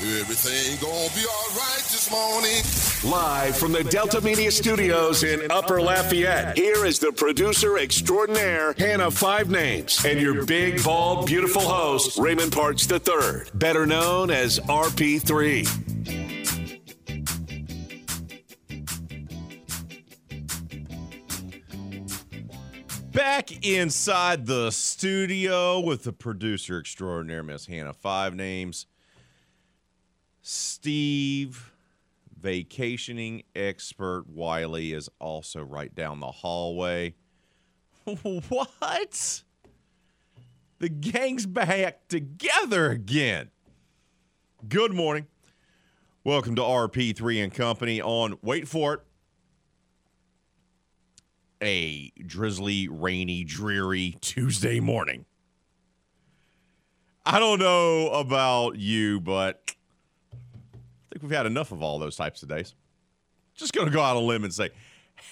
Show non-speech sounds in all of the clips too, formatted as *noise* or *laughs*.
everything gonna be all right this morning. Live from the Delta Media Studios in Upper Lafayette, here is the producer extraordinaire, Hannah Five Names, and your big, bald, beautiful host, Raymond Parks III, better known as RP3. Back inside the studio with the producer extraordinaire, Miss Hannah Five Names. Steve, vacationing expert Wiley, is also right down the hallway. *laughs* what? The gang's back together again. Good morning. Welcome to RP3 and Company on, wait for it, a drizzly, rainy, dreary Tuesday morning. I don't know about you, but think we've had enough of all those types of days. Just going to go out on a limb and say,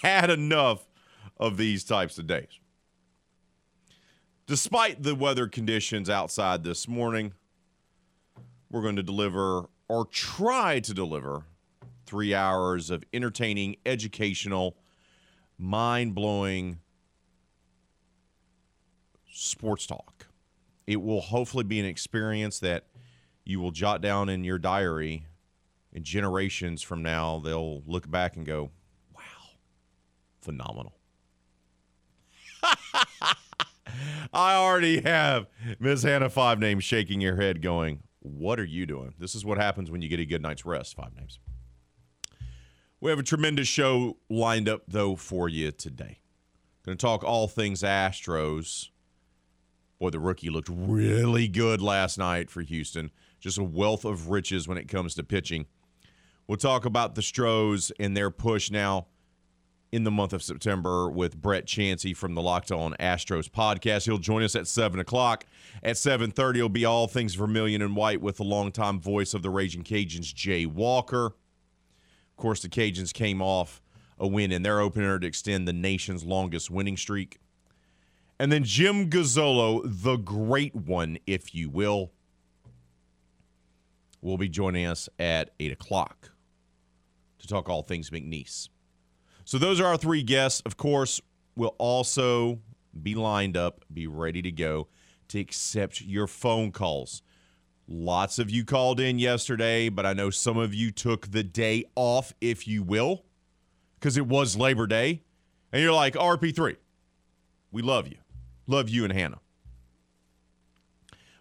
had enough of these types of days. Despite the weather conditions outside this morning, we're going to deliver or try to deliver three hours of entertaining, educational, mind blowing sports talk. It will hopefully be an experience that you will jot down in your diary. And generations from now, they'll look back and go, wow, phenomenal. *laughs* I already have Miss Hannah Five Names shaking your head, going, What are you doing? This is what happens when you get a good night's rest, Five Names. We have a tremendous show lined up, though, for you today. Going to talk all things Astros. Boy, the rookie looked really good last night for Houston. Just a wealth of riches when it comes to pitching. We'll talk about the Stros and their push now in the month of September with Brett Chansey from the Locked On Astros podcast. He'll join us at 7 o'clock. At 7.30, it'll be all things Vermilion and White with the longtime voice of the Raging Cajuns, Jay Walker. Of course, the Cajuns came off a win in their opener to extend the nation's longest winning streak. And then Jim Gazzolo, the great one, if you will, will be joining us at 8 o'clock to talk all things McNeese. So those are our three guests. Of course, we'll also be lined up, be ready to go to accept your phone calls. Lots of you called in yesterday, but I know some of you took the day off, if you will, because it was Labor Day. And you're like, RP3, we love you. Love you and Hannah.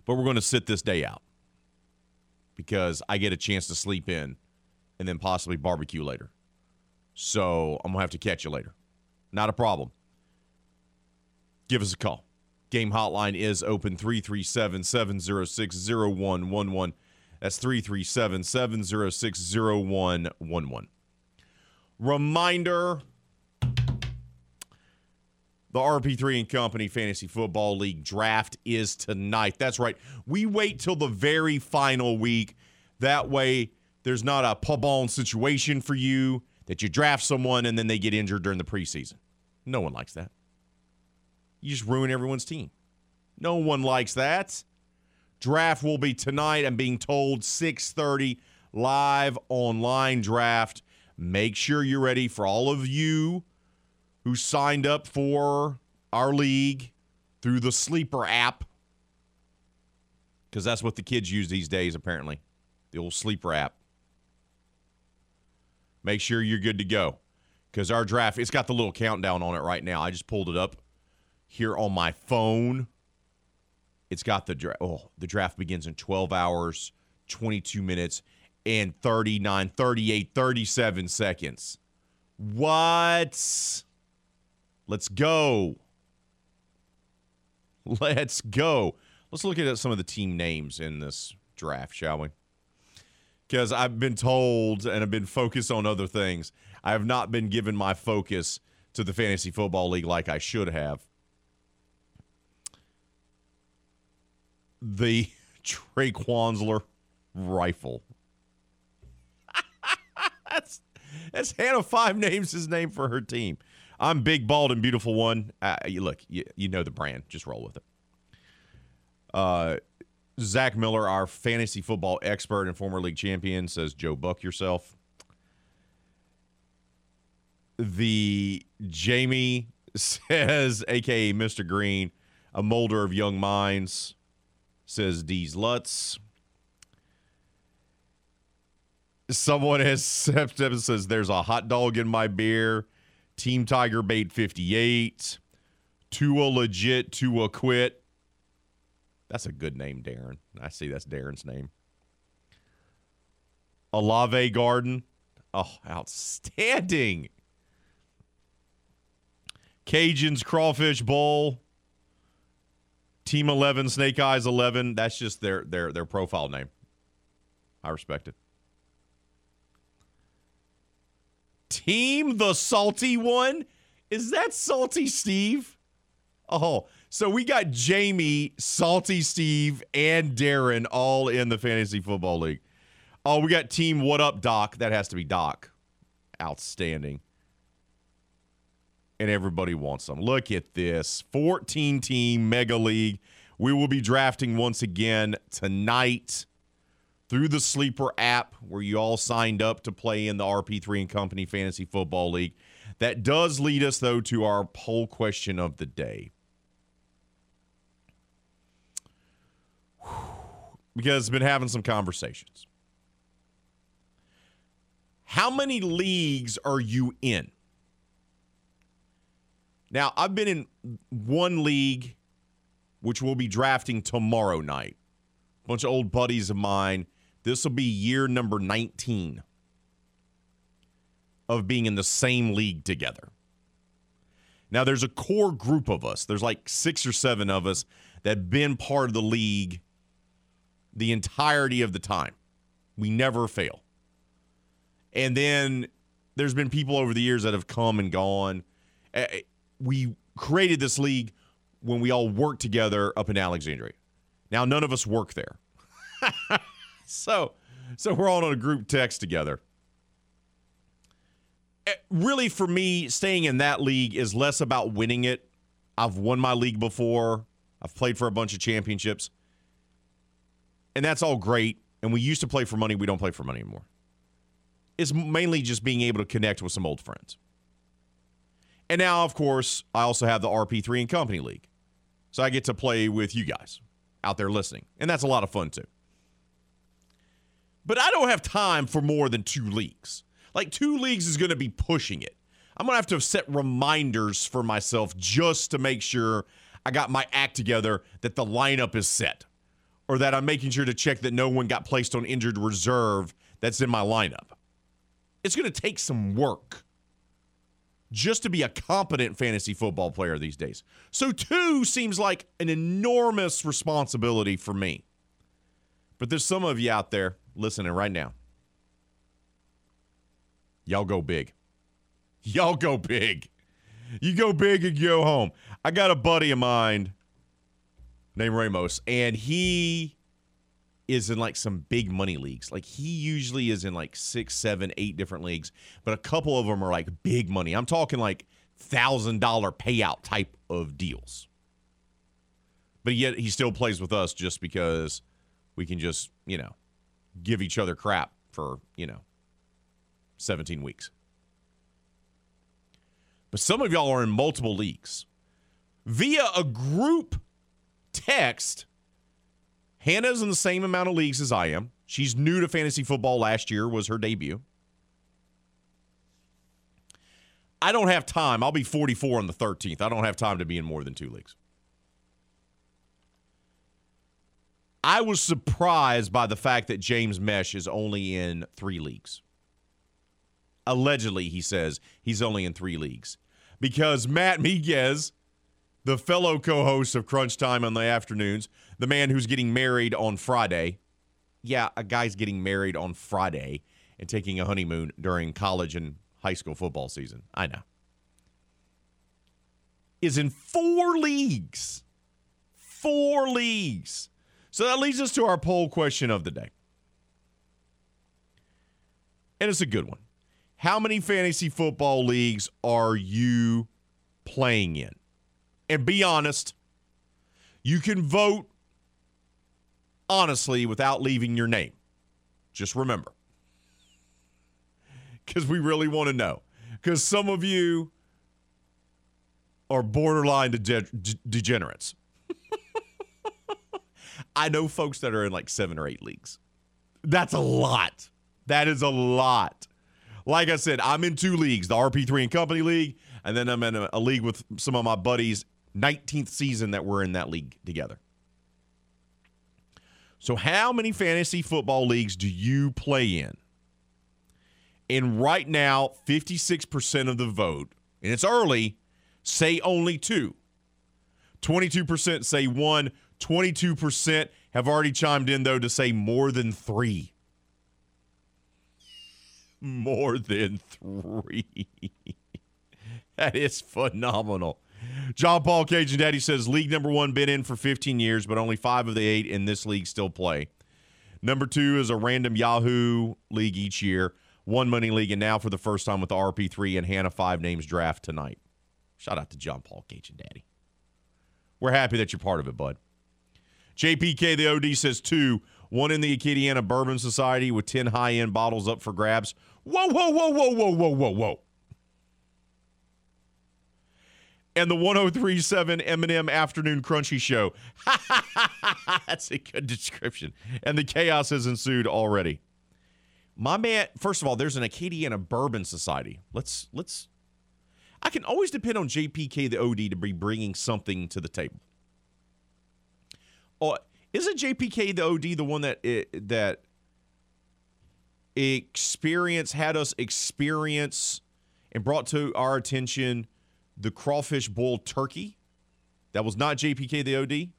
But we're going to sit this day out because I get a chance to sleep in and then possibly barbecue later. So I'm going to have to catch you later. Not a problem. Give us a call. Game hotline is open 337 706 0111. That's 337 706 0111. Reminder the RP3 and Company Fantasy Football League draft is tonight. That's right. We wait till the very final week. That way, there's not a pub on situation for you that you draft someone and then they get injured during the preseason. No one likes that. You just ruin everyone's team. No one likes that. Draft will be tonight. I'm being told 6:30 live online draft. Make sure you're ready for all of you who signed up for our league through the Sleeper app because that's what the kids use these days apparently. The old Sleeper app make sure you're good to go. Because our draft it's got the little countdown on it right now. I just pulled it up here on my phone. It's got the draft oh the draft begins in 12 hours 22 minutes and 39 38 37 seconds. What? Let's go. *laughs* Let's go. Let's look at some of the team names in this draft shall we because I've been told and I've been focused on other things. I have not been given my focus to the fantasy football league like I should have. The *laughs* Trey Quansler rifle. *laughs* that's that's Hannah Five names his name for her team. I'm big, bald, and beautiful one. Uh, you look, you, you know the brand. Just roll with it. Uh, Zach Miller, our fantasy football expert and former league champion, says, "Joe Buck yourself." The Jamie *laughs* says, aka Mr. Green, a molder of young minds, says D's Lutz. Someone has *laughs* and says, There's a hot dog in my beer. Team Tiger Bait 58. Tua legit, Tua quit. That's a good name, Darren. I see that's Darren's name. Olave Garden. Oh, outstanding. Cajuns Crawfish Bowl. Team 11 Snake Eyes 11. That's just their their their profile name. I respect it. Team the Salty One? Is that Salty Steve? Oh, so we got Jamie, Salty Steve, and Darren all in the Fantasy Football League. Oh, we got Team What Up Doc. That has to be Doc. Outstanding. And everybody wants them. Look at this 14 team mega league. We will be drafting once again tonight through the Sleeper app where you all signed up to play in the RP3 and Company Fantasy Football League. That does lead us, though, to our poll question of the day. Because I've been having some conversations. How many leagues are you in? Now, I've been in one league, which we'll be drafting tomorrow night. A bunch of old buddies of mine this will be year number 19 of being in the same league together. Now, there's a core group of us. There's like six or seven of us that been part of the league the entirety of the time. We never fail. And then there's been people over the years that have come and gone. We created this league when we all worked together up in Alexandria. Now, none of us work there. *laughs* so, so we're all on a group text together. Really, for me, staying in that league is less about winning it. I've won my league before. I've played for a bunch of championships. And that's all great. And we used to play for money. We don't play for money anymore. It's mainly just being able to connect with some old friends. And now, of course, I also have the RP3 and Company League. So I get to play with you guys out there listening. And that's a lot of fun too. But I don't have time for more than two leagues. Like two leagues is going to be pushing it. I'm going to have to set reminders for myself just to make sure I got my act together that the lineup is set or that I'm making sure to check that no one got placed on injured reserve that's in my lineup. It's going to take some work just to be a competent fantasy football player these days. So, two seems like an enormous responsibility for me. But there's some of you out there listening right now. Y'all go big. Y'all go big. You go big and go home. I got a buddy of mine named Ramos, and he is in like some big money leagues. Like he usually is in like six, seven, eight different leagues, but a couple of them are like big money. I'm talking like thousand dollar payout type of deals. But yet he still plays with us just because we can just, you know, give each other crap for, you know, 17 weeks. But some of y'all are in multiple leagues. Via a group text, Hannah's in the same amount of leagues as I am. She's new to fantasy football last year, was her debut. I don't have time. I'll be 44 on the 13th. I don't have time to be in more than two leagues. I was surprised by the fact that James Mesh is only in three leagues. Allegedly, he says he's only in three leagues because Matt Miguez, the fellow co host of Crunch Time on the afternoons, the man who's getting married on Friday. Yeah, a guy's getting married on Friday and taking a honeymoon during college and high school football season. I know. Is in four leagues. Four leagues. So that leads us to our poll question of the day. and it's a good one. How many fantasy football leagues are you playing in? And be honest. You can vote honestly without leaving your name. Just remember. Because we really want to know. Because some of you are borderline dege- degenerates. *laughs* I know folks that are in like seven or eight leagues. That's a lot. That is a lot. Like I said, I'm in two leagues the RP3 and Company League, and then I'm in a, a league with some of my buddies, 19th season that we're in that league together. So, how many fantasy football leagues do you play in? And right now, 56% of the vote, and it's early, say only two. 22% say one. 22% have already chimed in, though, to say more than three. More than three. *laughs* that is phenomenal. John Paul Cajun Daddy says league number one been in for 15 years, but only five of the eight in this league still play. Number two is a random Yahoo league each year, one money league, and now for the first time with the RP3 and Hannah Five Names draft tonight. Shout out to John Paul Cajun Daddy. We're happy that you're part of it, bud. JPK the OD says two, one in the Acadiana Bourbon Society with 10 high end bottles up for grabs. Whoa, whoa, whoa, whoa, whoa, whoa, whoa, whoa. And the 1037 Eminem Afternoon Crunchy Show. *laughs* That's a good description. And the chaos has ensued already. My man, first of all, there's an Acadiana Bourbon Society. Let's let's I can always depend on JPK the OD to be bringing something to the table. Oh, isn't JPK the OD the one that it, that experience had us experience and brought to our attention the crawfish boiled turkey? That was not JPK the OD.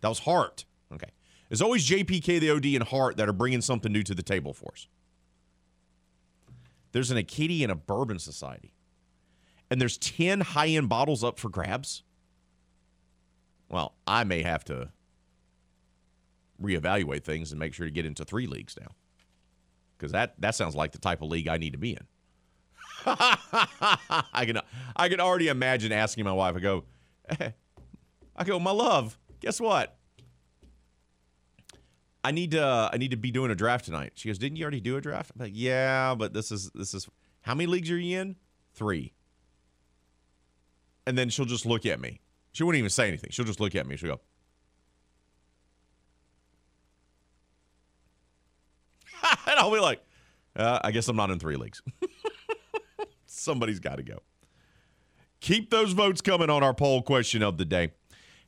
That was Hart. Okay. It's always JPK the OD and Hart that are bringing something new to the table for us. There's an Acadiana Bourbon Society and there's 10 high end bottles up for grabs, well, I may have to reevaluate things and make sure to get into three leagues now. Because that, that sounds like the type of league I need to be in. *laughs* I can I can already imagine asking my wife. I go, hey, *laughs* I go, my love. Guess what? I need to I need to be doing a draft tonight. She goes, didn't you already do a draft? I'm like, yeah, but this is this is how many leagues are you in? Three and then she'll just look at me. She wouldn't even say anything. She'll just look at me. She'll go, *laughs* and I'll be like, uh, I guess I'm not in three leagues. Somebody's got to go. Keep those votes coming on our poll question of the day.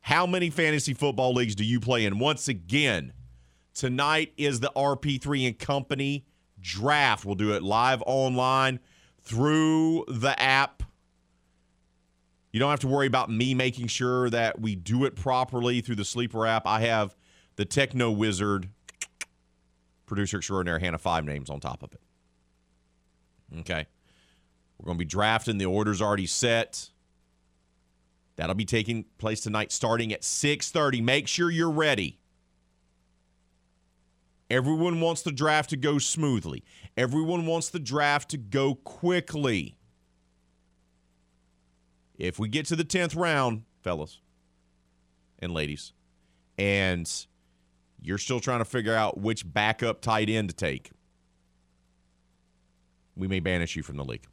How many fantasy football leagues do you play in? Once again, tonight is the RP3 and Company draft. We'll do it live online through the app you don't have to worry about me making sure that we do it properly through the Sleeper app. I have the Techno Wizard, producer extraordinaire, Hannah Five names on top of it. Okay. We're going to be drafting. The order's already set. That'll be taking place tonight starting at 6:30. Make sure you're ready. Everyone wants the draft to go smoothly. Everyone wants the draft to go quickly. If we get to the 10th round, fellas and ladies, and you're still trying to figure out which backup tight end to take, we may banish you from the league.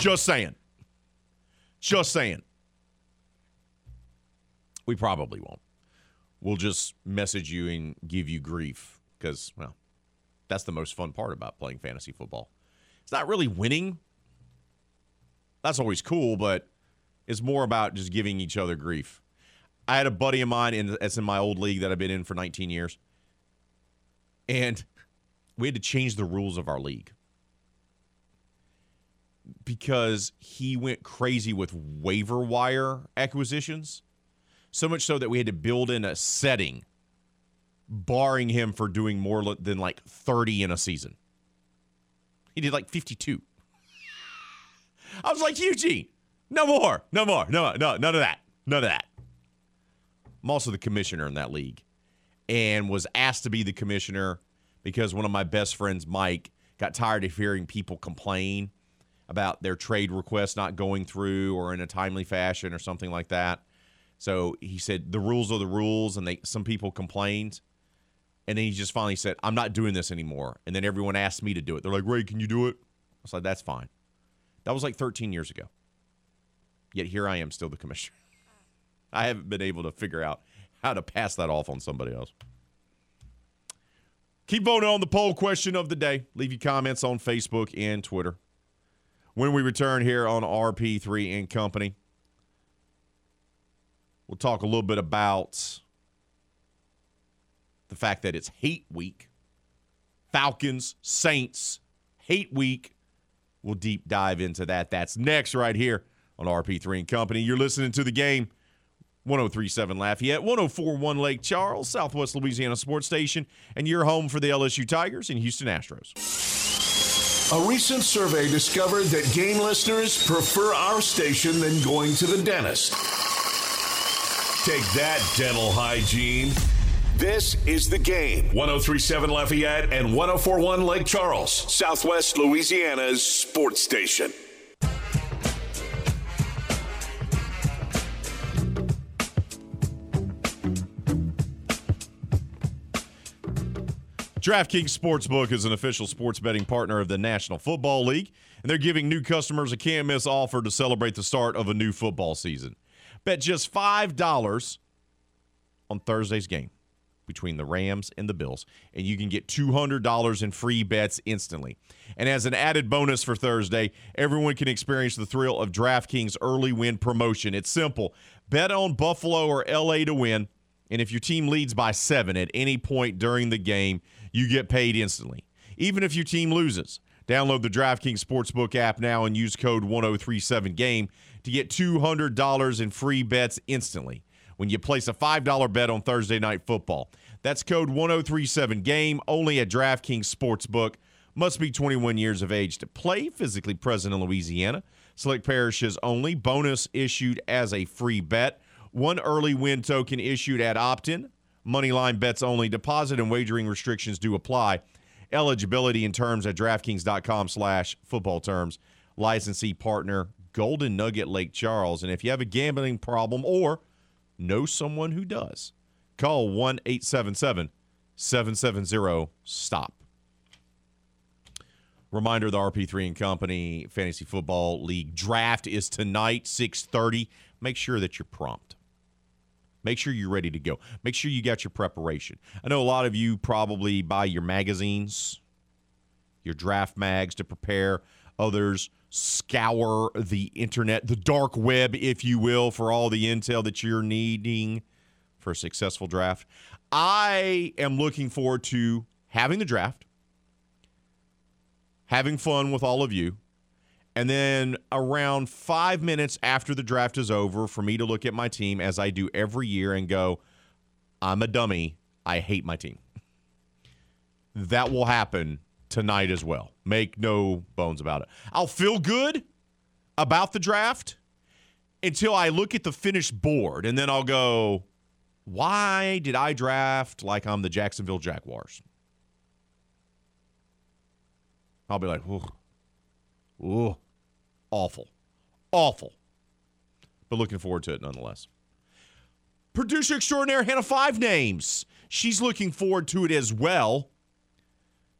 Just saying. Just saying. We probably won't. We'll just message you and give you grief because, well, that's the most fun part about playing fantasy football. It's not really winning, that's always cool, but it's more about just giving each other grief. I had a buddy of mine in that's in my old league that I've been in for 19 years. And we had to change the rules of our league because he went crazy with waiver wire acquisitions. So much so that we had to build in a setting barring him for doing more than like 30 in a season. He did like 52. I was like, Eugene, no more, no more, no, no, none of that, none of that. I'm also the commissioner in that league and was asked to be the commissioner because one of my best friends, Mike, got tired of hearing people complain about their trade request not going through or in a timely fashion or something like that. So he said the rules are the rules, and they some people complained, and then he just finally said, "I'm not doing this anymore." And then everyone asked me to do it. They're like, "Ray, can you do it?" I was like, "That's fine." That was like 13 years ago. Yet here I am, still the commissioner. *laughs* I haven't been able to figure out how to pass that off on somebody else. Keep voting on the poll question of the day. Leave your comments on Facebook and Twitter. When we return here on RP3 and Company, we'll talk a little bit about the fact that it's hate week. Falcons, Saints, hate week. We'll deep dive into that. That's next right here on RP3 and Company. You're listening to the game 1037 Lafayette, 1041 Lake Charles, Southwest Louisiana Sports Station, and your home for the LSU Tigers and Houston Astros. A recent survey discovered that game listeners prefer our station than going to the dentist. Take that, dental hygiene. This is the game. 1037 Lafayette and 1041 Lake Charles, Southwest Louisiana's sports station. DraftKings Sportsbook is an official sports betting partner of the National Football League, and they're giving new customers a can't miss offer to celebrate the start of a new football season. Bet just $5 on Thursday's game between the Rams and the Bills, and you can get $200 in free bets instantly. And as an added bonus for Thursday, everyone can experience the thrill of DraftKings early win promotion. It's simple bet on Buffalo or LA to win, and if your team leads by seven at any point during the game, you get paid instantly. Even if your team loses. Download the DraftKings Sportsbook app now and use code 1037GAME to get $200 in free bets instantly when you place a $5 bet on Thursday Night Football. That's code 1037GAME only at DraftKings Sportsbook. Must be 21 years of age to play, physically present in Louisiana. Select parishes only. Bonus issued as a free bet. One early win token issued at opt in. Moneyline bets only. Deposit and wagering restrictions do apply. Eligibility and terms at DraftKings.com slash football terms. Licensee partner Golden Nugget Lake Charles. And if you have a gambling problem or know someone who does, call 1 877 770 STOP. Reminder the RP3 and Company Fantasy Football League draft is tonight, 6:30. Make sure that you're prompt. Make sure you're ready to go. Make sure you got your preparation. I know a lot of you probably buy your magazines, your draft mags to prepare. Others scour the internet, the dark web, if you will, for all the intel that you're needing for a successful draft. I am looking forward to having the draft, having fun with all of you, and then around five minutes after the draft is over, for me to look at my team as I do every year and go, I'm a dummy. I hate my team. That will happen tonight as well. Make no bones about it. I'll feel good about the draft until I look at the finished board, and then I'll go, why did I draft like I'm the Jacksonville Jaguars? I'll be like, ooh, ooh, awful, awful. But looking forward to it nonetheless. Producer extraordinaire Hannah Five Names. She's looking forward to it as well.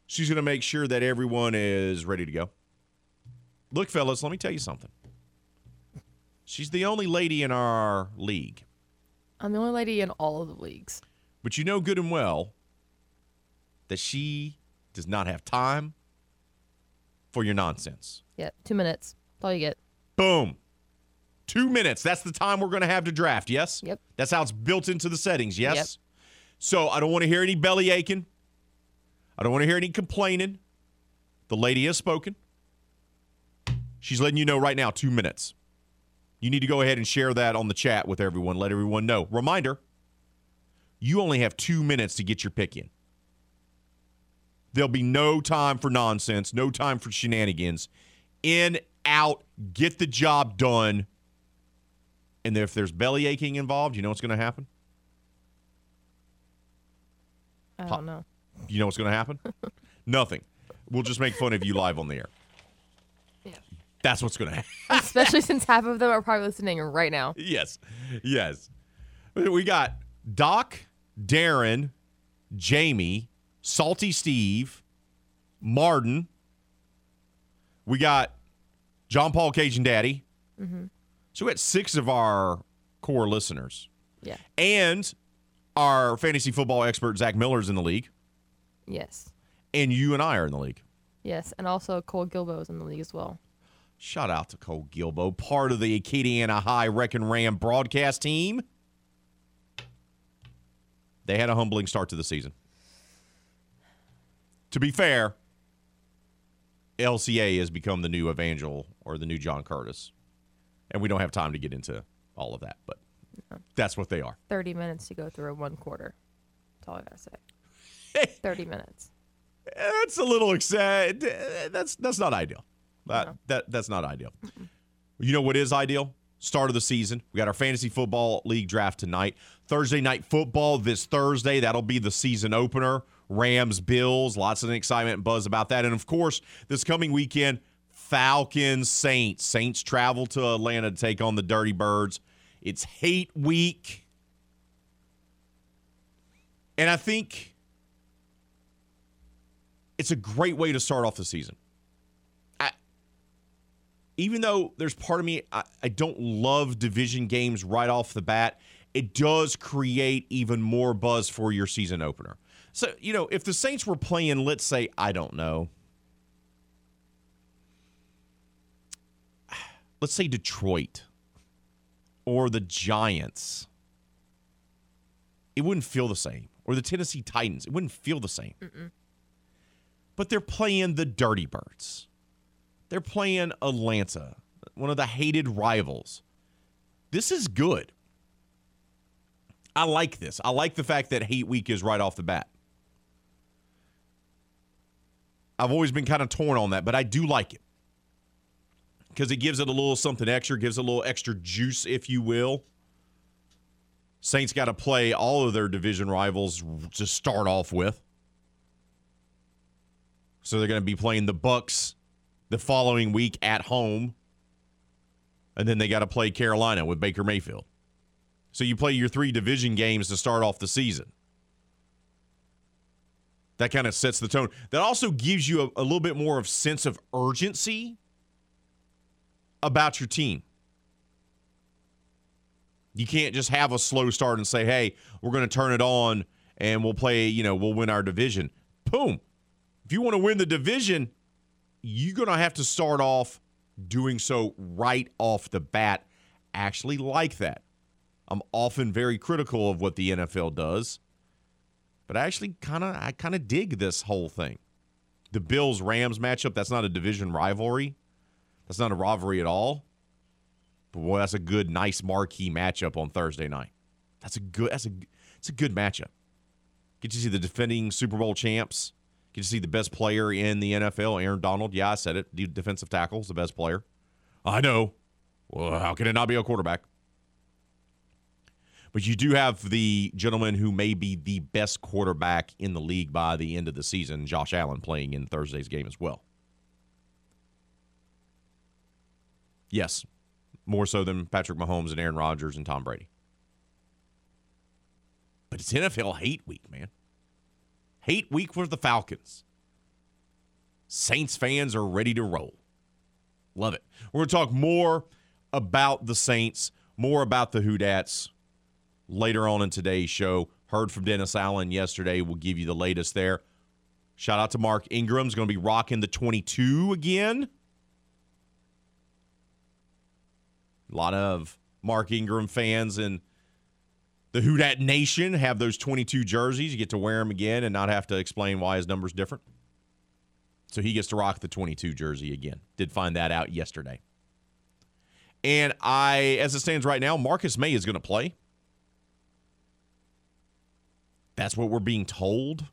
She's going to make sure that everyone is ready to go. Look, fellas, let me tell you something. She's the only lady in our league. I'm the only lady in all of the leagues. But you know good and well that she does not have time for your nonsense. Yep, two minutes. That's all you get. Boom. Two minutes. That's the time we're going to have to draft, yes? Yep. That's how it's built into the settings, yes? Yep. So I don't want to hear any belly aching. I don't want to hear any complaining. The lady has spoken. She's letting you know right now, two minutes. You need to go ahead and share that on the chat with everyone. Let everyone know. Reminder you only have two minutes to get your pick in. There'll be no time for nonsense, no time for shenanigans. In, out, get the job done. And if there's belly aching involved, you know what's going to happen? I don't know. You know what's going to happen? *laughs* Nothing. We'll just make fun of you live on the air. Yeah. That's what's going to happen. Especially since half of them are probably listening right now. yes. Yes. We got Doc, Darren, Jamie, Salty Steve, Martin. We got John Paul Cajun Daddy. Mm-hmm. So we got six of our core listeners. Yeah. And our fantasy football expert, Zach Miller's in the league. Yes. And you and I are in the league. Yes. And also Cole Gilbo is in the league as well. Shout out to Cole Gilbo, part of the Acadiana High Wreck and Ram broadcast team. They had a humbling start to the season. To be fair, LCA has become the new Evangel or the new John Curtis. And we don't have time to get into all of that, but that's what they are. 30 minutes to go through a one quarter. That's all I got to say. 30 minutes. That's a little excited. That's that's not ideal. That, No. that that's not ideal. You know what is ideal? Start of the season. We got our fantasy football league draft tonight. Thursday night football this Thursday. That'll be the season opener. Rams, Bills. Lots of excitement and buzz about that. And of course, this coming weekend, Falcons, Saints. Saints travel to Atlanta to take on the Dirty Birds. It's hate week. And I think it's a great way to start off the season. I, even though there's part of me I, I don't love division games right off the bat, it does create even more buzz for your season opener. So, you know, if the Saints were playing, let's say, I don't know, *sighs* let's say Detroit or the Giants, it wouldn't feel the same. Or the Tennessee Titans, it wouldn't feel the same but they're playing the Dirty Birds. They're playing Atlanta, one of the hated rivals. This is good. I like this. I like the fact that Hate Week is right off the bat. I've always been kind of torn on that, but I do like it because it gives it a little something extra, gives it a little extra juice, if you will. Saints got to play all of their division rivals to start off with. So they're going to be playing the Bucs the following week at home. And then they got to play Carolina with Baker Mayfield. So you play your three division games to start off the season. That kind of sets the tone. That also gives you a, a little bit more of sense of urgency about your team. You can't just have a slow start and say, "Hey, we're going to turn it on and we'll play, you know, we'll win our division." Boom. If you want to win the division, you're going to have to start off doing so right off the bat. Actually, like that. I'm often very critical of what the NFL does, but I actually kind of I kind of dig this whole thing. The Bills Rams matchup, that's not a division rivalry. That's not a rivalry at all. But boy, that's a good, nice marquee matchup on Thursday night. That's a good that's a it's a good matchup. Get to see the defending Super Bowl champs. Get to see the best player in the NFL, Aaron Donald. Yeah, I said it. Defensive tackle is the best player. I know. Well, how can it not be a quarterback? But you do have the gentleman who may be the best quarterback in the league by the end of the season, Josh Allen, playing in Thursday's game as well. Yes, more so than Patrick Mahomes and Aaron Rodgers and Tom Brady. But it's NFL hate week, man. Hate week for the Falcons. Saints fans are ready to roll. Love it. We're going to talk more about the Saints, more about the Who Dats later on in today's show. Heard from Dennis Allen yesterday. We'll give you the latest there. Shout out to Mark Ingram's going to be rocking the 22 again. A lot of Mark Ingram fans and the Who Dat Nation have those 22 jerseys. You get to wear them again and not have to explain why his number's different. So he gets to rock the 22 jersey again. Did find that out yesterday. And I, as it stands right now, Marcus Maye is going to play. That's what we're being told.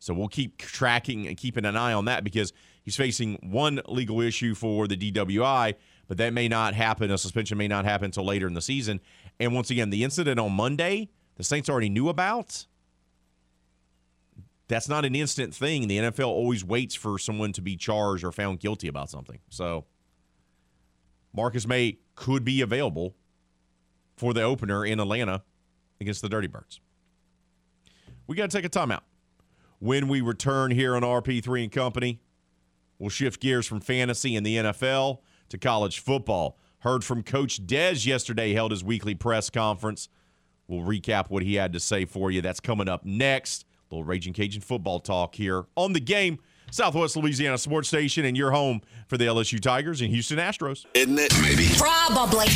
So we'll keep tracking and keeping an eye on that because he's facing one legal issue for the DWI, but that may not happen. A suspension may not happen until later in the season. And once again, the incident on Monday, the Saints already knew about. that's not an instant thing. The NFL always waits for someone to be charged or found guilty about something. So Marcus Maye could be available for the opener in Atlanta against the Dirty Birds. We got to take a timeout. When we return here on RP3 and Company, we'll shift gears from fantasy and the NFL to college football. Heard from Coach Des yesterday, held his weekly press conference. We'll recap what he had to say for you. That's coming up next. A little Raging Cajun football talk here on the game. Southwest Louisiana Sports Station, and your home for the LSU Tigers and Houston Astros. Isn't it? Maybe. Probably.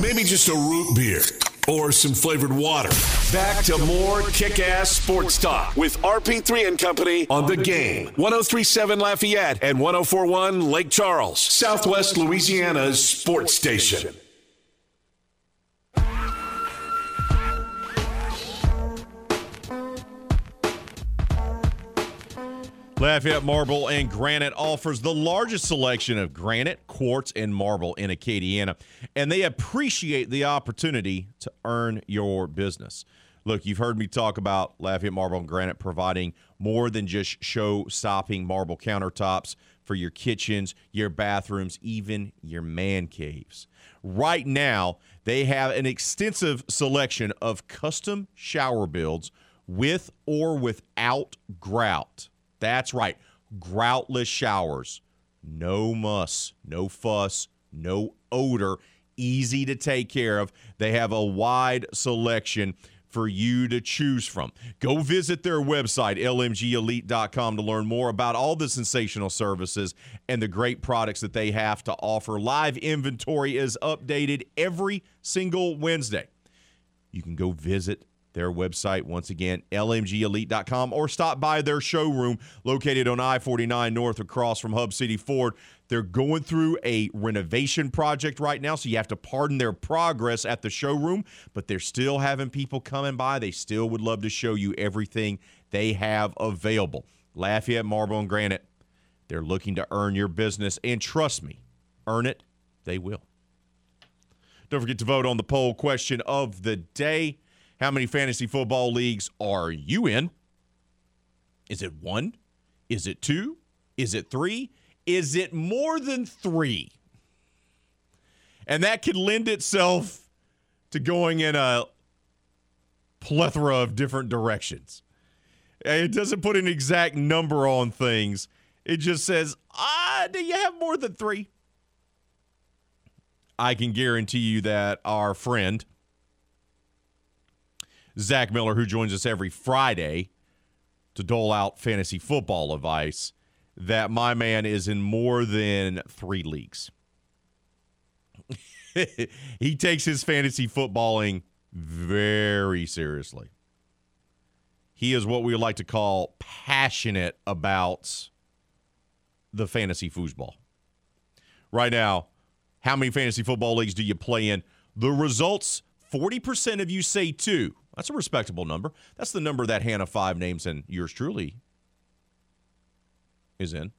Maybe just a root beer or some flavored water. Back to more kick ass sports talk with RP3 and Company on the game. 1037 Lafayette and 1041 Lake Charles, Southwest Louisiana's sports station. Lafayette Marble and Granite offers the largest selection of granite, quartz, and marble in Acadiana, and they appreciate the opportunity to earn your business. Look, you've heard me talk about Lafayette Marble and Granite providing more than just show stopping marble countertops for your kitchens, your bathrooms, even your man caves. Right now, they have an extensive selection of custom shower builds with or without grout. That's right, groutless showers. No muss, no fuss, no odor, easy to take care of. They have a wide selection for you to choose from. Go visit their website, lmgelite.com, to learn more about all the sensational services and the great products that they have to offer. Live inventory is updated every single Wednesday. You can go visit their website. Once again lmgelite.com or stop by their showroom located on i-49 north across from hub city ford. They're going through a renovation project right now so you have to pardon their progress at the showroom but they're still having people coming by. They still would love to show you everything they have available. Lafayette marble and granite they're looking to earn your business and trust me earn it they will. Don't forget to vote on the poll question of the day how many fantasy football leagues are you in? Is it one? Is it two? Is it three? Is it more than three? And that could lend itself to going in a plethora of different directions. It doesn't put an exact number on things. It just says, ah, do you have more than three? I can guarantee you that our friend, Zach Miller, who joins us every Friday to dole out fantasy football advice, that my man is in more than three leagues. *laughs* he takes his fantasy footballing very seriously. He is what we like to call passionate about the fantasy foosball. Right now, how many fantasy football leagues do you play in? The results 40% of you say two. That's a respectable number. That's the number that Hannah Five names and yours truly is in.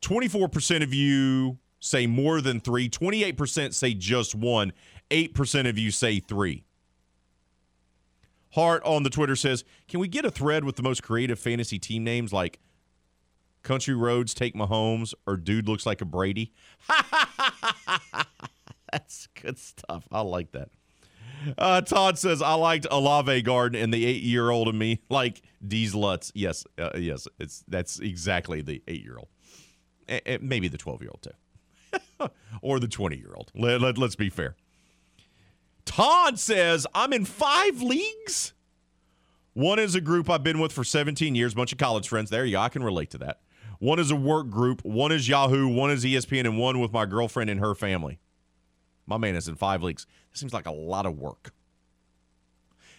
24% of you say more than three. 28% say just one. 8% of you say three. Hart on the Twitter says, Can we get a thread with the most creative fantasy team names like Country Roads Take Mahomes or Dude Looks Like a Brady? *laughs* That's good stuff. I like that. Uh, Todd says, I liked Olave Garden and the eight year old in me like these Lutz. Yes, uh, yes, it's that's exactly the eight year old. A- maybe the 12 year old too. *laughs* or the 20 year old. Let, let, let's be fair. Todd says, I'm in five leagues. One is a group I've been with for 17 years, bunch of college friends. There you go. I can relate to that. One is a work group, one is Yahoo, one is ESPN, and one with my girlfriend and her family. My man is in five leagues. This seems like a lot of work.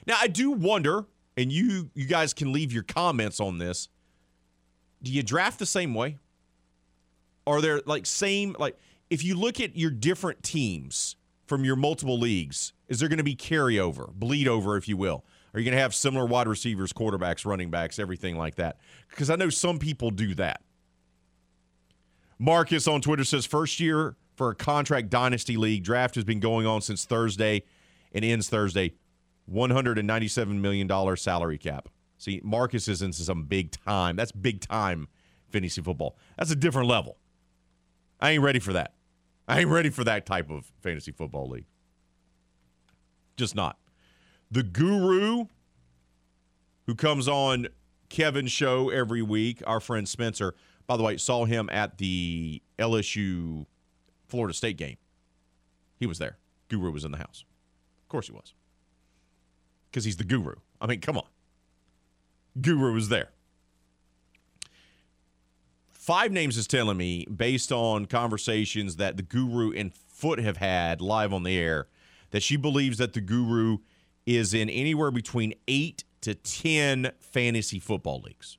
Now, I do wonder, and you you guys can leave your comments on this. Do you draft the same way? Are there like same like if you look at your different teams from your multiple leagues, is there going to be carryover, bleed over, if you will? Are you going to have similar wide receivers, quarterbacks, running backs, everything like that? Because I know some people do that. Marcus on Twitter says first year for a contract dynasty league. Draft has been going on since Thursday and ends Thursday. $197 million salary cap. See, Marcus is into some big time. That's big time fantasy football. That's a different level. I ain't ready for that. I ain't ready for that type of fantasy football league. Just not. The guru who comes on Kevin's show every week, our friend Spencer, by the way, saw him at the LSU Florida State game. He was there. Guru was in the house. Of course he was. Because he's the guru. I mean, come on. Guru was there. Five Names is telling me, based on conversations that the Guru and Foot have had live on the air, that she believes that the Guru is in anywhere between eight to 10 fantasy football leagues.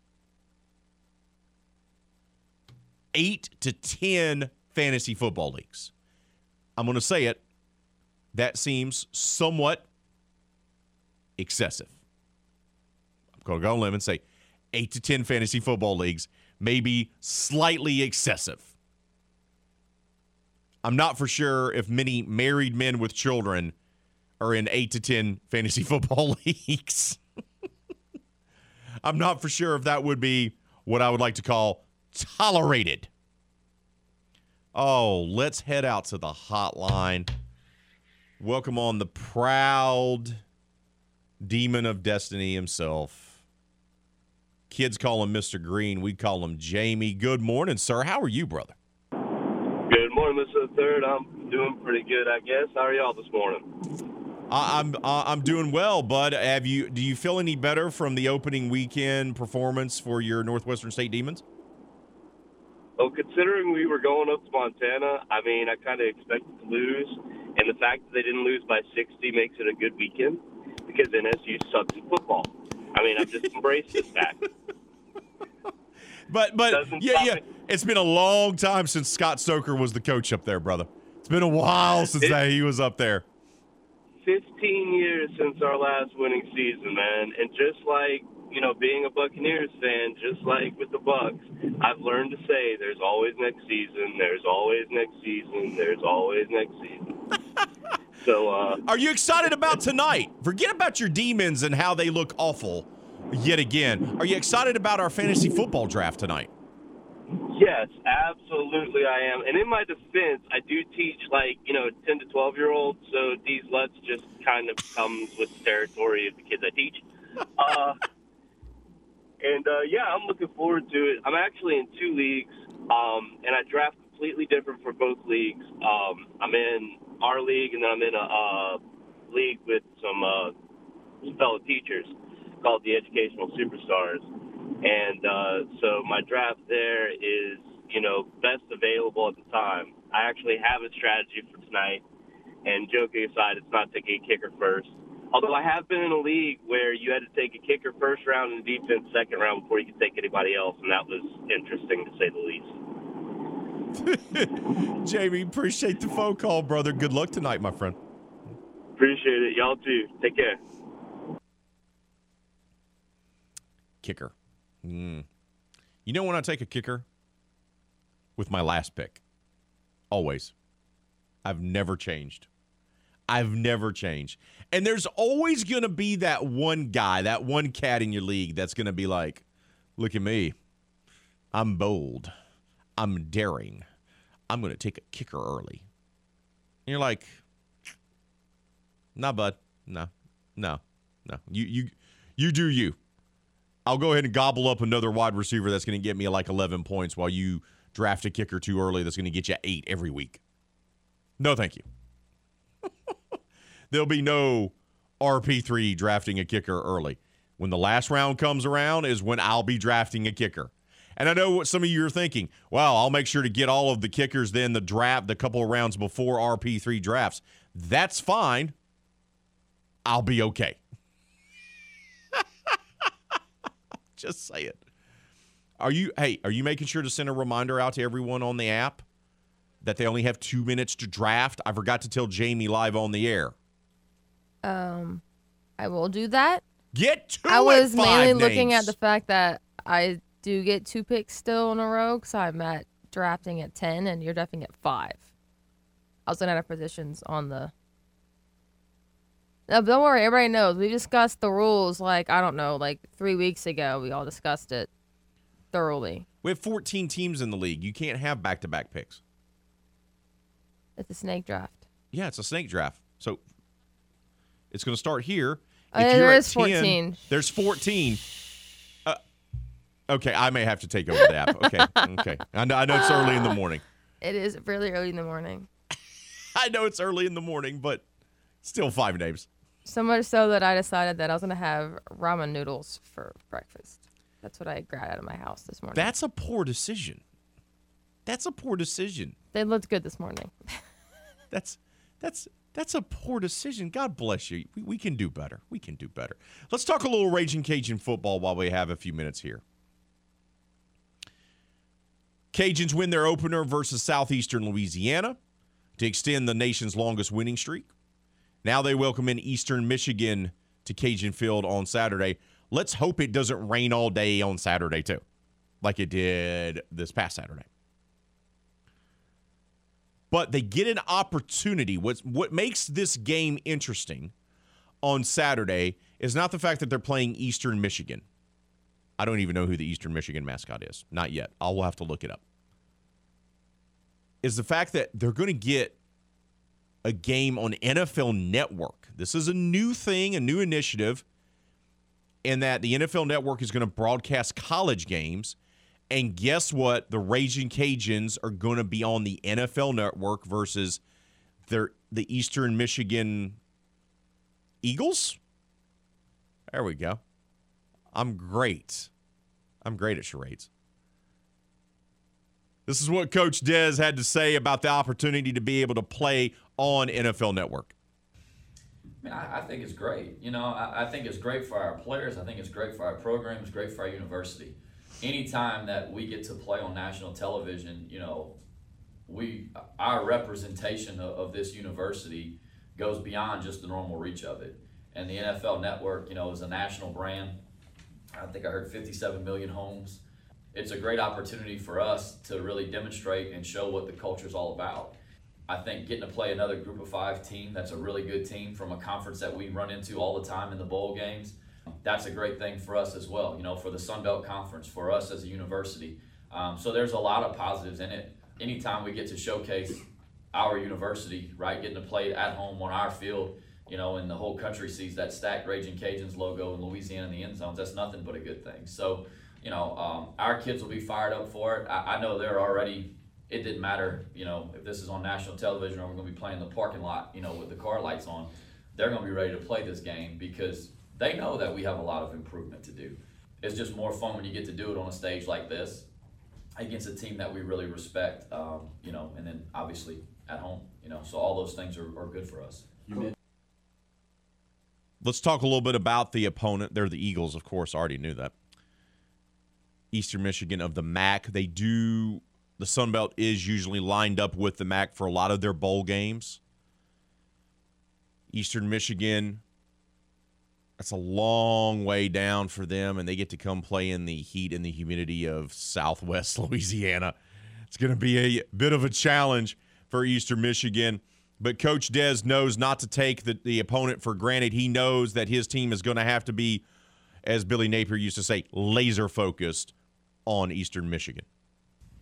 Eight to 10 fantasy football leagues. I'm going to say it. That seems somewhat excessive. I'm going to go on limb and say eight to 10 fantasy football leagues may be slightly excessive. I'm not for sure if many married men with children are in eight to 10 fantasy *laughs* football leagues. *laughs* I'm not for sure if that would be what I would like to call tolerated. Oh, let's head out to the hotline. Welcome on the proud demon of destiny himself. Kids call him Mr. Green. We call him Jamie. Good morning, sir. How are you, brother? Good morning, Mr. Third. I'm doing pretty good, I guess. How are y'all this morning? I, I'm I'm doing well, bud. Have you? Do you feel any better from the opening weekend performance for your Northwestern State Demons? Well, considering we were going up to Montana, I mean, I kind of expected to lose, and the fact that they didn't lose by 60 makes it a good weekend because NSU sucks at football. I mean, I've just embraced this fact. *laughs* But but Doesn't yeah yeah, it. it's been a long time since Scott Stoker was the coach up there, brother. It's been a while since that he was up there. 15 years since our last winning season, man, and just like you know, being a Buccaneers fan, just like with the Bucs, I've learned to say there's always next season, there's always next season, there's always next season. *laughs* so, uh, Are you excited about tonight? Forget about your demons and how they look awful yet again. Are you excited about our fantasy football draft tonight? Yes, absolutely I am. And in my defense, I do teach like, you know, 10 to 12 year olds, so these lets just kind of comes with the territory of the kids I teach. Uh, and uh, yeah, I'm looking forward to it. I'm actually in two leagues, um, and I draft completely different for both leagues. Um, I'm in our league, and then I'm in a league with some uh, fellow teachers called the Educational Superstars. And uh, so my draft there is, you know, best available at the time. I actually have a strategy for tonight. And joking aside, it's not taking a kicker first. Although I have been in a league where you had to take a kicker first round and defense second round before you could take anybody else, and that was interesting to say the least. *laughs* Jamie, appreciate the phone call, brother. Good luck tonight, my friend. Appreciate it. Y'all too. Take care. Kicker. Hmm. You know when I take a kicker? With my last pick. Always. I've never changed. I've never changed. And there's always going to be that one guy, that one cat in your league that's going to be like, look at me. I'm bold. I'm daring. I'm going to take a kicker early. And you're like, nah, bud. No, no, no. You, you, you do you. I'll go ahead and gobble up another wide receiver that's going to get me like 11 points while you draft a kicker too early that's going to get you eight every week. No, thank you. There'll be no RP3 drafting a kicker early. When the last round comes around is when I'll be drafting a kicker. And I know what some of you are thinking. Well, I'll make sure to get all of the kickers then the draft, the couple of rounds before RP3 drafts. That's fine. I'll be okay. *laughs* Just say it. Are you hey, are you making sure to send a reminder out to everyone on the app that they only have 2 minutes to draft? I forgot to tell Jamie live on the air. Um, I will do that. Get to I was five mainly looking at the fact that I do get two picks still in a row because I'm at drafting at 10 and you're drafting at 5. I was looking at positions on the No, don't worry. Everybody knows. We discussed the rules like I don't know, like three weeks ago. We all discussed it thoroughly. We have 14 teams in the league. You can't have back to back picks. It's a snake draft. Yeah, it's a snake draft. It's going to start here. Uh, there you're at is 14. There's 14. Uh, okay, I may have to take over the app. *laughs* Okay, okay. I know, I know it's early in the morning. It is really early in the morning. *laughs* I know it's early in the morning, but still five names. So much so that I decided that I was gonna have ramen noodles for breakfast. That's what I grabbed out of my house this morning. That's a poor decision. That's a poor decision. they looked good this morning. *laughs* That's that's that's a poor decision. God bless you. We, we can do better. We can do better. Let's talk a little Raging Cajun football while we have a few minutes here. Cajuns win their opener versus Southeastern Louisiana to extend the nation's longest winning streak. Now they welcome in Eastern Michigan to Cajun Field on Saturday. Let's hope it doesn't rain all day on Saturday, too, like it did this past Saturday. But they get an opportunity. What's, what makes this game interesting on Saturday is not the fact that they're playing Eastern Michigan. I don't even know who the Eastern Michigan mascot is. Not yet. I'll have to look it up. Is the fact that they're going to get a game on NFL Network. This is a new thing, a new initiative, in that the NFL Network is going to broadcast college games. And guess what? The Raging Cajuns are going to be on the NFL Network versus their the Eastern Michigan Eagles. There we go. I'm great. I'm great at charades. This is what Coach Dez had to say about the opportunity to be able to play on NFL Network. I, mean, I, think it's great. You know, I, I, think it's great for our players. I think it's great for our program. It's great for our university. Anytime that we get to play on national television, you know, we our representation of, of this university goes beyond just the normal reach of it. And the NFL Network, you know, is a national brand. I think I heard 57 million homes it's a great opportunity for us to really demonstrate and show what the culture is all about. I think getting to play another group of five team that's a really good team from a conference that we run into all the time in the bowl games, that's a great thing for us as well, you know, for the Sun Belt Conference, for us as a university. Um, so there's a lot of positives in it. Anytime we get to showcase our university, right, getting to play at home on our field, you know, and the whole country sees that stacked Raging Cajuns logo in Louisiana in the end zones, that's nothing but a good thing. So, you know, um, our kids will be fired up for it. I, I, know they're already. It didn't matter, you know, if this is on national television or we're going to be playing the parking lot, you know, with the car lights on. They're going to be ready to play this game because they know that we have a lot of improvement to do. It's just more fun when you get to do it on a stage like this against a team that we really respect, um, you know, and then obviously at home, you know. So all those things are, are good for us. Let's talk a little bit about the opponent. They're the Eagles, of course. I already knew that. Eastern Michigan of the MAC. They do the Sun Belt is usually lined up with the MAC for a lot of their bowl games. Eastern Michigan, that's a long way down for them, and they get to come play in the heat and the humidity of Southwest *laughs* Louisiana. It's going to be a bit of a challenge for Eastern Michigan. But Coach Dez knows not to take the, the opponent for granted. He knows that his team is going to have to be, as Billy Napier used to say, laser focused on Eastern Michigan.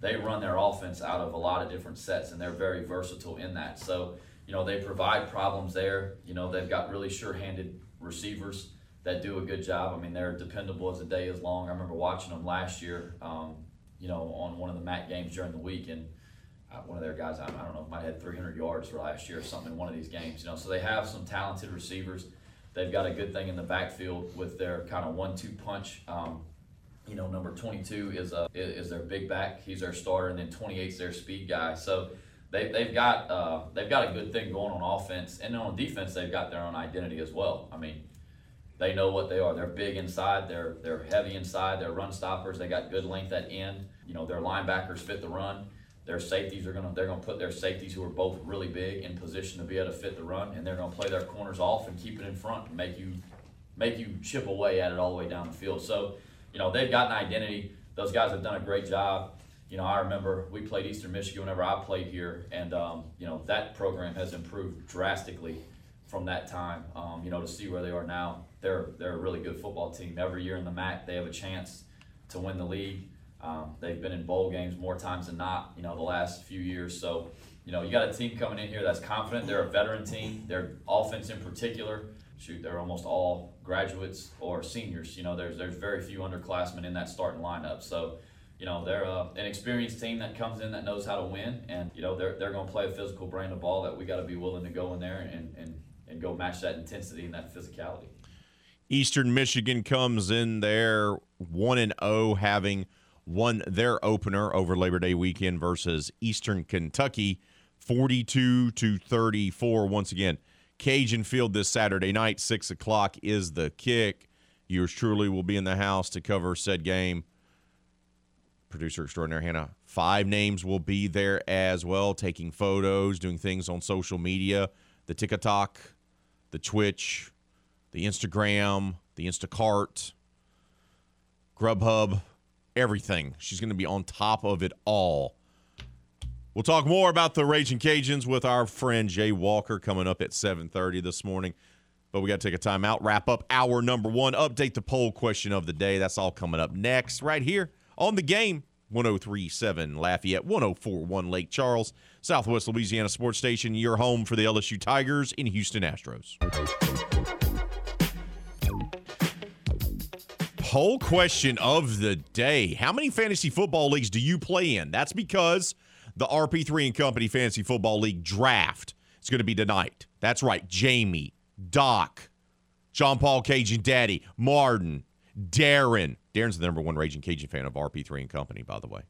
They run their offense out of a lot of different sets, and they're very versatile in that. So, you know, they provide problems there. You know, they've got really sure-handed receivers that do a good job. I mean, they're dependable as the day is long. I remember watching them last year, um, you know, on one of the MAC games during the week, and uh, one of their guys, I, I don't know, might have had 300 yards for last year or something in one of these games. You know, so they have some talented receivers. They've got a good thing in the backfield with their kind of one-two punch. Um, you know, number 22 is a is their big back. He's their starter, and then 28 is their speed guy. So they they've got uh, they've got a good thing going on offense, and on defense they've got their own identity as well. I mean, they know what they are. They're big inside. They're they're heavy inside. They're run stoppers. They got good length at end. You know, their linebackers fit the run. Their safeties are gonna they're gonna put their safeties who are both really big in position to be able to fit the run, and they're gonna play their corners off and keep it in front and make you make you chip away at it all the way down the field. So you know, they've got an identity. Those guys have done a great job. You know, I remember we played Eastern Michigan whenever I played here, and um, you know that program has improved drastically from that time. Um, you know, to see where they are now, they're they're a really good football team. Every year in the MAC, they have a chance to win the league. Um, they've been in bowl games more times than not. You know, the last few years. So, you know, you got a team coming in here that's confident. They're a veteran team. Their offense in particular, shoot, they're almost all graduates or seniors. You know, there's there's very few underclassmen in that starting lineup. So you know they're uh, an experienced team that comes in that knows how to win, and you know they're, they're going to play a physical brand of ball that we got to be willing to go in there and, and and go match that intensity and that physicality. Eastern Michigan comes in there one and zero, oh, having won their opener over Labor Day weekend versus Eastern Kentucky, forty-two to thirty-four. Once again, Cajun Field this Saturday night, six o'clock is the kick. Yours truly will be in the house to cover said game producer extraordinaire Hannah. Five names will be there as well, taking photos, doing things on social media, the TikTok, the Twitch, the Instagram, the Instacart, Grubhub, everything. She's going to be on top of it all. We'll talk more about the Raging Cajuns with our friend Jay Walker coming up at 7:30 this morning. But we got to take a time out, wrap up hour number one, update the poll question of the day. That's all coming up next, right here on the game 1037 Lafayette, 1041 Lake Charles, Southwest Louisiana Sports Station, your home for the LSU Tigers in Houston Astros. Poll question of the day How many fantasy football leagues do you play in? That's because the RP3 and Company Fantasy Football League draft is going to be tonight. That's right. Jamie, Doc, John Paul Cajun Daddy, Martin, Darren. Darren's the number one Raging Cajun fan of RP3 and Company, by the way.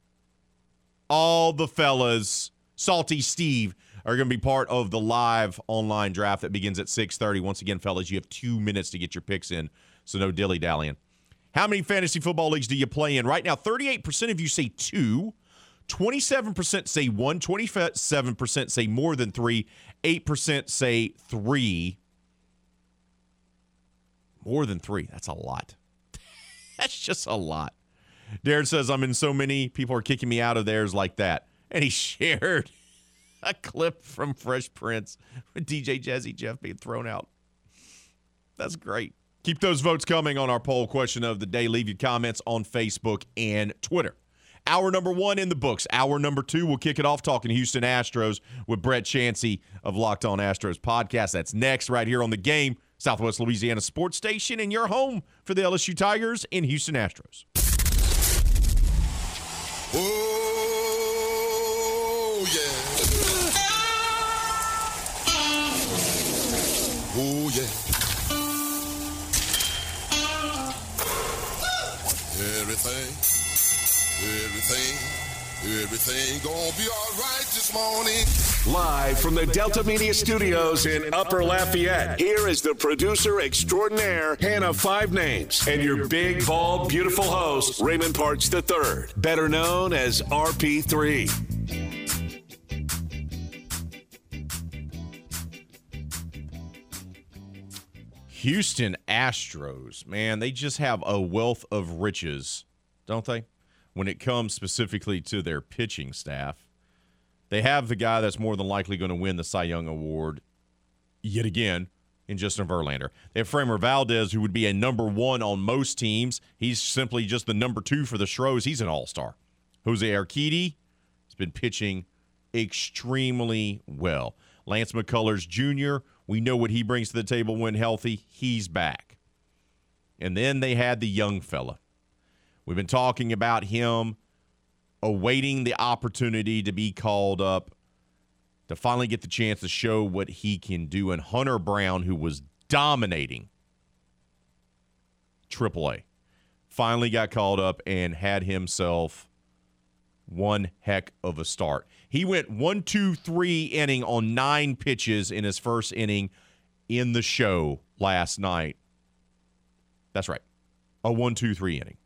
All the fellas, Salty Steve, are going to be part of the live online draft that begins at 6:30. Once again, fellas, you have two minutes to get your picks in, so no dilly dallying. How many fantasy football leagues do you play in right now? 38% of you say two. 27% say one, 27% say more than three, 8% say three. More than three. That's a lot. That's just a lot. Darren says, I'm in so many. People are kicking me out of theirs like that. And he *laughs* shared a clip from Fresh Prince with DJ Jazzy Jeff being thrown out. That's great. Keep those votes coming on our poll question of the day. Leave your comments on Facebook and Twitter. Hour number one in the books. Hour number two, we'll kick it off talking Houston Astros with Brett Chansey of Locked On Astros podcast. That's next, right here on the game. Southwest Louisiana Sports Station, and your home for the LSU Tigers and Houston Astros. Oh, yeah. Oh, yeah. Everything, everything Everything gonna be all right this morning. Live from the Delta Media Studios in Upper Lafayette, here is the producer extraordinaire, Hannah Five Names, and your big, bald, beautiful host, Raymond Parks III, better known as RP3. Houston Astros, man, they just have a wealth of riches, don't they? When it comes specifically to their pitching staff. They have the guy that's more than likely going to win the Cy Young Award yet again in Justin Verlander. They have Framber Valdez, who would be a number one on most teams. He's simply just the number two for the Stros. He's an all star. Jose Urquidy has been pitching extremely well. Lance McCullers Jr., we know what he brings to the table when healthy. He's back. And then they had the young fella, We've been talking about him awaiting the opportunity to be called up to finally get the chance to show what he can do. And Hunter Brown, who was dominating AAA, finally got called up and had himself one heck of a start. He went one, two, three inning on nine pitches in his first inning in the show last night. That's right. A one, two, three inning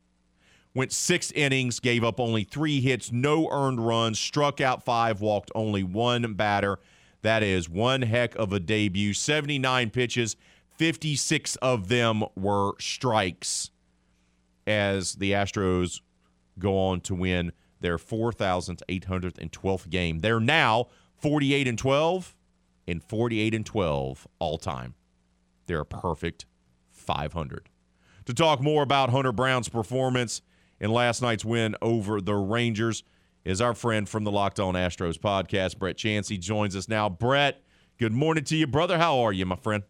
went six innings, gave up only three hits, no earned runs, struck out five, walked only one batter. That is one heck of a debut. 79 pitches, 56 of them were strikes as the Astros go on to win their 4,812th game. They're now 48 and 12 and 48 and 12 all time. They're a perfect 500. To talk more about Hunter Brown's performance in last night's win over the Rangers is our friend from the Locked On Astros podcast, Brett Chansey, joins us now. Brett, good morning to you, brother. How are you, my friend?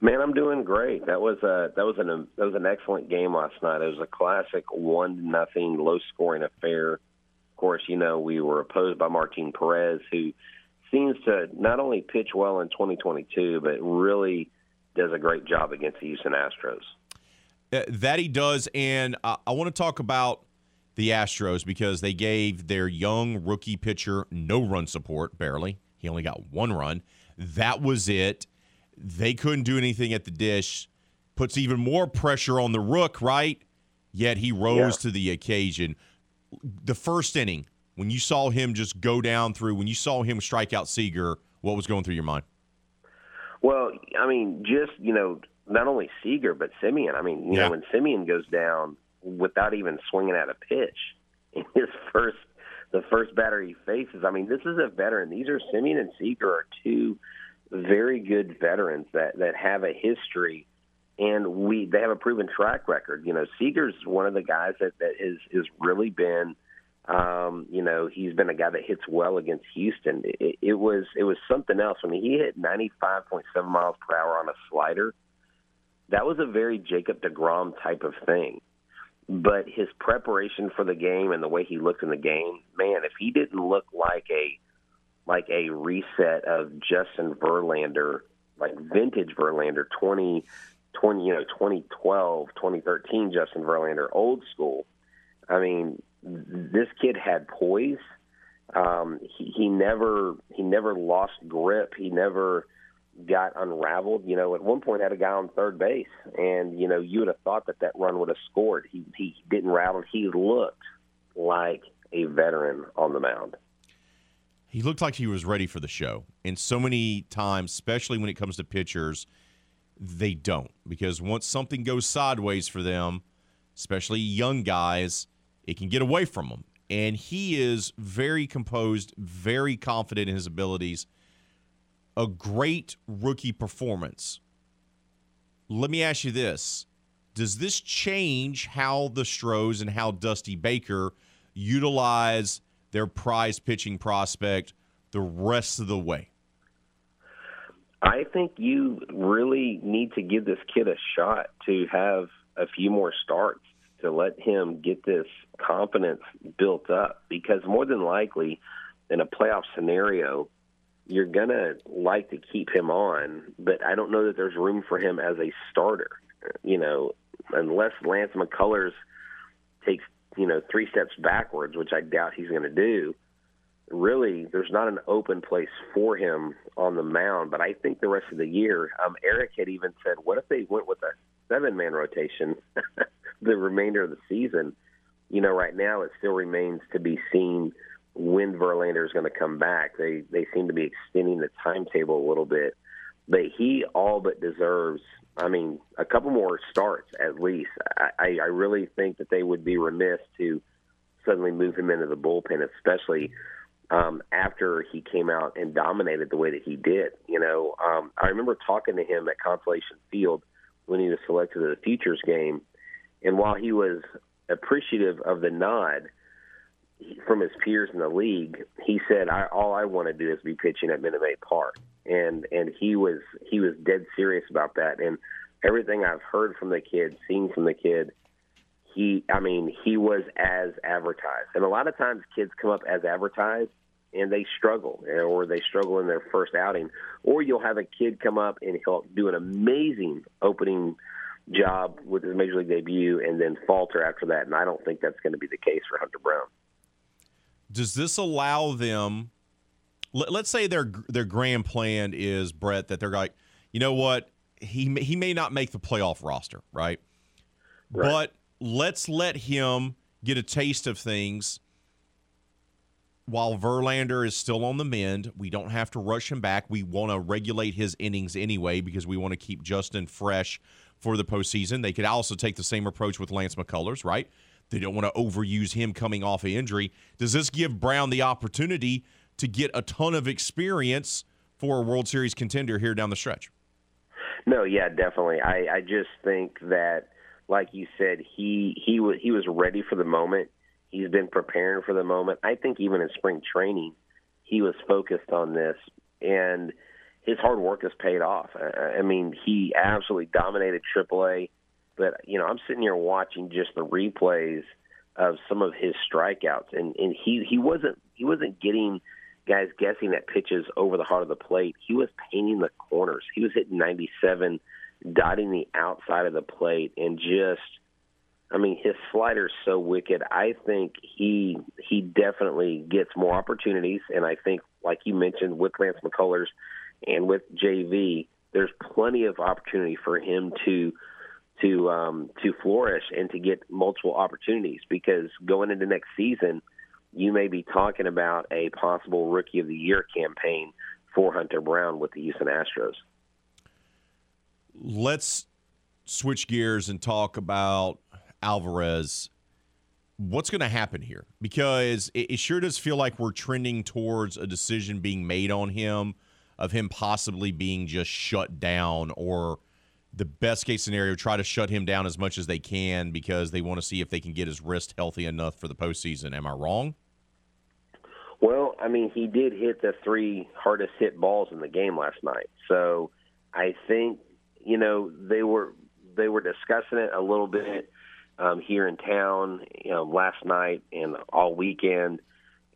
Man, I'm doing great. That was a that was an that was an excellent game last night. It was a classic one nothing low scoring affair. Of course, you know we were opposed by Martin Perez, who seems to not only pitch well in 2022, but really does a great job against the Houston Astros. Uh, that he does, and I, I want to talk about the Astros because they gave their young rookie pitcher no run support, barely. He only got one run. That was it. They couldn't do anything at the dish. Puts even more pressure on the rook, right? Yet he rose yeah. to the occasion. The first inning, when you saw him just go down through, when you saw him strike out Seager, what was going through your mind? Well, I mean, just you know, not only Seager but Semien. I mean, you yeah. know, when Semien goes down without even swinging at a pitch in *laughs* his first, the first batter he faces. I mean, this is a veteran. These are Semien and Seager are two very good veterans that that have a history and we they have a proven track record. You know, Seager's one of the guys that that is has really been um, you know, he's been a guy that hits well against Houston. It, it was it was something else. I mean, he hit 95.7 miles per hour on a slider. That was a very Jacob DeGrom type of thing. But his preparation for the game and the way he looked in the game, man, if he didn't look like a like a reset of Justin Verlander, like vintage Verlander, 20, 20 you know, 2012, 2013 Justin Verlander, old school. I mean, this kid had poise. Um, he, he never he never lost grip. He never got unraveled. You know, at one point had a guy on third base, and you know you would have thought that that run would have scored. He he didn't rattle. He looked like a veteran on the mound. He looked like he was ready for the show. And so many times, especially when it comes to pitchers, they don't because once something goes sideways for them, especially young guys, it can get away from them. And he is very composed, very confident in his abilities. A great rookie performance. Let me ask you this Does this change how the Stros and how Dusty Baker utilize their prize pitching prospect the rest of the way? I think you really need to give this kid a shot to have a few more starts to let him get this confidence built up because more than likely in a playoff scenario you're going to like to keep him on but I don't know that there's room for him as a starter you know unless Lance McCullers takes you know three steps backwards which I doubt he's going to do. Really there's not an open place for him on the mound but I think the rest of the year um Eric had even said what if they went with a seven man rotation *laughs* the remainder of the season, you know, right now it still remains to be seen when Verlander is going to come back. They they seem to be extending the timetable a little bit, but he all but deserves. I mean, a couple more starts at least. I, I really think that they would be remiss to suddenly move him into the bullpen, especially um, after he came out and dominated the way that he did. You know, um, I remember talking to him at Constellation Field when he was selected to the Futures game and while he was appreciative of the nod from his peers in the league, he said, I, "All I want to do is be pitching at Minute Maid Park," and and he was he was dead serious about that. And everything I've heard from the kid, seen from the kid, he, I mean, he was as advertised. And a lot of times, kids come up as advertised, and they struggle, or they struggle in their first outing, or you'll have a kid come up and he'll do an amazing opening job with his major league debut and then falter after that. And I don't think that's going to be the case for Hunter Brown. Does this allow them? Let, us say their their grand plan is Brett that they're like, you know what, he he may not make the playoff roster, right? right. But let's let him get a taste of things while Verlander is still on the mend, we don't have to rush him back. We want to regulate his innings anyway because we want to keep Justin fresh for the postseason. They could also take the same approach with Lance McCullers, right? They don't want to overuse him coming off an injury. Does this give Brown the opportunity to get a ton of experience for a World Series contender here down the stretch. No, yeah, definitely. I, I just think that, like you said, he he was he was ready for the moment. He's been preparing for the moment. I think even in spring training, he was focused on this, and his hard work has paid off. I, I mean, he absolutely dominated AAA. But you know, I'm sitting here watching just the replays of some of his strikeouts, and and he he wasn't he wasn't getting guys guessing at pitches over the heart of the plate. He was painting the corners. He was hitting 97, dotting the outside of the plate, and just I mean, his slider's so wicked. I think he he definitely gets more opportunities, and I think, like you mentioned, with Lance McCullers and with JV, there's plenty of opportunity for him to to um, to flourish and to get multiple opportunities. Because going into next season, you may be talking about a possible Rookie of the Year campaign for Hunter Brown with the Houston Astros. Let's switch gears and talk about Alvarez, what's going to happen here? Because it, it, sure does feel like we're trending towards a decision being made on him, of him possibly being just shut down, or the best case scenario, try to shut him down as much as they can because they want to see if they can get his wrist healthy enough for the postseason. Am I wrong? Well, I mean, he did hit the three hardest hit balls in the game last night. So I think, you know, they were they were discussing it a little bit um, here in town you know, last night and all weekend.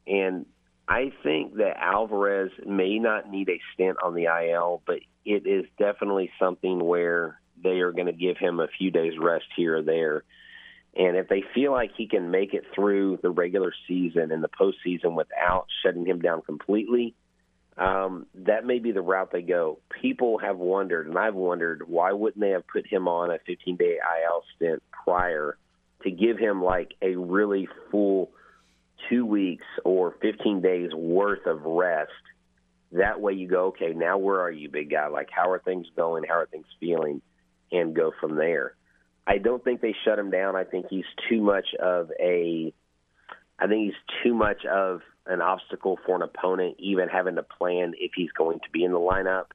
And I think that Alvarez may not need a stint on the IL, but it is definitely something where they are going to give him a few days rest here or there. And if they feel like he can make it through the regular season and the postseason without shutting him down completely, um, that may be the route they go. People have wondered, and I've wondered, why wouldn't they have put him on a 15 day IL stint prior to give him like a really full two weeks or 15 days worth of rest? That way you go, okay, now where are you, big guy? Like, how are things going? How are things feeling? And go from there. I don't think they shut him down. I think he's too much of a I think he's too much of an obstacle for an opponent, even having to plan if he's going to be in the lineup.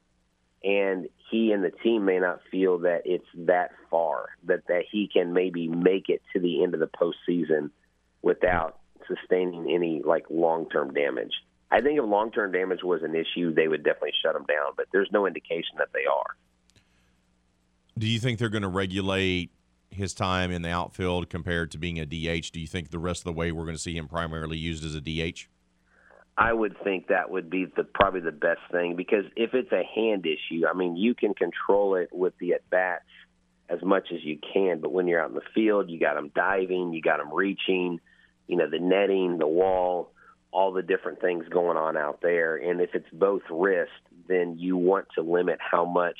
And he and the team may not feel that it's that far, that, that he can maybe make it to the end of the postseason without sustaining any like long term damage. I think if long term damage was an issue, they would definitely shut them down, but there's no indication that they are. Do you think they're going to regulate his time in the outfield compared to being a DH? Do you think the rest of the way we're going to see him primarily used as a DH? I would think that would be the probably the best thing because if it's a hand issue, I mean, you can control it with the at bats as much as you can, but when you're out in the field, you got them diving, you got them reaching, you know, the netting, the wall, all the different things going on out there. And if it's both wrist, then you want to limit how much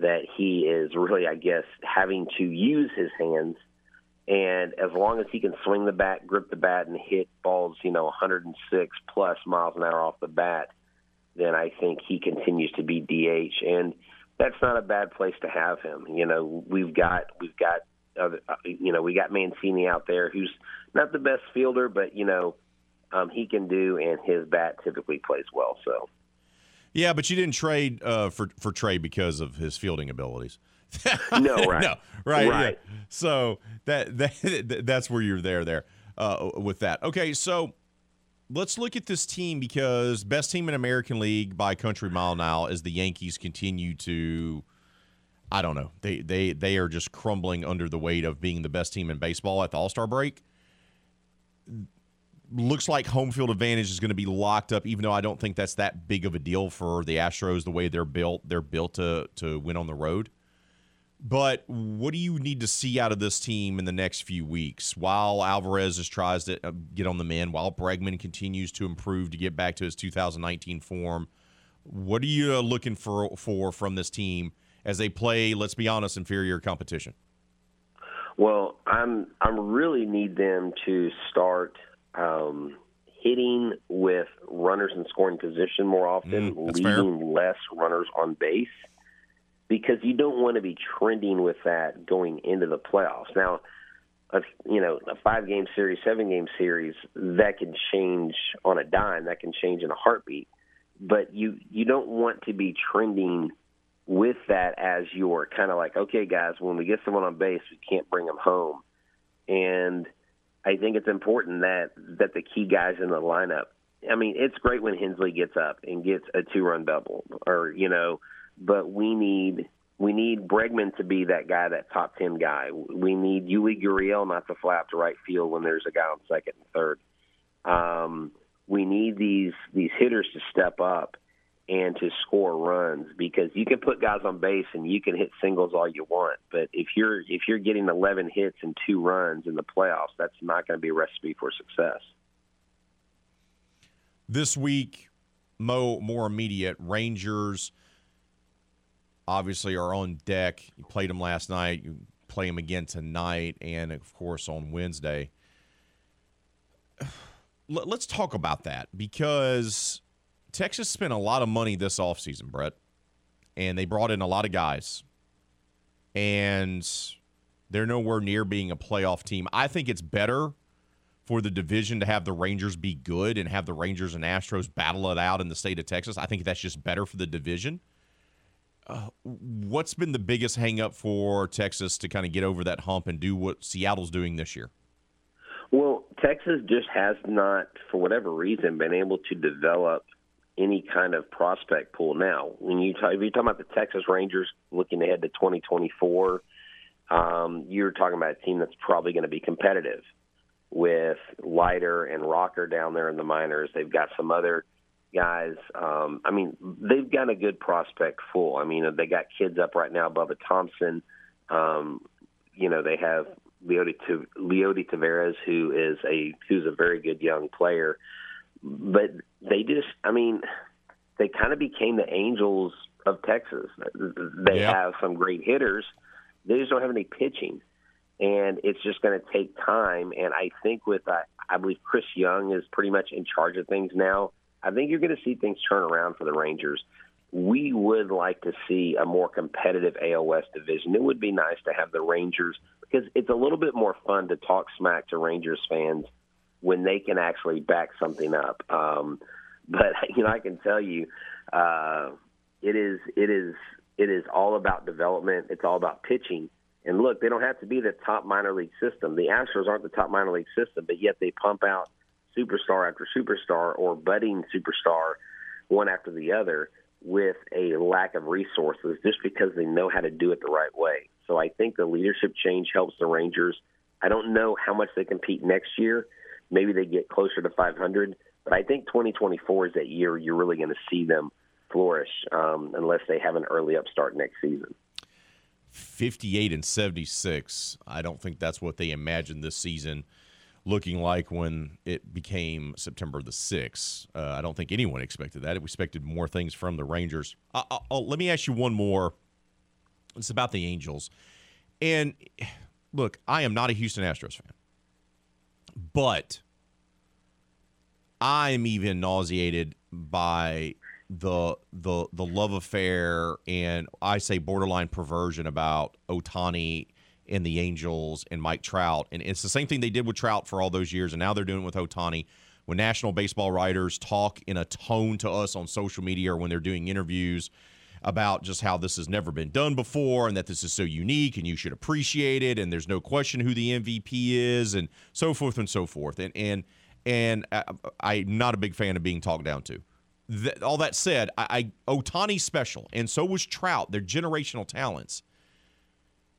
that he is really, I guess, having to use his hands. And as long as he can swing the bat, grip the bat, and hit balls, you know, 106 plus miles an hour off the bat, then I think he continues to be DH. And that's not a bad place to have him. You know, we've got we've got uh, you know we got Mancini out there who's not the best fielder, but you know um, he can do, and his bat typically plays well. So yeah, but you didn't trade uh, for for Trey because of his fielding abilities. *laughs* no, right? *laughs* no, right, right. Yeah. So that, *laughs* that that's where you're there there uh, with that. Okay, so let's look at this team because best team in American League by country mile now as the Yankees continue to. I don't know. They they they are just crumbling under the weight of being the best team in baseball at the All Star break looks like home field advantage is going to be locked up, even though I don't think that's that big of a deal for the Astros the way they're built. They're built to to win on the road. But what do you need to see out of this team in the next few weeks while Alvarez just tries to uh, get on the man, while Bregman continues to improve to get back to his 2019 form? What are you uh, looking for for from this team as they play? Let's be honest, inferior competition. Well, I'm I'm really need them to start um, hitting with runners in scoring position more often, mm, leaving fair. less runners on base, because you don't want to be trending with that going into the playoffs. Now, a, you know, a five game series, seven game series, that can change on a dime. That can change in a heartbeat. but you you don't want to be trending with that as your kind of like, okay, guys, when we get someone on base, we can't bring them home, and I think it's important that that the key guys in the lineup. I mean, it's great when Hensley gets up and gets a two-run double, or you know, but we need we need Bregman to be that guy, that top ten guy. We need Yuli Gurriel not to out to right field when there's a guy on second and third. Um, we need these these hitters to step up and to score runs because you can put guys on base and you can hit singles all you want, but if you're if you're getting 11 hits and two runs in the playoffs, that's not going to be a recipe for success. This week, Mo, more immediate Rangers obviously are on deck. You played them last night. You play them again tonight, and of course on Wednesday. *sighs* Let's talk about that because Texas spent a lot of money this offseason, Brett, and they brought in a lot of guys, and they're nowhere near being a playoff team. I think it's better for the division to have the Rangers be good and have the Rangers and Astros battle it out in the state of Texas. I think that's just better for the division. Uh, what's been the biggest hangup for Texas to kind of get over that hump and do what Seattle's doing this year? Well, Texas just has not, for whatever reason, been able to develop any kind of prospect pool. Now, when you talk, if you're talking about the Texas Rangers looking ahead to 2024, um, you're talking about a team that's probably going to be competitive with Leiter and Rocker down there in the minors. They've got some other guys. Um, I mean, they've got a good prospect full. I mean, they got kids up right now, Bubba Thompson. Um, you know, they have Leody, Leody Taveras, who is a who's a very good young player. But they just, I mean, they kind of became the Angels of Texas. They yeah. have some great hitters. They just don't have any pitching, and it's just going to take time. And I think with uh, I believe Chris Young is pretty much in charge of things now. I think you're going to see things turn around for the Rangers. We would like to see a more competitive AL West division. It would be nice to have the Rangers because it's a little bit more fun to talk smack to Rangers fans when they can actually back something up. Um, but *laughs* you know, I can tell you, uh, it is it is it is all about development. It's all about pitching. And look, they don't have to be the top minor league system. The Astros aren't the top minor league system, but yet they pump out superstar after superstar or budding superstar one after the other with a lack of resources just because they know how to do it the right way. So I think the leadership change helps the Rangers. I don't know how much they compete next year. Maybe they get closer to 500, but I think 2024 is that year you're really going to see them flourish um, unless they have an early upstart next season. 58 and 76. I don't think that's what they imagined this season looking like when it became September the 6th. Uh, I don't think anyone expected that. We expected more things from the Rangers. I, I, I'll, let me ask you one more. It's about the Angels. And *sighs* look, I am not a Houston Astros fan, but I'm even nauseated by the the the love affair and I say borderline perversion about Ohtani and the Angels and Mike Trout. And it's the same thing they did with Trout for all those years, and now they're doing it with Ohtani. When national baseball writers talk in a tone to us on social media or when they're doing interviews about just how this has never been done before and that this is so unique and you should appreciate it and there's no question who the MVP is and so forth and so forth. And and and I, am not a big fan of being talked down to. all that said, I, I Ohtani's special, and so was Trout. They're generational talents.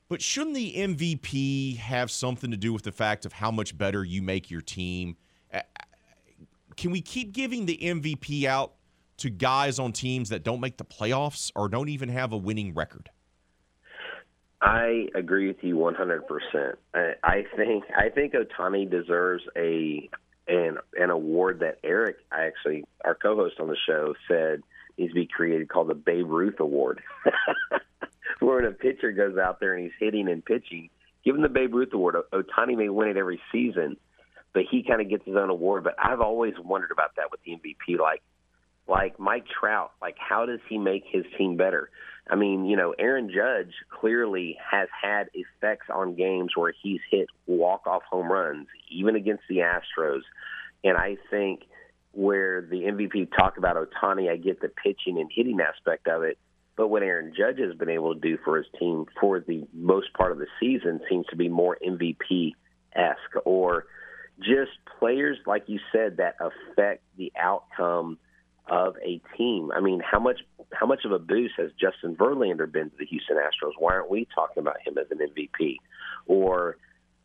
But shouldn't the MVP have something to do with the fact of how much better you make your team? Can we keep giving the MVP out to guys on teams that don't make the playoffs or don't even have a winning record? I agree with you 100%. I, I think I think Ohtani deserves a an an award that Eric, I actually our co-host on the show, said needs to be created called the Babe Ruth Award. *laughs* when a pitcher goes out there and he's hitting and pitching, give him the Babe Ruth Award. Ohtani may win it every season, but he kind of gets his own award. But I've always wondered about that with the MVP. Like, like Mike Trout, like how does he make his team better? I mean, you know, Aaron Judge clearly has had effects on games where he's hit walk-off home runs, even against the Astros. And I think where the MVP talk about Ohtani. I get the pitching and hitting aspect of it, but what Aaron Judge has been able to do for his team for the most part of the season seems to be more MVP esque or just players like you said that affect the outcome of a team. I mean, how much how much of a boost has Justin Verlander been to the Houston Astros? Why aren't we talking about him as an MVP? Or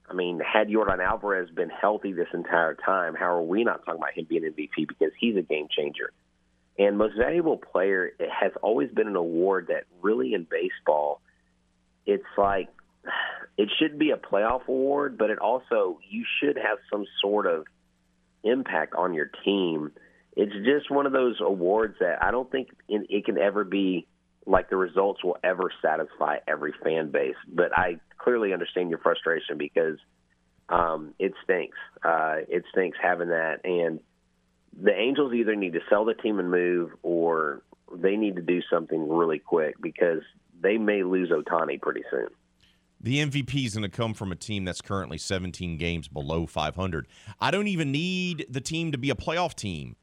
I mean, had Yordan Alvarez been healthy this entire time, how are we not talking about him being MVP because he's a game changer? And most valuable player it has always been an award that really in baseball, it's like it should be a playoff award, but it also you should have some sort of impact on your team. It's just one of those awards that I don't think it can ever be like the results will ever satisfy every fan base. But I clearly understand your frustration because um, it stinks. Uh, it stinks having that, and the Angels either need to sell the team and move, or they need to do something really quick because they may lose Ohtani pretty soon. The MVP is going to come from a team that's currently 17 games below 500. I don't even need the team to be a playoff team,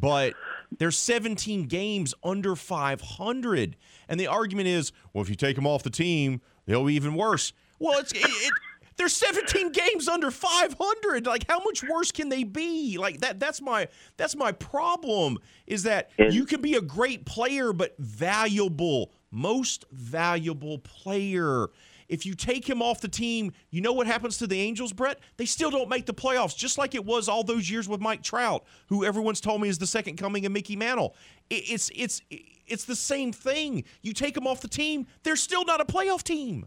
but there's 17 games under 500. And the argument is, well, if you take them off the team, they'll be even worse. Well, it's it, it there's 17 games under 500. Like, how much worse can they be? Like that. That's my that's my problem. Is that you can be a great player, but valuable, most valuable player. If you take him off the team, you know what happens to the Angels, Brett? They still don't make the playoffs, just like it was all those years with Mike Trout, who everyone's told me is the second coming of Mickey Mantle. It's it's it's the same thing. You take him off the team, they're still not a playoff team.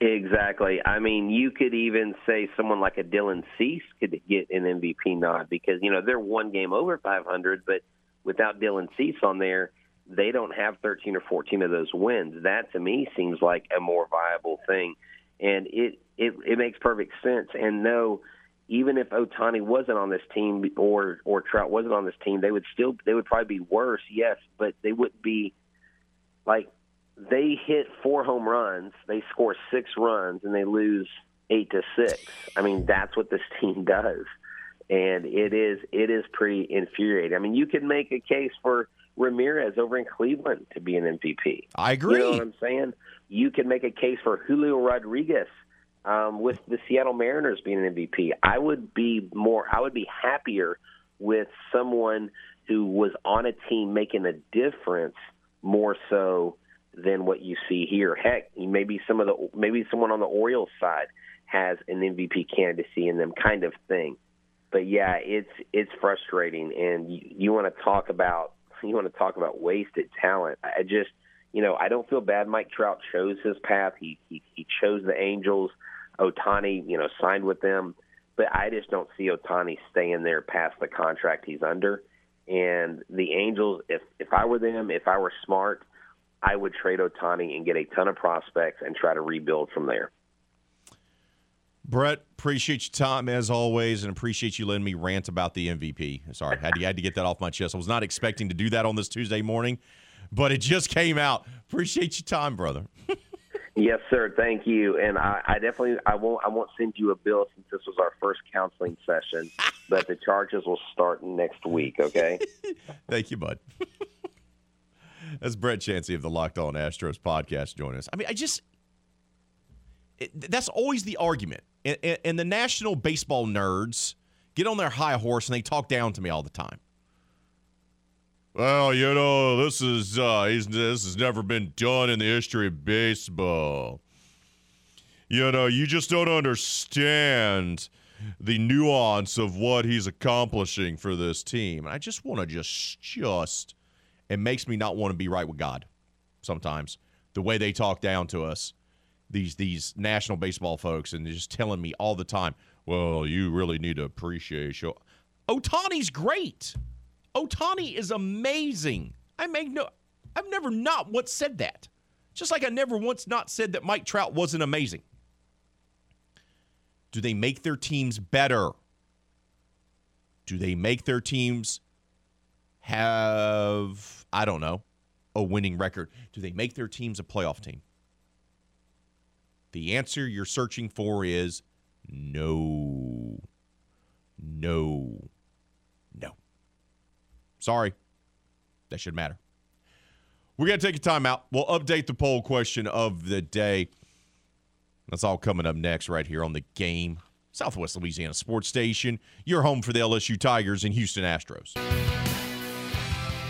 Exactly. I mean, you could even say someone like a Dylan Cease could get an MVP nod because you know they're one game over 500, but without Dylan Cease on there, they don't have 13 or 14 of those wins. That to me seems like a more viable thing, and it it, it makes perfect sense. And no, even if Ohtani wasn't on this team or or Trout wasn't on this team, they would still they would probably be worse. Yes, but they wouldn't be like they hit four home runs, they score six runs, and they lose eight to six. I mean, that's what this *laughs* team does, and it is it is pretty infuriating. I mean, you can make a case for Ramirez over in Cleveland to be an MVP. I agree. You know what I'm saying? You can make a case for Julio Rodriguez um, with the Seattle Mariners being an MVP. I would be more. I would be happier with someone who was on a team making a difference more so than what you see here. Heck, maybe some of the maybe someone on the Orioles side has an MVP candidacy in them, kind of thing. But yeah, it's it's frustrating, and you, you want to talk about you want to talk about wasted talent. I just you know I don't feel bad. Mike Trout chose his path. He he, he chose the Angels. Ohtani, you know, signed with them, but I just don't see Ohtani staying there past the contract he's under. And the Angels, if if I were them, if I were smart, I would trade Ohtani and get a ton of prospects and try to rebuild from there. Brett, appreciate your time as always, and appreciate you letting me rant about the MVP. Sorry, had to, had to get that off my chest. I was not expecting to do that on this Tuesday morning, but it just came out. Appreciate your time, brother. Yes, sir. Thank you. And I, I definitely I won't I won't send you a bill since this was our first counseling session, *laughs* but the charges will start next week. Okay. *laughs* Thank you, bud. That's Brett Chansey of the Locked On Astros podcast joining us. I mean, I just it, that's always the argument, and, and, the national baseball nerds get on their high horse and they talk down to me all the time. Well, you know, this is uh, this has never been done in the history of baseball. You know, you just don't understand the nuance of what he's accomplishing for this team. And I just want to just just it makes me not want to be right with God sometimes. The way they talk down to us, these these national baseball folks, and just telling me all the time, well, you really need to appreciate your Ohtani's great. Ohtani is amazing. I make no I've never not once said that. Just like I never once not said that Mike Trout wasn't amazing. Do they make their teams better? Do they make their teams have, I don't know, a winning record? Do they make their teams a playoff team? The answer you're searching for is no. No. No. Sorry. That should matter. We're going to take a timeout. We'll update the poll question of the day. That's all coming up next, right here on the game. Southwest Louisiana Sports Station, your home for the LSU Tigers and Houston Astros.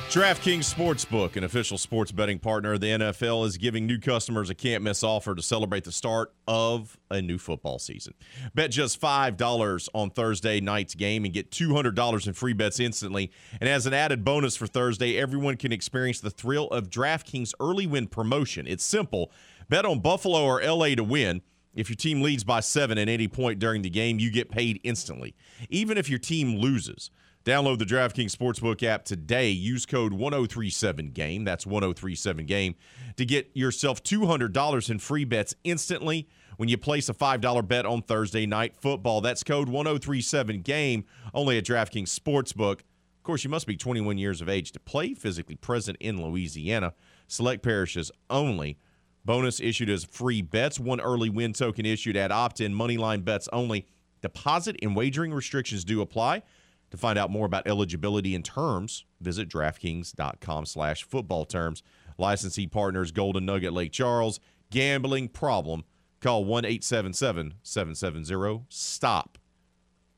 DraftKings Sportsbook, an official sports betting partner of the NFL, is giving new customers a can't miss offer to celebrate the start of a new football season. Bet just $5 on Thursday night's game and get $200 in free bets instantly. And as an added bonus for Thursday, everyone can experience the thrill of DraftKings early win promotion. It's simple bet on Buffalo or LA to win. If your team leads by seven at any point during the game, you get paid instantly, even if your team loses. Download the DraftKings Sportsbook app today. Use code 1037GAME. That's 1037GAME to get yourself $200 in free bets instantly when you place a $5 bet on Thursday night football. That's code 1037GAME only at DraftKings Sportsbook. Of course, you must be 21 years of age to play physically present in Louisiana. Select parishes only. Bonus issued as free bets. One early win token issued at opt in. Moneyline bets only. Deposit and wagering restrictions do apply. To find out more about eligibility and terms, visit DraftKings.com slash football terms. Licensee partners Golden Nugget Lake Charles. Gambling problem. Call 1-877-770-STOP.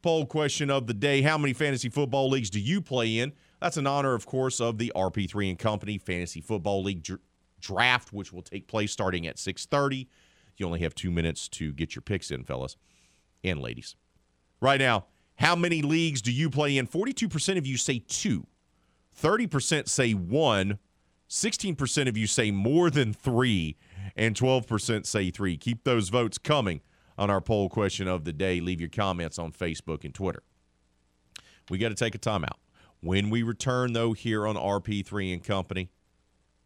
Poll question of the day. How many fantasy football leagues do you play in? That's in honor, of course, of the RP3 and Company Fantasy Football League dr- draft, which will take place starting at 6.30. You only have two minutes to get your picks in, fellas and ladies. Right now, how many leagues do you play in? 42% of you say two, 30% say one, 16% of you say more than three, and 12% say three. Keep those votes coming on our poll question of the day. Leave your comments on Facebook and Twitter. We got to take a timeout. When we return, though, here on RP3 and Company,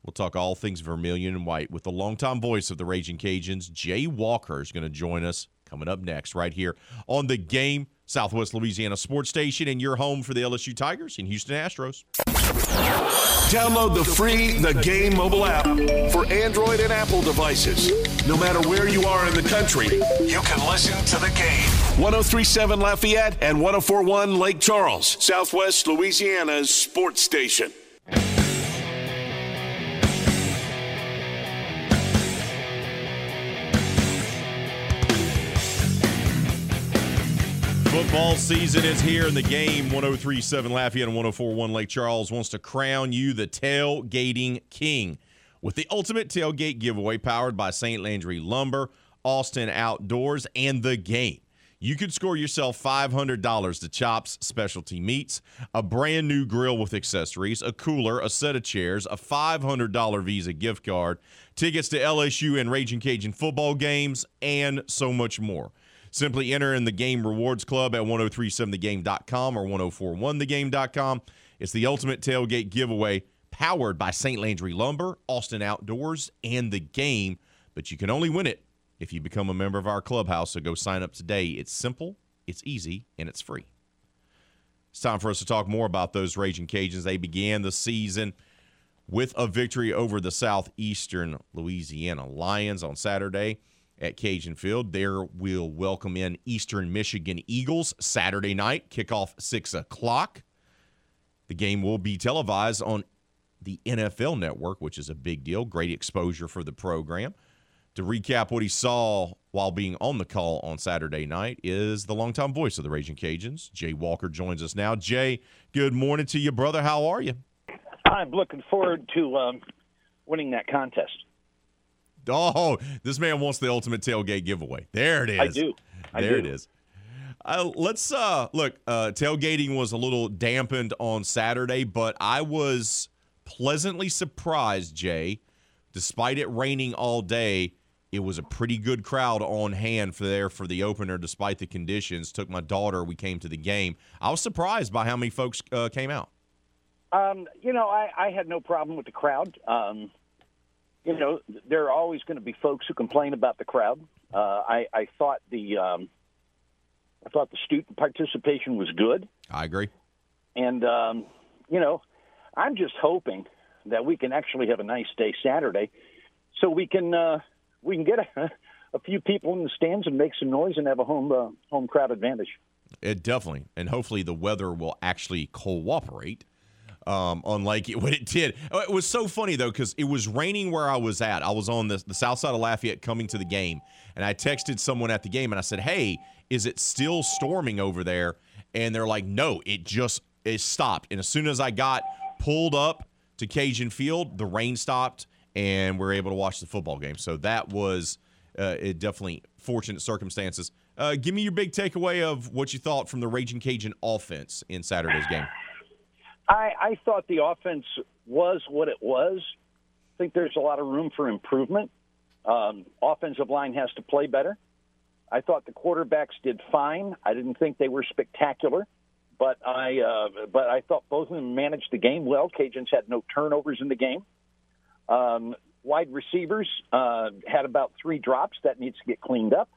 we'll talk all things Vermilion and White with the longtime voice of the Raging Cajuns, Jay Walker, is going to join us coming up next, right here on the game, Southwest Louisiana Sports Station, and your home for the LSU Tigers and Houston Astros. Download the free The Game mobile app for Android and Apple devices. No matter where you are in the country, you can listen to the game. 1037 Lafayette and 1041 Lake Charles, Southwest Louisiana's sports station. Football season is here, and the game 1037 Lafayette and 1041 Lake Charles wants to crown you the tailgating king with the ultimate tailgate giveaway powered by St. Landry Lumber, Austin Outdoors, and the game. You could score yourself $500 to Chops Specialty Meats, a brand new grill with accessories, a cooler, a set of chairs, a $500 Visa gift card, tickets to LSU and Raging Cajun football games, and so much more. Simply enter in the Game Rewards Club at 1037thegame.com or 1041thegame.com. It's the ultimate tailgate giveaway powered by St. Landry Lumber, Austin Outdoors, and the game. But you can only win it if you become a member of our clubhouse. So go sign up today. It's simple, it's easy, and it's free. It's time for us to talk more about those Raging Cajuns. They began the season with a victory over the Southeastern Louisiana Lions on Saturday at Cajun Field. There we'll welcome in Eastern Michigan Eagles Saturday night, kickoff 6 o'clock. The game will be televised on the NFL network, which is a big deal. Great exposure for the program. To recap what he saw while being on the call on Saturday night is the longtime voice of the Raging Cajuns. Jay Walker joins us now. Jay, good morning to you, brother. How are you? I'm looking forward to um, winning that contest. Oh, this man wants the ultimate tailgate giveaway. There it is. I do. I there do. it is. Uh, let's uh, look. Uh, tailgating was a little dampened on Saturday, but I was pleasantly surprised, Jay. Despite it raining all day, it was a pretty good crowd on hand for there for the opener, despite the conditions. Took my daughter. We came to the game. I was surprised by how many folks uh, came out. Um, you know, I, I had no problem with the crowd. Um, you know, there are always going to be folks who complain about the crowd. Uh, I, I thought the um, I thought the student participation was good, I agree. and um, you know, I'm just hoping that we can actually have a nice day Saturday, so we can uh, we can get a, *laughs* a few people in the stands and make some noise and have a home uh, home crowd advantage. It definitely, and hopefully the weather will actually cooperate. Um, unlike *laughs* it when it did. Uh, It was so funny though because it was raining where I was at. I was on the, the south side of Lafayette coming to the game, and I texted someone at the game and I said, "Hey, is it still storming over there?" And they're like, "No, it just it stopped." And as soon as I got pulled up to Cajun Field, the rain stopped, and we are able to watch the football game. So that was uh, it definitely fortunate circumstances. Uh, give me your big takeaway of what you thought from the Raging Cajun offense in Saturday's game. I, I thought the offense was what it was. I think there's a lot of room for improvement. Um, offensive line has to play better. I thought the quarterbacks did fine. I didn't think they were spectacular, but I uh, but I thought both of them managed the game well. Cajuns had no turnovers in the game. Um, wide receivers uh, had about three drops that needs to get cleaned up.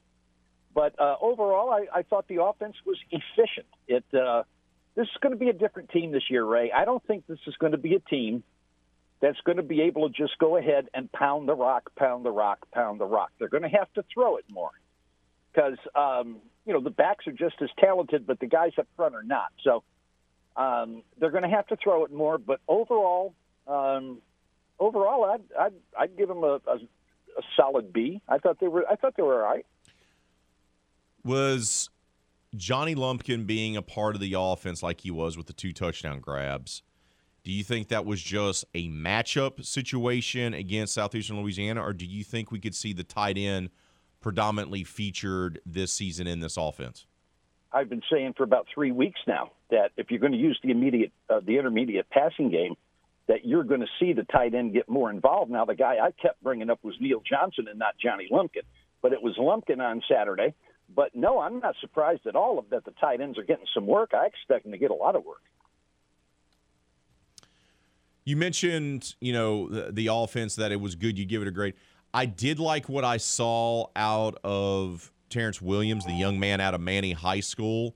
But uh, overall, I, I thought the offense was efficient. It uh, this is going to be a different team this year, Ray. I don't think this is going to be a team that's going to be able to just go ahead and pound the rock, pound the rock, pound the rock. They're going to have to throw it more because um, you know the backs are just as talented, but the guys up front are not. So um, they're going to have to throw it more. But overall, um, overall, I'd, I'd I'd give them a, a, a solid B. I thought they were I thought they were all right. Was Johnny Lumpkin being a part of the offense like he was with the two touchdown grabs? Do you think that was just a matchup situation against Southeastern Louisiana, or do you think we could see the tight end predominantly featured this season in this offense? I've been saying for about three weeks now that if you're going to use the immediate, uh, the intermediate passing game, that you're going to see the tight end get more involved. Now, the guy I kept bringing up was Neal Johnson and not Johnny Lumpkin, but it was Lumpkin on Saturday. But no, I'm not surprised at all that. The tight ends are getting some work. I expect them to get a lot of work. You mentioned, you know, the, the offense that it was good. You give it a grade. I did like what I saw out of Terrence Williams, the young man out of Many High School.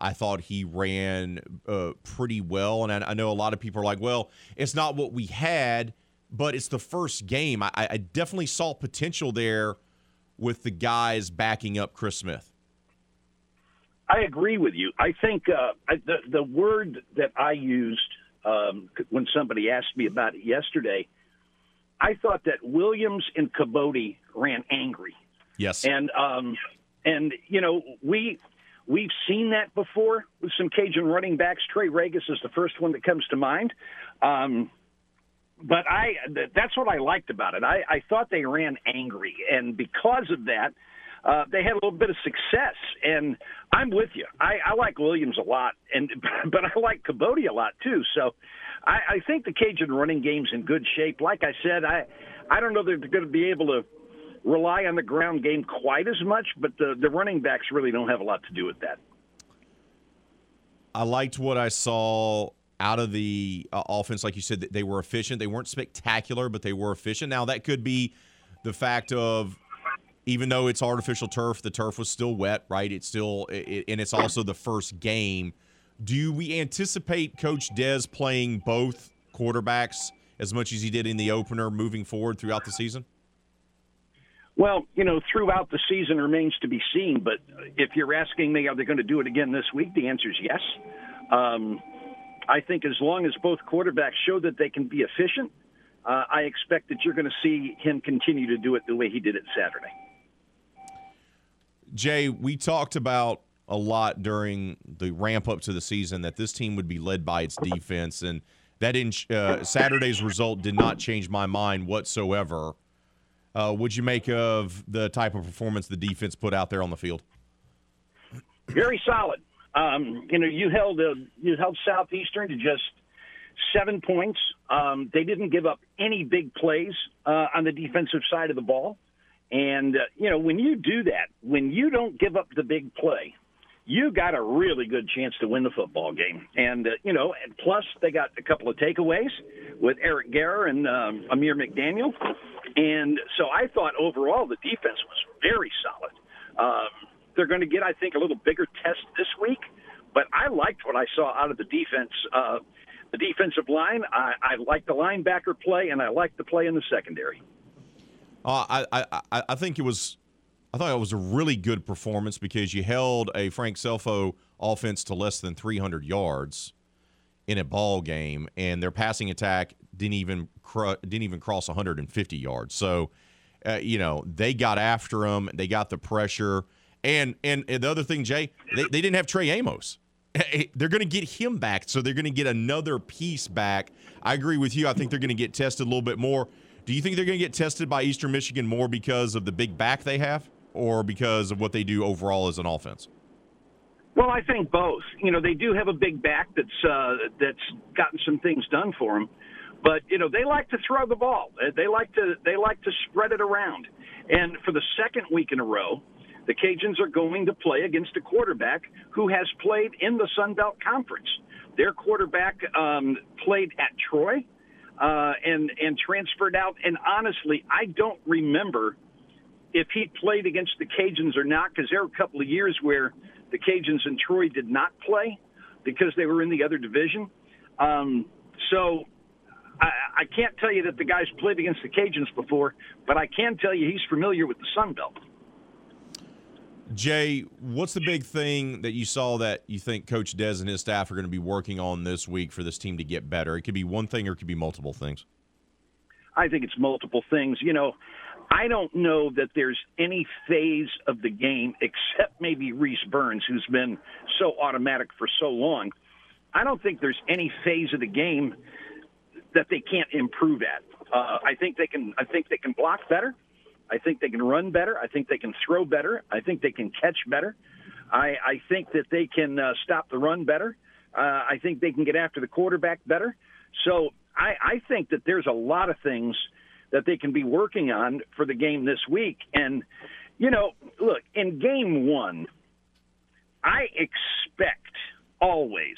I thought he ran uh, pretty well, and I, I know a lot of people are like, "Well, it's not what we had, but it's the first game." I, I definitely saw potential there with the guys backing up Chris Smith. I agree with you. I think uh, I, the the word that I used um, when somebody asked me about it yesterday, I thought that Williams and Kibodi ran angry, Yes. and um, and you know we we've seen that before with some Cajun running backs. Trey Ragas is the first one that comes to mind. Um, but I that's what I liked about it. I, I thought they ran angry, and because of that, uh, they had a little bit of success. And I'm with you. I, I like Williams a lot, and *laughs* but I like Kibodi a lot too. So I, I think the Cajun running game's in good shape. Like I said, I I don't know that they're going to be able to rely on the ground game quite as much, but the the running backs really don't have a lot to do with that. I liked what I saw out of the uh, offense. Like you said, they were efficient. They weren't spectacular, but they were efficient. Now, that could be the fact of even though it's artificial turf, the turf was still wet, right? It's still, it, and it's also the first game. Do we anticipate Coach Dez playing both quarterbacks as much as he did in the opener moving forward throughout the season? Well, you know, throughout the season remains to be seen. But if you're asking me, are they going to do it again this week? The answer is yes. Um, I think as long as both quarterbacks show that they can be efficient, uh, I expect that you're going to see him continue to do it the way he did it Saturday. Jay, we talked about a lot during the ramp up to the season that this team would be led by its defense, and that in uh, Saturday's result did not change my mind whatsoever. Uh, would you make of the type of performance the defense put out there on the field? Very solid. Um, you know, you held uh, you held Southeastern to just seven points. Um, they didn't give up any big plays uh, on the defensive side of the ball. And, uh, you know, when you do that, when you don't give up the big play, you got a really good chance to win the football game. And, uh, you know, and plus they got a couple of takeaways with Eric Guerra and um, Amir McDaniel. And so I thought overall the defense was very solid. Um, they're going to get, I think, a little bigger test this week. But I liked what I saw out of the defense. Uh, the defensive line, I, I like the linebacker play, and I like the play in the secondary. Uh, I, I I think it was I thought it was a really good performance because you held a Frank Scelfo offense to less than 300 yards, in a ball game, and their passing attack didn't even cr- didn't even cross 150 yards. So, uh, you know, they got after them. They got the pressure. And and, the other thing, Jay, they, they didn't have Trey Amos. *laughs* They're going to get him back, so they're going to get another piece back. I agree with you. I think they're going to get tested a little bit more. Do you think they're going to get tested by Eastern Michigan more because of the big back they have, or because of what they do overall as an offense? Well, I think both. You know, they do have a big back that's uh, that's gotten some things done for them, but you know they like to throw the ball. They like to they like to spread it around. And for the second week in a row, the Cajuns are going to play against a quarterback who has played in the Sun Belt Conference. Their quarterback um, played at Troy uh, and and transferred out. And honestly, I don't remember if he played against the Cajuns or not because there were a couple of years where the Cajuns and Troy did not play because they were in the other division. Um, so I, I can't tell you that the guy's played against the Cajuns before, but I can tell you he's familiar with the Sun Belt. Jay, what's the big thing that you saw that you think Coach Des and his staff are going to be working on this week for this team to get better? It could be one thing or it could be multiple things. I think it's multiple things. You know, I don't know that there's any phase of the game except maybe Rhys Byrns, who's been so automatic for so long. I don't think there's any phase of the game that they can't improve at. Uh, I think they can. I think they can block better. I think they can run better. I think they can throw better. I think they can catch better. I, I think that they can uh, stop the run better. Uh, I think they can get after the quarterback better. So I, I think that there's a lot of things that they can be working on for the game this week. And, you know, look, in game one, I expect always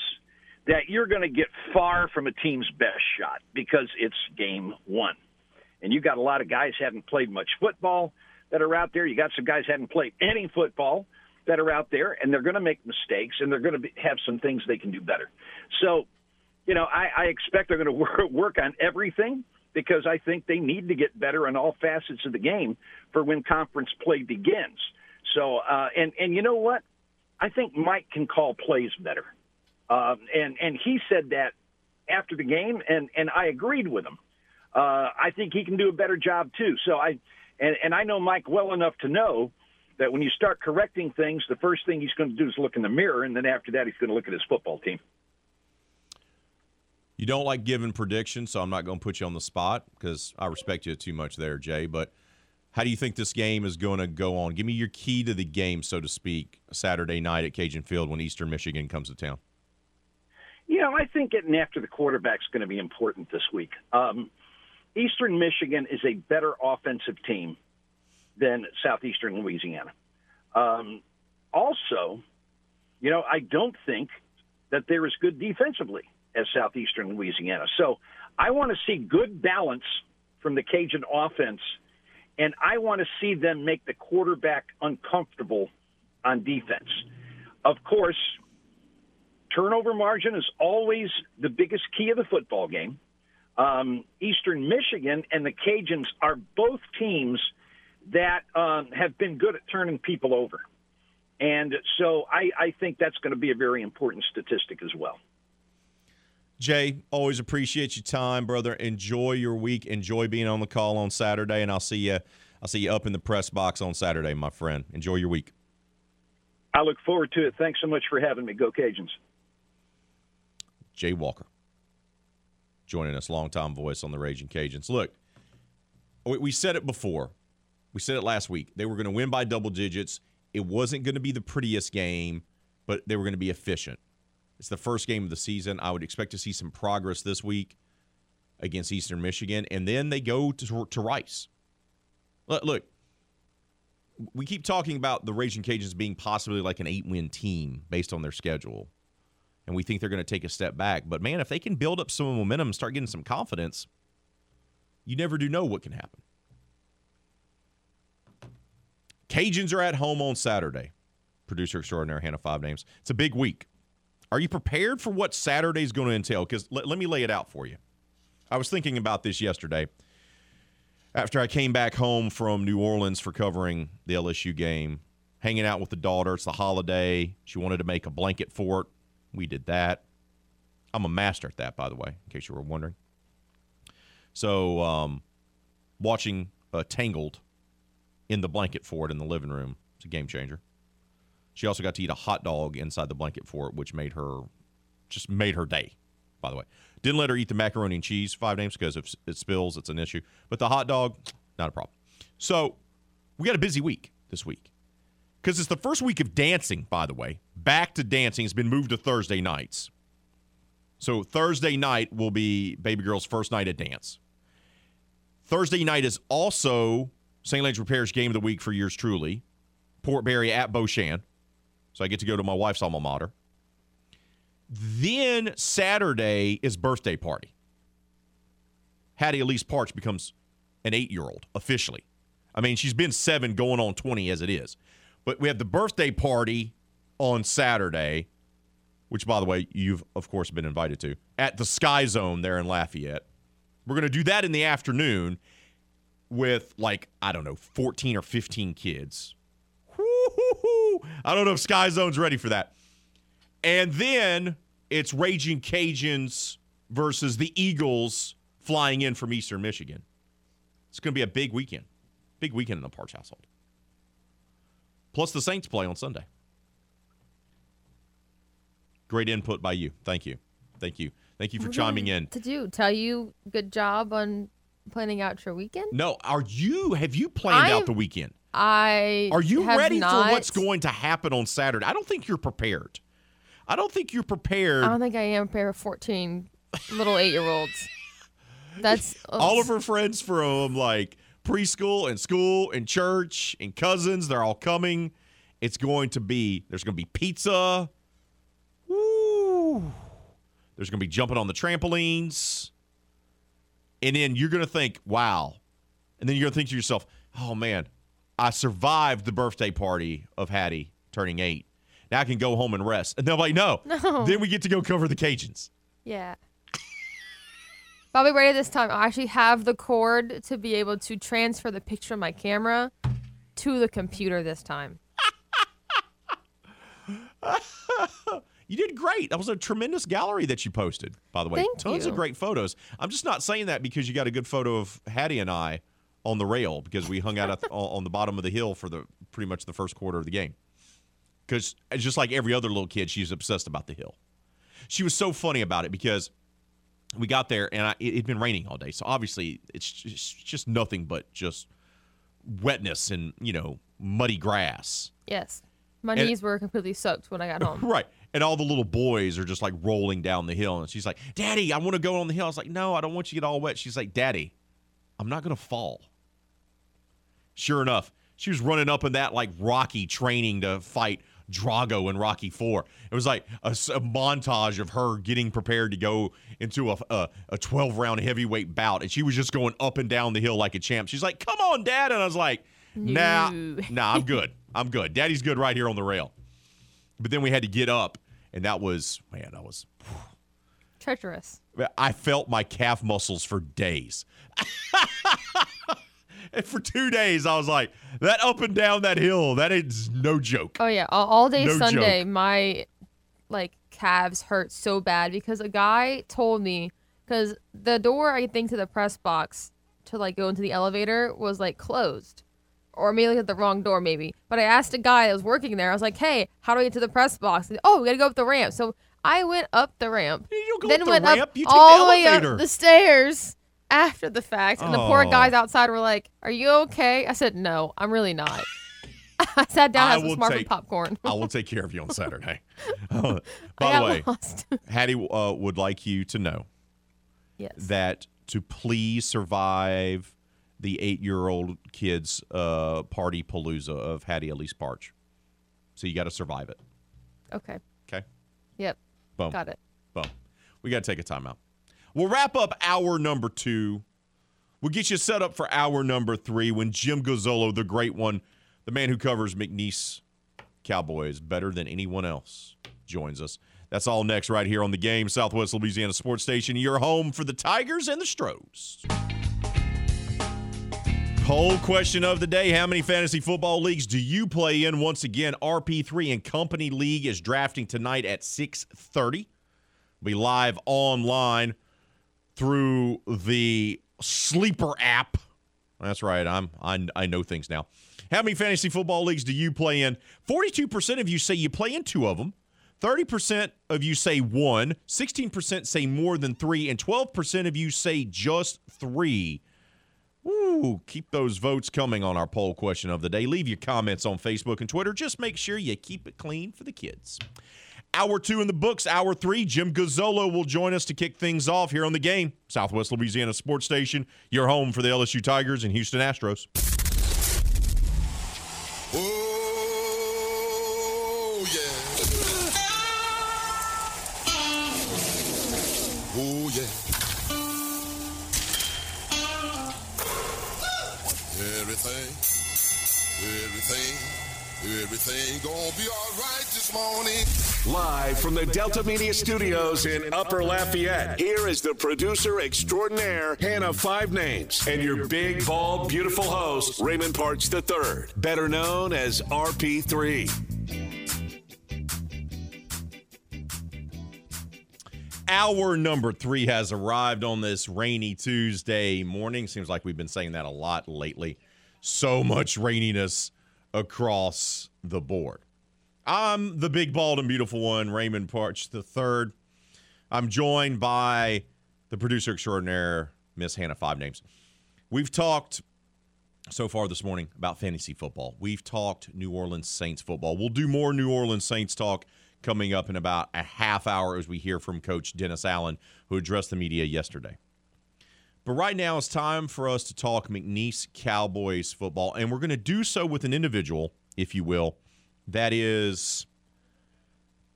that you're going to get far from a team's best shot because it's game one and you got a lot of guys haven't played much football that are out there. You got some guys haven't played any football that are out there, and they're going to make mistakes, and they're going to have some things they can do better. So, you know, I, I expect they're going *laughs* to work, work on everything because I think they need to get better in all facets of the game for when conference play begins. So, uh, and and you know what? I think Mike can call plays better, um, and and he said that after the game, and and I agreed with him uh, I think he can do a better job too. So I, and, and I know Mike well enough to know that when you start correcting things, the first thing he's going to do is look in the mirror, and then after that, he's going to look at his football team. You don't like giving predictions, so I'm not going to put you on the spot because I respect you too much there, Jay. But how do you think this game is going to go on? Give me your key to the game, so to speak, Saturday night at Cajun Field when Eastern Michigan comes to town. You know, I think getting after the quarterback is going to be important this week. Um, Eastern Michigan is a better offensive team than Southeastern Louisiana. Um, also, you know, I don't think that they're as good defensively as Southeastern Louisiana. So I want to see good balance from the Cajun offense, and I want to see them make the quarterback uncomfortable on defense. Of course, turnover margin is always the biggest key of the football game. Um, Eastern Michigan and the Cajuns are both teams that um, have been good at turning people over. And so I, I think that's going to be a very important statistic as well. Jay, always appreciate your time, brother. Enjoy your week. Enjoy being on the call on Saturday, and I'll see you. I'll see you up in the press box on Saturday, my friend. Enjoy your week. I look forward to it. Thanks so much for having me. Go Cajuns. Jay Walker joining us, longtime voice on the Raging Cajuns. Look, we said it before. We said it last week. They were going to win by double digits. It wasn't going to be the prettiest game, but they were going to be efficient. It's the first game of the season. I would expect to see some progress this week against Eastern Michigan, and then they go to, to Rice. Look, look, we keep talking about the Raging Cajuns being possibly like an eight win team based on their schedule and we think they're going to take a step back. But man, if they can build up some momentum start getting some confidence, you never do know what can happen. Cajuns are at home on Saturday. Producer extraordinaire Hannah Five Names. It's a big week. Are you prepared for what Saturday's going to entail? Because let, let me lay it out for you. I was thinking about this yesterday after I came back home from New Orleans for covering the LSU game, hanging out with the daughter. It's the holiday. She wanted to make a blanket fort we did that. I'm a master at that, by the way, in case you were wondering. So, um, watching uh, Tangled in the blanket fort in the living room, it's a game changer. She also got to eat a hot dog inside the blanket fort, which made her just made her day. By the way, didn't let her eat the macaroni and cheese five names because if it spills, it's an issue. But the hot dog, not a problem. So we got a busy week this week because it's the first week of dancing. By the way, back to dancing has been moved to Thursday nights. So Thursday night will be baby girl's first night at dance. Thursday night is also St. Lane's Repair's game of the week for yours truly. Port Barre at Beau Chene. So I get to go to my wife's alma mater. Then Saturday is birthday party. Hattie Elise Parch becomes an eight year old officially. I mean, she's been seven going on 20 as it is. But we have the birthday party on Saturday, which, by the way, you've, of course, been invited to, at the Sky Zone there in Lafayette. We're going to do that in the afternoon with, like, I don't know, 14 or 15 kids. Woo-hoo-hoo. I don't know if Sky Zone's ready for that. And then it's Raging Cajuns versus the Eagles flying in from Eastern Michigan. It's going to be a big weekend. Big weekend in the Parch household. Plus the Saints play on Sunday. Great input by you. Thank you. Thank you. Thank you for chiming in. To do tell you good job on planning out your weekend. No, are you have you planned out I'm- the weekend? I Are you ready not, for what's going to happen on Saturday? I don't think you're prepared. I don't think you're prepared. I don't think I am a prepared for 14 little eight year olds. *laughs* That's all of her friends from like preschool and school and church and cousins, they're all coming. It's going to be there's going to be pizza. Woo. There's going to be jumping on the trampolines. And then you're going to think, "Wow." And then you're going to think to yourself, "Oh man, I survived the birthday party of Hattie turning 8. Now I can go home and rest." And they're like, "No." *laughs* No. Then we get to go cover the Cajuns. Yeah. Be ready this time. I actually have the cord to be able to transfer the picture of my camera to the computer this time. *laughs* You did great. That was a tremendous gallery that you posted, by the way. Thank Tons of great photos. I'm just not saying that because you got a good photo of Hattie and I on the rail because we hung out at, on *laughs* on the bottom of the hill for the pretty much the first quarter of the game. Because uh, just like every other little kid, she's obsessed about the hill. She was so funny about it because we got there and I, it had been raining all day, so obviously it's just, it's just nothing but just wetness and you know muddy grass. Yes. My And- knees were completely soaked when I got *laughs* home. Right. And all the little boys are just like rolling down the hill. And she's like, Daddy, I want to go on the hill. I was like, No, I don't want you to get all wet. She's like, Daddy, I'm not going to fall. Sure enough, she was running up in that like Rocky training to fight Drago in Rocky Four. It was like a montage of her getting prepared to go into a, a, a 12 round heavyweight bout. And she was just going up and down the hill like a champ. She's like, Come on, Dad. And I was like, Nah, No. nah, I'm good. I'm good. Daddy's good right here on the rail. But then we had to get up, and that was man, that was Treacherous. I felt my calf muscles for days. *laughs* and for two days, I was like, that up and down that hill, that is no joke. Oh yeah, all, all day No Sunday, joke. my like calves hurt so bad because a guy told me because the door I think to the press box to like go into the elevator was like closed, or maybe at the wrong door maybe. But I asked a guy that was working there. I was like, "Hey, how do I get to the press box?" And, oh, we gotta go up the ramp. So I went up the ramp, then up the went ramp, up you take the all the way up the stairs after the fact, and the poor Oh. guys outside were like, "Are you okay?" I said, "No, I'm really not." *laughs* I sat down, I had some popcorn. I will take care of you on Saturday. *laughs* *laughs* Uh, by the way, lost. Hattie uh, would like you to know yes. that to please survive the eight year old kids' uh, party palooza of Hattie Elise Parch. So you got to survive it. Okay. Okay? Yep. Boom. Got it. Boom. We got to take a timeout. We'll wrap up hour number two. We'll get you set up for hour number three when Jim Gazzolo, the great one, the man who covers McNeese Cowboys better than anyone else, joins us. That's all next right here on the game, Southwest Louisiana Sports Station, your home for the Tigers and the Stros. Poll question of the day How many fantasy football leagues do you play in? Once again, RP3 and Company League is drafting tonight at 630. We'll be live online through the Sleeper app. That's right. I'm I, I know things now. How many fantasy football leagues do you play in? 42% of you say you play in two of them. 30% of you say one, 16% say more than three, and 12% of you say just three. Ooh, keep those votes coming on our poll question of the day. Leave your comments on Facebook and Twitter. Just make sure you keep it clean for the kids. Hour two in the books. Hour three, Jim Gazzolo will join us to kick things off here on the game. Southwest Louisiana Sports Station, your home for the LSU Tigers and Houston Astros. Everything, everything gonna be all right this morning. Live from the Delta Media Studios in Upper Lafayette, here is the producer extraordinaire, Hannah Five Names, and your big, bald, beautiful host, Raymond Parks III, better known as RP3. Hour number three has arrived on this rainy Tuesday morning. Seems like we've been saying that a lot lately. So much raininess across the board. I'm the big, bald, and beautiful one, Raymond Parch the third. I'm joined by the producer extraordinaire, Miss Hannah Five Names. We've talked so far this morning about fantasy football. We've talked New Orleans Saints football. We'll do more New Orleans Saints talk coming up in about a half hour as we hear from Coach Dennis Allen, who addressed the media yesterday. But right now it's time for us to talk McNeese Cowboys football, and we're going to do so with an individual, if you will, that is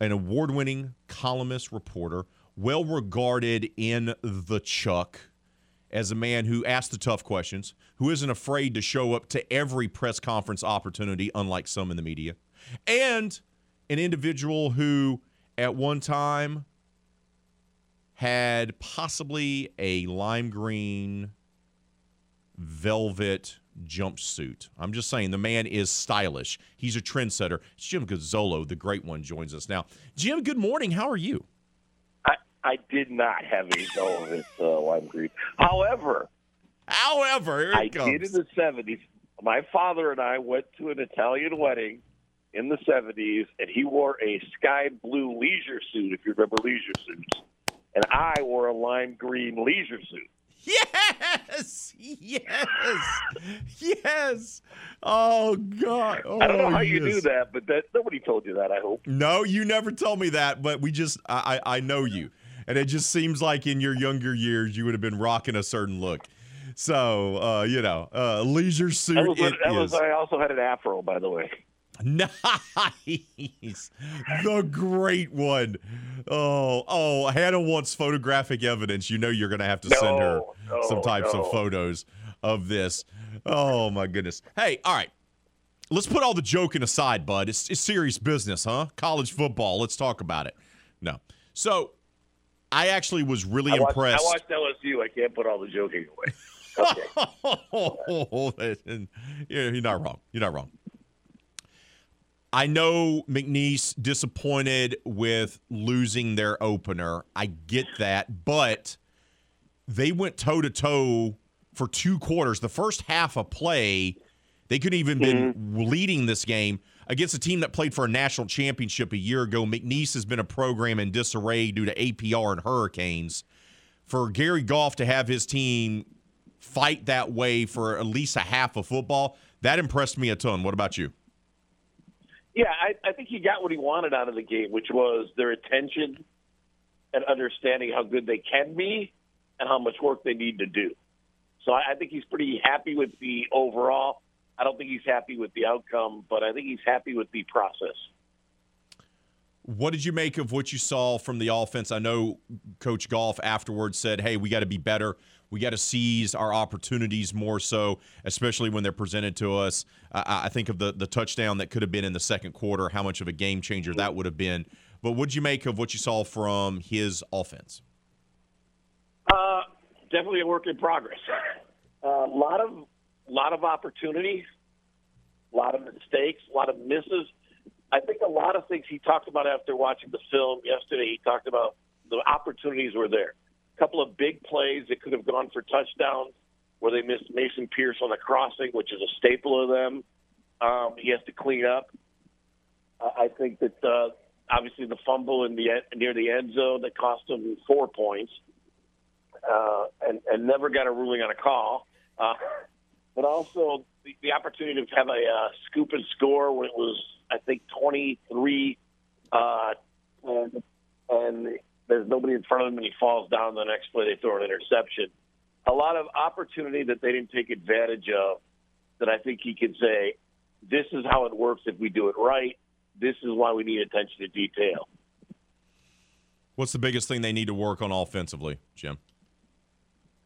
an award winning columnist, reporter, well regarded in the Chuck as a man who asks the tough questions, who isn't afraid to show up to every press conference opportunity, unlike some in the media, and an individual who at one time had possibly a lime green velvet jumpsuit. I'm just saying the man is stylish. He's a trendsetter. It's Jim Gazzolo, the great one, joins us now. Jim, good morning. How are you? I, I did not have a velvet uh, lime green. However, However, here it I comes. did in the seventies. My father and I went to an Italian wedding in the seventies, and he wore a sky blue leisure suit. If you remember leisure suits, and I wore a lime green leisure suit. Yes, yes, yes. Oh God! Oh, I don't know how you yes. do that, but that nobody told you that. I hope. No, you never told me that, but we just I, I know you. And it just seems like in your younger years you would have been rocking a certain look. So uh, you know, uh, leisure suit That was, it that was, is. I also had an afro, by the way. *laughs* Nice. The great one. Oh, oh, Hannah wants photographic evidence. You know you're going to have to send her No, no, some types no. of photos of this. Oh, my goodness. Hey, all right. Let's put all the joking aside, bud. It's, it's serious business, huh? College football. Let's talk about it. No. So, I actually was really I watched, I watched LSU. I can't put all the joking away. *laughs* Okay. *laughs* oh, yeah, you're not wrong. You're not wrong. I know McNeese disappointed with losing their opener. I get that, but they went toe to toe for two quarters. The first half of play, they could even been mm-hmm. leading this game against a team that played for a national championship a year ago. McNeese has been a program in disarray due to APR and hurricanes. For Gary Goff to have his team fight that way for at least a half of football, that impressed me a ton. What about you? Yeah, I, I think he got what he wanted out of the game, which was their attention and understanding how good they can be and how much work they need to do. So I, I think he's pretty happy with the overall. I don't think he's happy with the outcome, but I think he's happy with the process. What did you make of what you saw from the offense? I know Coach Goff afterwards said, "Hey, we got to be better. We got to seize our opportunities more so, especially when they're presented to us." I, think of the the touchdown that could have been in the second quarter, how much of a game changer that would have been. But what did you make of what you saw from his offense? Uh, definitely a work in progress. A *laughs* lot of lot of opportunities, a lot of mistakes, a lot of misses. I think a lot of things he talked about after watching the film yesterday. He talked about the opportunities were there. Couple of big plays that could have gone for touchdowns where they missed Mason Pierce on the crossing, which is a staple of them. Um, he has to clean up. I I think that uh, obviously the fumble in the near the end zone that cost him four points, uh, and and never got a ruling on a call. Uh, but also the, the opportunity to have a uh, scoop and score when it was I think twenty three, uh, and and there's nobody in front of him and he falls down. The next play they throw an interception. A lot of opportunity that they didn't take advantage of. That I think he could say, this is how it works if we do it right. This is why we need attention to detail. What's the biggest thing they need to work on offensively, Jim?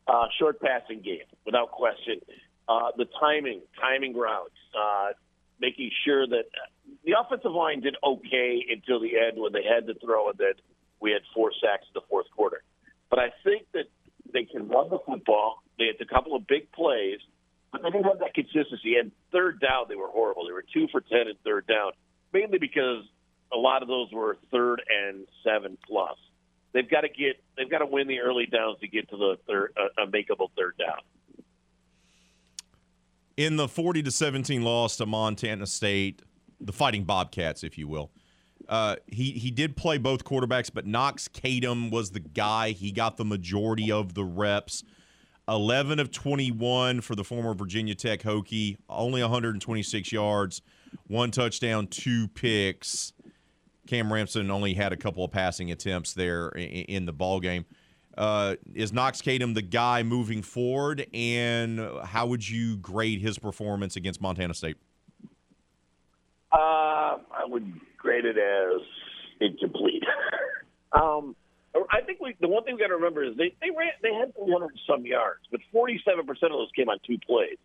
Uh, short passing game, without question. Uh, the timing, timing routes, uh, making sure that the offensive line did okay until the end when they had to throw, and then we had four sacks in the fourth quarter. But I think that they can run the football. They had a couple of big plays, but they didn't have that consistency. And third down, they were horrible. They were two for ten in third down, mainly because a lot of those were third and seven plus. They've got to get, they've got to win the early downs to get to the third, uh, a makeable third down. In the 40 to 17 loss to Montana State, the Fighting Bobcats, if you will, uh, he he did play both quarterbacks, but Knox Kadum was the guy. He got the majority of the reps. 11 of 21 for the former Virginia Tech Hokie, only 126 yards, one touchdown, two picks. Cam Ransom only had a couple of passing attempts there in, the ball game. Uh, is Knox Kadum the guy moving forward, and how would you grade his performance against Montana State? Uh, I would grade it as incomplete. *laughs* um, I think we, the one thing we got to remember is they they ran they had 300 some yards, but 47 percent of those came on two plays.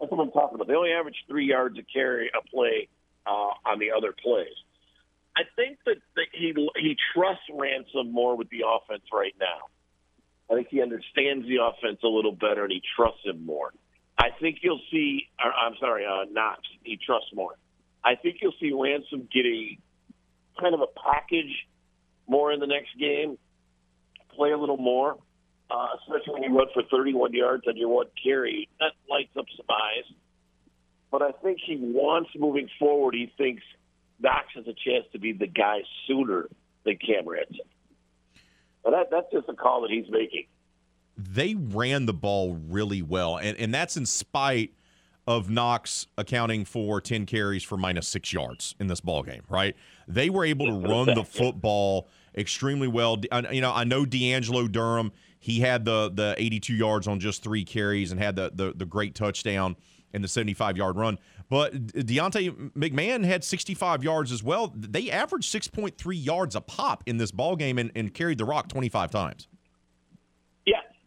That's what I'm talking about. They only averaged three yards a carry a play uh, on the other plays. I think that, that he he trusts Ransom more with the offense right now. I think he understands the offense a little better and he trusts him more. I think you'll see. Or, I'm sorry, uh, Knox. He trusts more. I think you'll see Ransom get a kind of a package more in the next game, play a little more, uh, especially when you run for 31 yards on your one carry. That lights up some eyes. But I think he wants moving forward. He thinks Knox has a chance to be the guy sooner than Cam Ransom. But that, that's just a call that he's making. They ran the ball really well, and, and that's in spite of Knox accounting for 10 carries for minus six yards in this ball game, right? They were able to run the football extremely well. I- You know, I know D'Angelo Durham, he had the the 82 yards on just three carries and had the the, the great touchdown and the 75 yard run. But Deontay McMahon had 65 yards as well. They averaged 6.3 yards a pop in this ball game and, and carried the rock 25 times.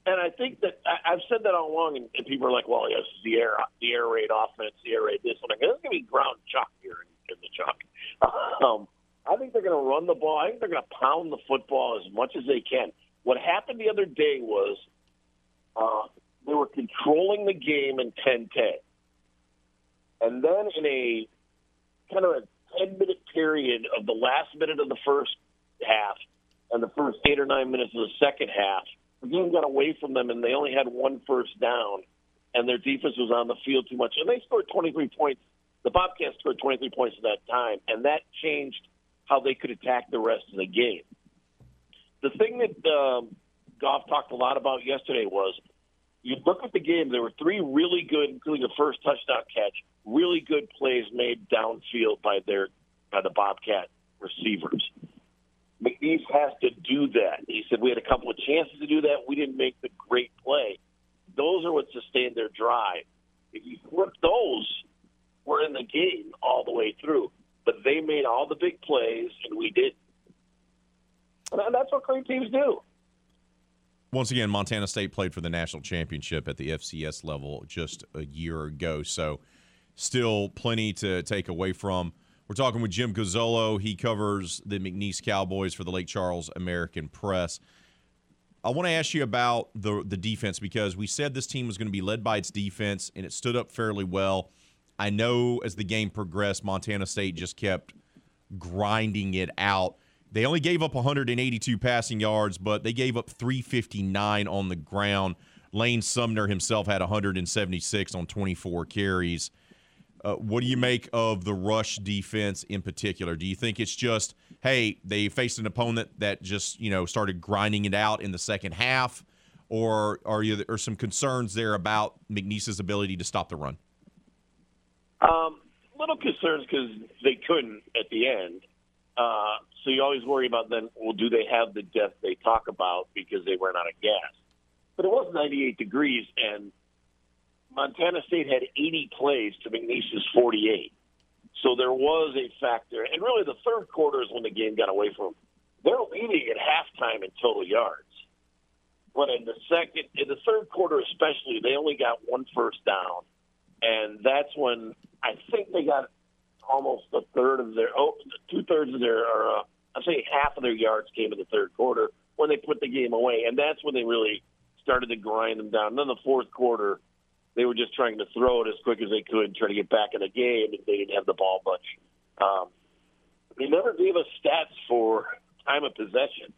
And I think that I, I've said that all along, and, and people are like, "Well, yes, the air, the air raid offense, the air raid this." I'm like, "There's going to be ground chalk here in, in the chalk." *laughs* Um, I think they're to run the ball. I think they're to pound the football as much as they can. What happened the other day was uh, they were controlling the game in 10-10. And then in a kind of a 10 minute period of the last minute of the first half and the first eight or nine minutes of the second half, the game got away from them and they only had one first down and their defense was on the field too much. And they scored 23 points. The Bobcats scored 23 points at that time, and that changed how they could attack the rest of the game. The thing that um, Goff talked a lot about yesterday was you look at the game, there were three really good, including the first touchdown catch, really good plays made downfield by their by the Bobcat receivers. McNeese has to do that. He said we had a couple of chances to do that. We didn't make the great play. Those are what sustained their drive. If you flip those, we're in the game all the way through. But they made all the big plays, and we didn't. And that's what great teams do. Once again, Montana State played for the national championship at the FCS level just a year ago. So, still plenty to take away from. We're talking with Jim Gazzolo. He covers the McNeese Cowboys for the Lake Charles American Press. I want to ask you about the the defense because we said this team was going to be led by its defense, and it stood up fairly well. I know as the game progressed, Montana State just kept grinding it out. They only gave up 182 passing yards, but they gave up 359 on the ground. Lane Sumner himself had 176 on 24 carries. Uh, what do you make of the rush defense in particular? Do you think it's just, hey, they faced an opponent that just you know started grinding it out in the second half, or are you are some concerns there about McNeese's ability to stop the run? Um, little concerns because they couldn't at the end. Uh, so you always worry about then, well, do they have the depth they talk about because they ran out of gas? But it was 98 degrees, and Montana State had 80 plays to McNeese's 48. So there was a factor. And really, the third quarter is when the game got away from them. They're leading at halftime in total yards. But in the second, in the third quarter especially, they only got one first down. And that's when I think they got almost a third of their, oh, two thirds of their, or uh, I'd say half of their yards came in the third quarter when they put the game away. And that's when they really started to grind them down. And then the fourth quarter, they were just trying to throw it as quick as they could, try to get back in the game, and they didn't have the ball much. Um, they never gave us stats for time of possession,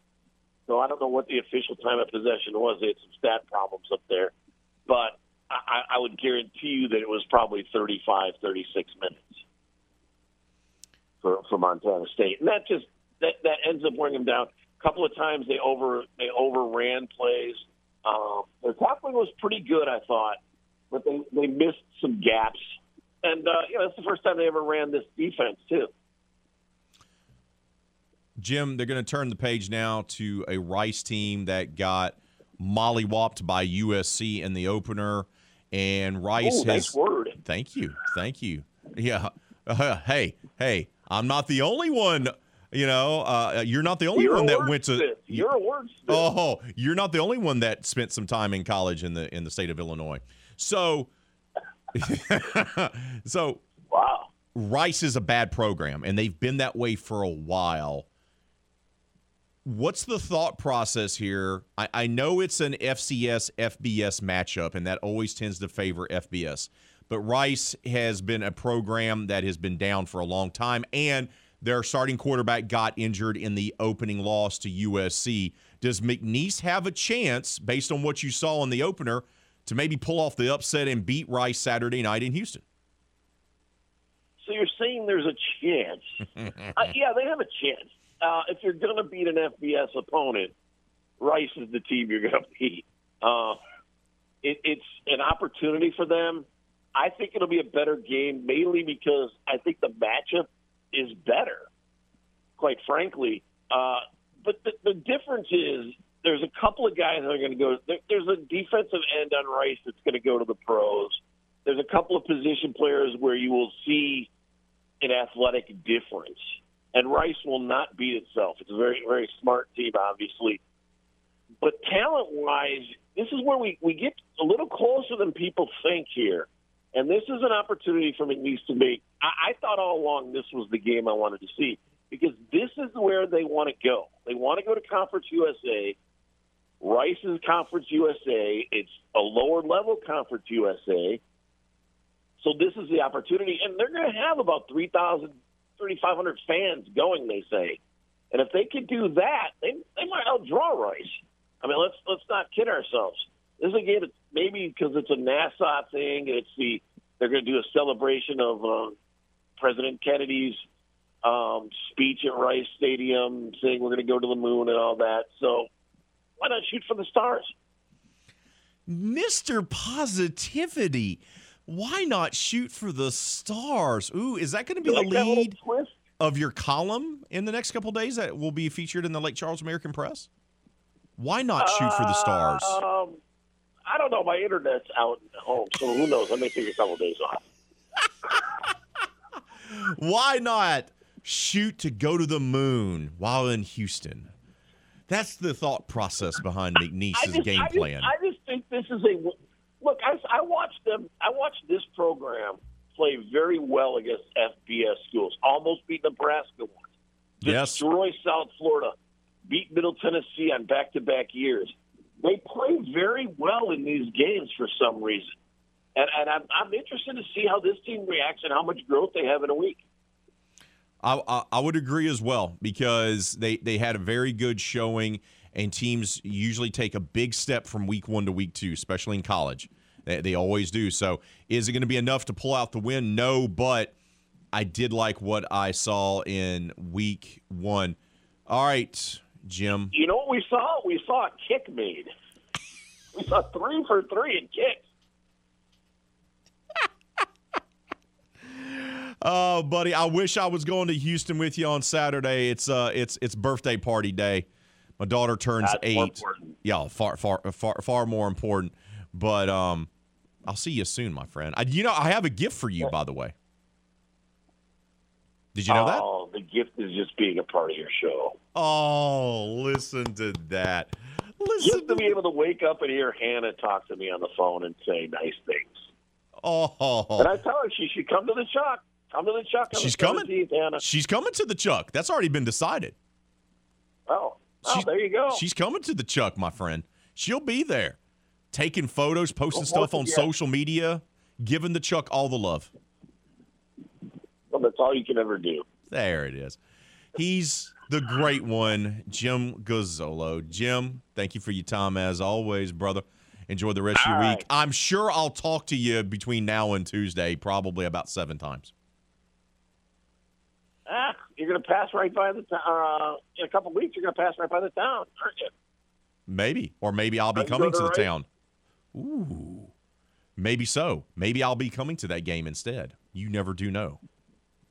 so I don't know what the official time of possession was. They had some stat problems up there, but I, I would guarantee you that it was probably 35, 36 minutes for, for Montana State, and that just that that ends up bringing them down. A couple of times they over they overran plays. Um, their tackling was pretty good, I thought but they they missed some gaps, and uh, you know it's the first time they ever ran this defense too. Jim, they're going to turn the page now to a Rice team that got mollywopped by USC in the opener, and Rice Ooh, has. nice word. Thank you, thank you. Yeah, uh, *laughs* hey, hey, I'm not the only one. You know, uh, you're not the only You're one that went to. You're a wordsmith. Oh, you're not the only one that spent some time in college in the in the state of Illinois. So, *laughs* so wow, Rice is a bad program, and they've been that way for a while. What's the thought process here? I, I know it's an FCS FBS matchup, and that always tends to favor FBS. But Rice has been a program that has been down for a long time, and their starting quarterback got injured in the opening loss to USC. Does McNeese have a chance, based on what you saw in the opener, to maybe pull off the upset and beat Rice Saturday night in Houston? So you're saying there's a chance? *laughs* uh, yeah, they have a chance. Uh, if you're going to beat an FBS opponent, Rice is the team you're going to beat. Uh, it, it's an opportunity for them. I think it'll be a better game, mainly because I think the matchup is better, quite frankly. Uh, but the, the difference is there's a couple of guys that are going to go. There, there's a defensive end on Rice that's going to go to the pros. There's a couple of position players where you will see an athletic difference, and Rice will not beat itself. It's a very very smart team, obviously, but talent wise, this is where we we get a little closer than people think here. And this is an opportunity for McNeese to make. I, I thought all along this was the game I wanted to see because this is where they want to go. They want to go to Conference USA. Rice is Conference USA. It's a lower level Conference USA. So this is the opportunity, and they're going to have about 3,000, 3,500 fans going. They say, and if they could do that, they they might outdraw Rice. I mean, let's let's not kid ourselves. This is a game that maybe because it's a NASA thing, it's the they're going to do a celebration of uh, President Kennedy's um, speech at Rice Stadium, saying we're going to go to the moon and all that. So why not shoot for the stars? Mr. Positivity. Why not shoot for the stars? Ooh, is that going to be like the lead of your column in the next couple days that will be featured in the Lake Charles American Press? Why not shoot for the stars? Um, I don't know. My internet's out at home, so who knows? I may take a couple days off. *laughs* Why not shoot to go to the moon while in Houston? That's the thought process behind McNeese's just, game I just, plan. I just think this is a look. I, I watched them. I watched this program play very well against FBS schools. Almost beat Nebraska once. Yes. Destroy South Florida. Beat Middle Tennessee on back-to-back years. They play very well in these games for some reason, and, and I'm, I'm interested to see how this team reacts and how much growth they have in a week. I, I, would agree as well because they, they had a very good showing, and teams usually take a big step from week one to week two, especially in college. They, they always do. So, is it going to be enough to pull out the win? No, but I did like what I saw in week one. All right, Jim. You know what we saw? We saw a kick made. We saw three for three in kicks. Oh, buddy, I wish I was going to Houston with you on Saturday. It's uh, it's it's birthday party day. My daughter turns That's eight. Yeah, far far far far more important. But um, I'll see you soon, my friend. I, you know, I have a gift for you, by the way. Did you know that? Oh, the gift is just being a part of your show. Oh, listen to that. Listen Just to be able to wake up and hear Hannah talk to me on the phone and say nice things. Oh, And I tell her she should come to the Chuck. Come to the Chuck on She's coming? 17th, Hannah. she's coming to the Chuck. That's already been decided. Oh, oh She's- there you go. She's coming to the Chuck, my friend. She'll be there, taking photos, posting Well, stuff on again- social media, giving the Chuck all the love. well, that's all you can ever do. There it is. He's the great one, Jim Gazzolo. Jim, thank you for your time as always, brother. Enjoy the rest of your All week. right. I'm sure I'll talk to you between now and Tuesday, probably about seven times. Ah, you're going to pass right by the town. Uh, in a couple weeks, you're going to pass right by the town, aren't you? Maybe. Or maybe I'll be coming to the to town. Ooh. Maybe so. Maybe I'll be coming to that game instead. You never do know.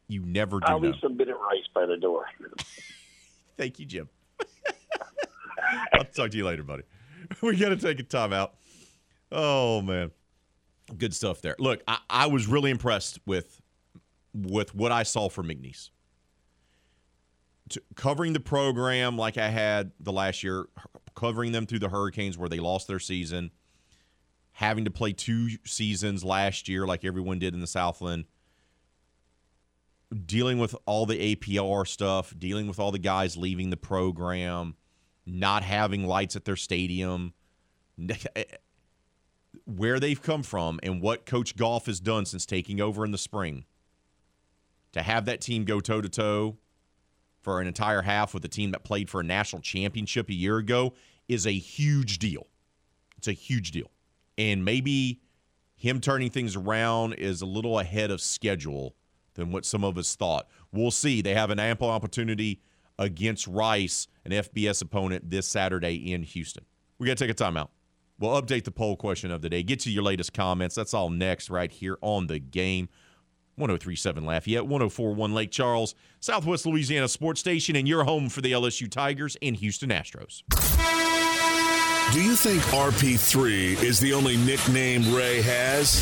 You never do I'll know. leave some minute rice by the door. *laughs* Thank you, Jim. *laughs* I'll talk to you later, buddy. *laughs* We got to take a timeout. Oh man, good stuff there. Look, I, I was really impressed with with what I saw from McNeese. Covering the program like I had the last year, covering them through the Hurricanes where they lost their season, having to play two seasons last year like everyone did in the Southland dealing with all the APR stuff, dealing with all the guys leaving the program, not having lights at their stadium, *laughs* where they've come from, and what Coach Goff has done since taking over in the spring. To have that team go toe to toe for an entire half with a team that played for a national championship a year ago is a huge deal. It's a huge deal. And maybe him turning things around is a little ahead of schedule than what some of us thought. We'll see. They have an ample opportunity against Rice, an FBS opponent, this Saturday in Houston. We got to take a timeout. We'll update the poll question of the day. Get to your latest comments. That's all next, right here on the game. 1037 Lafayette, 1041 Lake Charles, Southwest Louisiana Sports Station, and your home for the LSU Tigers and Houston Astros. Do you think RP3 is the only nickname Ray has?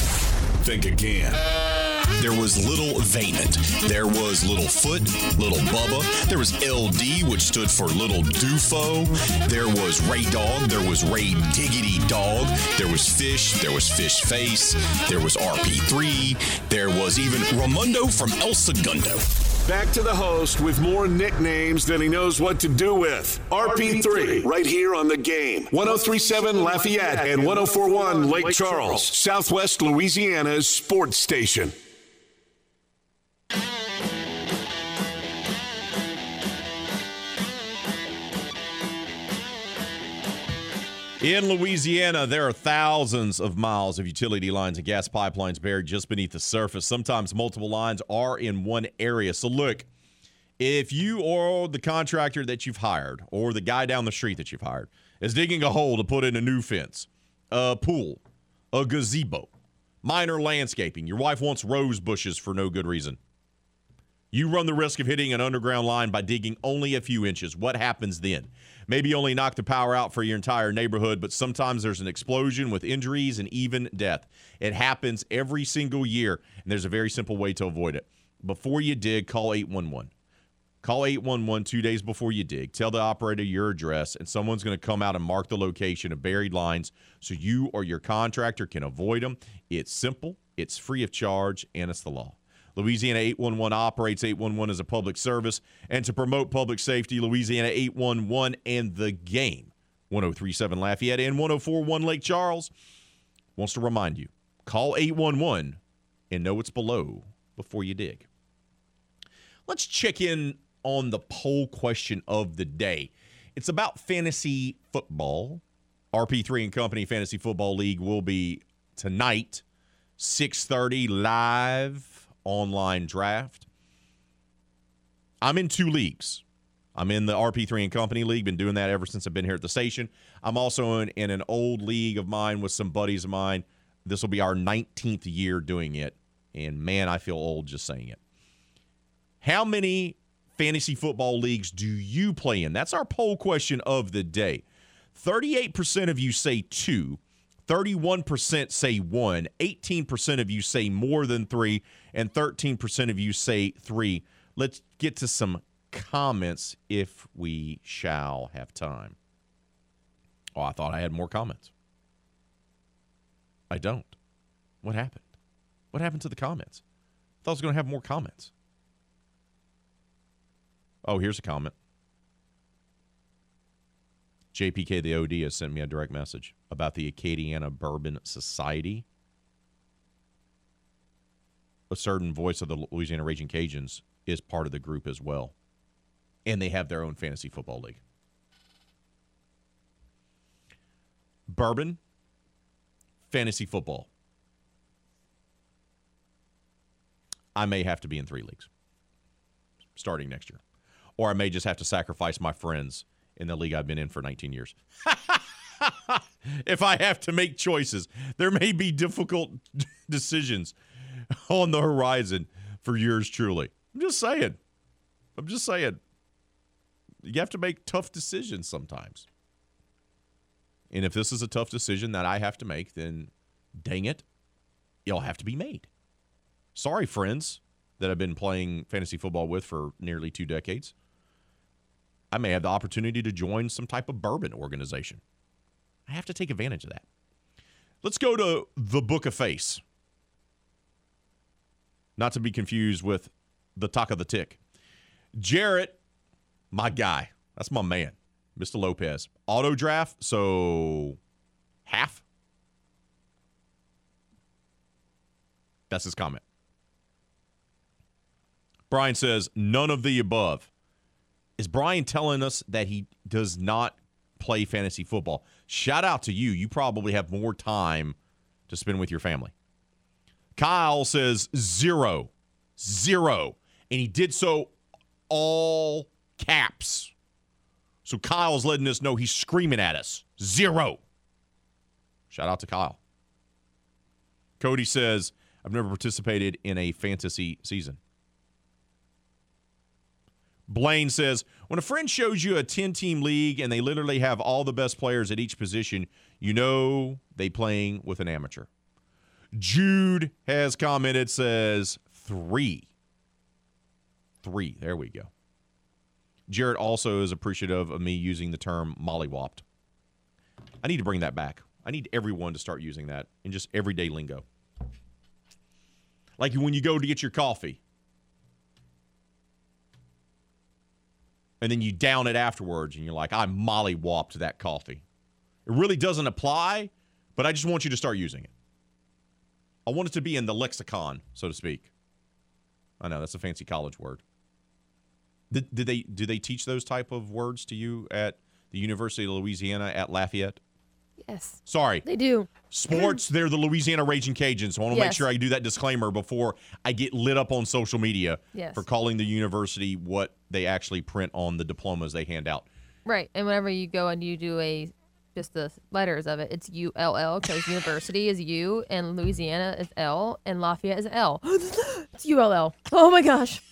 Think again. There was Little Vaynant. There was Little Foot, Little Bubba. There was LD, which stood for Little Dufo. There was Ray Dog. There was Ray Diggity Dog. There was Fish. There was Fish Face. There was RP3. There was even Ramundo from El Segundo. Back to the host with more nicknames than he knows what to do with. RP3, right here on the game. 1037 Lafayette and 1041 Lake Charles, Southwest Louisiana's sports station. In Louisiana, there are thousands of miles of utility lines and gas pipelines buried just beneath the surface. Sometimes multiple lines are in one area. So, look, if you or the contractor that you've hired or the guy down the street that you've hired is digging a hole to put in a new fence, a pool, a gazebo, minor landscaping, your wife wants rose bushes for no good reason. You run the risk of hitting an underground line by digging only a few inches. What happens then? Maybe only knock the power out for your entire neighborhood, but sometimes there's an explosion with injuries and even death. It happens every single year, and there's a very simple way to avoid it. Before you dig, call 811. Call 811 two days before you dig. Tell the operator your address, and someone's going to come out and mark the location of buried lines so you or your contractor can avoid them. It's simple, it's free of charge, and it's the law. Louisiana 811 operates 811 as a public service. And to promote public safety, Louisiana 811 and the game, 1037 Lafayette and 1041 Lake Charles, wants to remind you call 811 and know what's below before you dig. Let's check in on the poll question of the day. It's about fantasy football. RP3 and Company Fantasy Football League will be tonight, 6:30 live online draft. I'm in two leagues. I'm in the RP3 and Company League. Been doing that ever since I've been here at the station. I'm also in, in an old league of mine with some buddies of mine. This will be our 19th year doing it. And man, I feel old just saying it. How many fantasy football leagues do you play in? That's our poll question of the day. 38% of you say two, 31% say one, 18% of you say more than three, and 13% of you say three. Let's get to some comments if we shall have time. Oh, I thought I had more comments. I don't. What happened? What happened to the comments? I thought I was going to have more comments. Oh, here's a comment. JPK the OD has sent me a direct message about the Acadiana Bourbon Society. A certain voice of the Louisiana Raging Cajuns is part of the group as well. And they have their own fantasy football league. Bourbon, fantasy football. I may have to be in three leagues starting next year. Or I may just have to sacrifice my friends in the league I've been in for 19 years. *laughs* if I have to make choices, there may be difficult *laughs* decisions *laughs* on the horizon for yours truly. I'm just saying. I'm just saying. You have to make tough decisions sometimes. And if this is a tough decision that I have to make, then dang it, it'll have to be made. Sorry, friends that I've been playing fantasy football with for nearly two decades. I may have the opportunity to join some type of bourbon organization. I have to take advantage of that. Let's go to the Book of Face. Not to be confused with the Talk of the Tick. Jarrett, my guy. That's my man, Mr. Lopez. Auto draft, so half. That's his comment. Brian says, none of the above. Is Brian telling us that he does not play fantasy football? Shout out to you. You probably have more time to spend with your family. Kyle says zero, zero. And he did so all caps. So Kyle's letting us know he's screaming at us. Zero. Shout out to Kyle. Cody says, I've never participated in a fantasy season. Blaine says, when a friend shows you a 10 team league and they literally have all the best players at each position, you know they playing with an amateur. Jude has commented, says three. Three. There we go. Jared also is appreciative of me using the term mollywopped. I need to bring that back. I need everyone to start using that in just everyday lingo. Like when you go to get your coffee and then you down it afterwards and you're like, I mollywopped that coffee. It really doesn't apply, but I just want you to start using it. I want it to be in the lexicon, so to speak. I know that's a fancy college word. Did, did they do they teach those type of words to you at the University of Louisiana at Lafayette? Yes. Sorry. They do. Sports, *clears throat* they're the Louisiana Raging Cajuns. So I want to make sure I do that disclaimer before I get lit up on social media Yes. for calling the university what they actually print on the diplomas they hand out. Right. And whenever you go and you do a just the letters of it, it's U L L because *laughs* university is U and Louisiana is L and Lafayette is L. *gasps* it's U L L. Oh my gosh.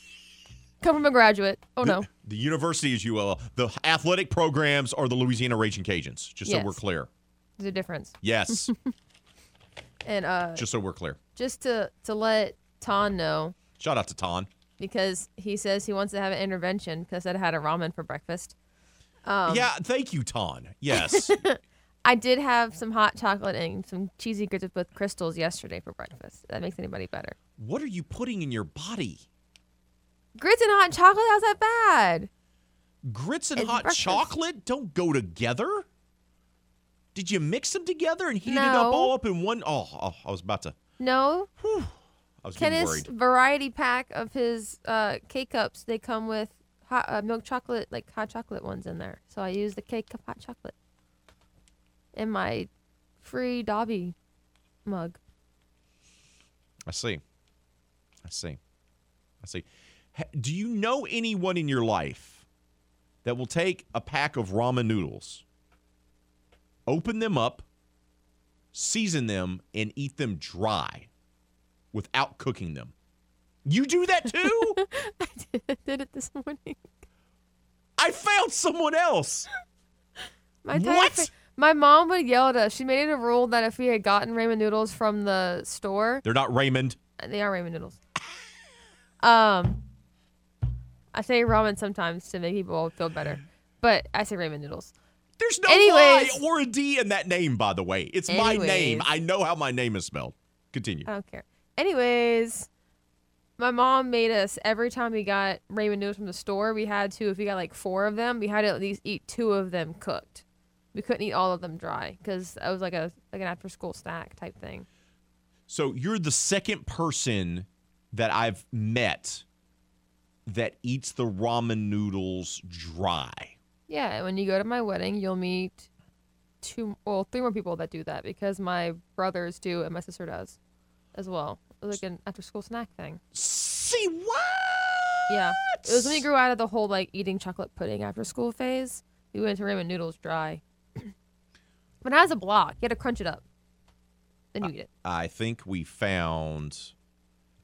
Come from a graduate. Oh no. The university is ULL. The athletic programs are the Louisiana Raging Cajuns, just so we're clear. There's a difference. Yes, *laughs* And uh just so we're clear. just to to let Ton know Shout out to Ton. because he says he wants to have an intervention because I had a ramen for breakfast. Um, yeah, thank you, Ton. Yes. *laughs* I did have some hot chocolate and some cheesy grits with crystals yesterday for breakfast. That makes anybody better. what are you putting in your body? Grits and hot chocolate? How's that bad? Grits and It's hot breakfast. chocolate don't go together. Did you mix them together and heat it up all up in one? Oh, oh I was about to. No. I was getting Kenneth's worried. variety pack of his uh, K cups, they come with hot uh, milk chocolate, like hot chocolate ones in there. So I use the cake of hot chocolate in my free Dobby mug. I see. I see. I see. Do you know anyone in your life that will take a pack of ramen noodles, open them up, season them, and eat them dry without cooking them? You do that too? *laughs* I did it this morning. I found someone else. My What? fa- my mom would yell at us. She made it a rule that if we had gotten ramen noodles from the store, They're not Raymond. they are ramen noodles. *laughs* Um, I say ramen sometimes to make people feel better, but I say ramen noodles. There's no Anyways. Y or a D in that name, by the way. It's my name. I know how my name is spelled. Continue. I don't care. Anyways, my mom made us every time we got ramen noodles from the store, we had to if we got like four of them, we had to at least eat two of them cooked. We couldn't eat all of them dry because that was like a like an after school snack type thing. So you're the second person that I've met that eats the ramen noodles dry. Yeah, and when you go to my wedding, you'll meet two, well, three more people that do that because my brothers do and my sister does as well. Was like an after school snack thing. See what? Yeah, it was when we grew out of the whole like eating chocolate pudding after school phase. We went to ramen noodles dry. but it has a block. You had to crunch it up. Then you eat it. I think we found.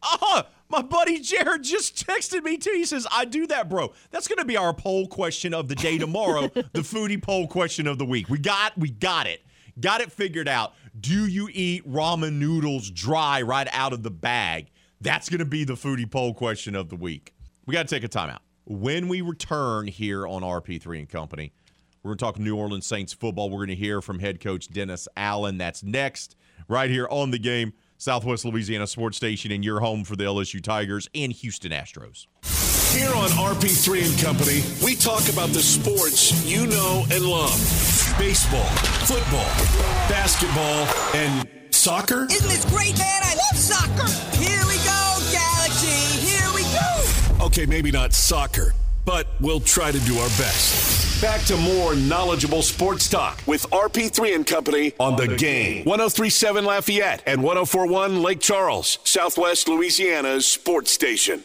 Oh, my buddy Jared just texted me too. He says, I do that, bro. That's gonna be our poll question of the day tomorrow, *laughs* the foodie poll question of the week. We got we got it. Got it figured out. Do you eat ramen noodles dry right out of the bag? That's gonna be the foodie poll question of the week. We gotta take a timeout. When we return here on RP3 and Company, we're going to talk New Orleans Saints football. We're going to hear from head coach Dennis Allen. That's next, right here on the game, Southwest Louisiana Sports Station, and your home for the LSU Tigers and Houston Astros. Here on RP3 and Company, we talk about the sports you know and love baseball, football, basketball, and soccer. Isn't this great, man? I love soccer. Here we go, Galaxy. Here we go. Okay, maybe not soccer, but we'll try to do our best. Back to more knowledgeable sports talk with RP3 and Company on the game. 1037 Lafayette and 1041 Lake Charles, Southwest Louisiana's sports station.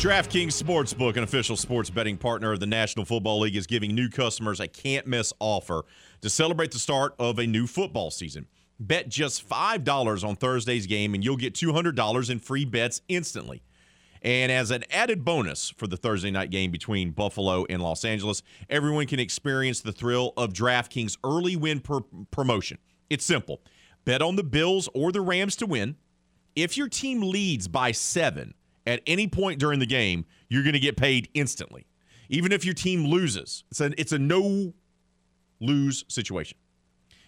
DraftKings Sportsbook, an official sports betting partner of the National Football League, is giving new customers a can't miss offer to celebrate the start of a new football season. Bet just $5 on Thursday's game, and you'll get $200 in free bets instantly. And as an added bonus for the Thursday night game between Buffalo and Los Angeles, everyone can experience the thrill of DraftKings early win per- promotion. It's simple bet on the Bills or the Rams to win. If your team leads by seven at any point during the game, you're going to get paid instantly. Even if your team loses, it's a, it's a no lose situation.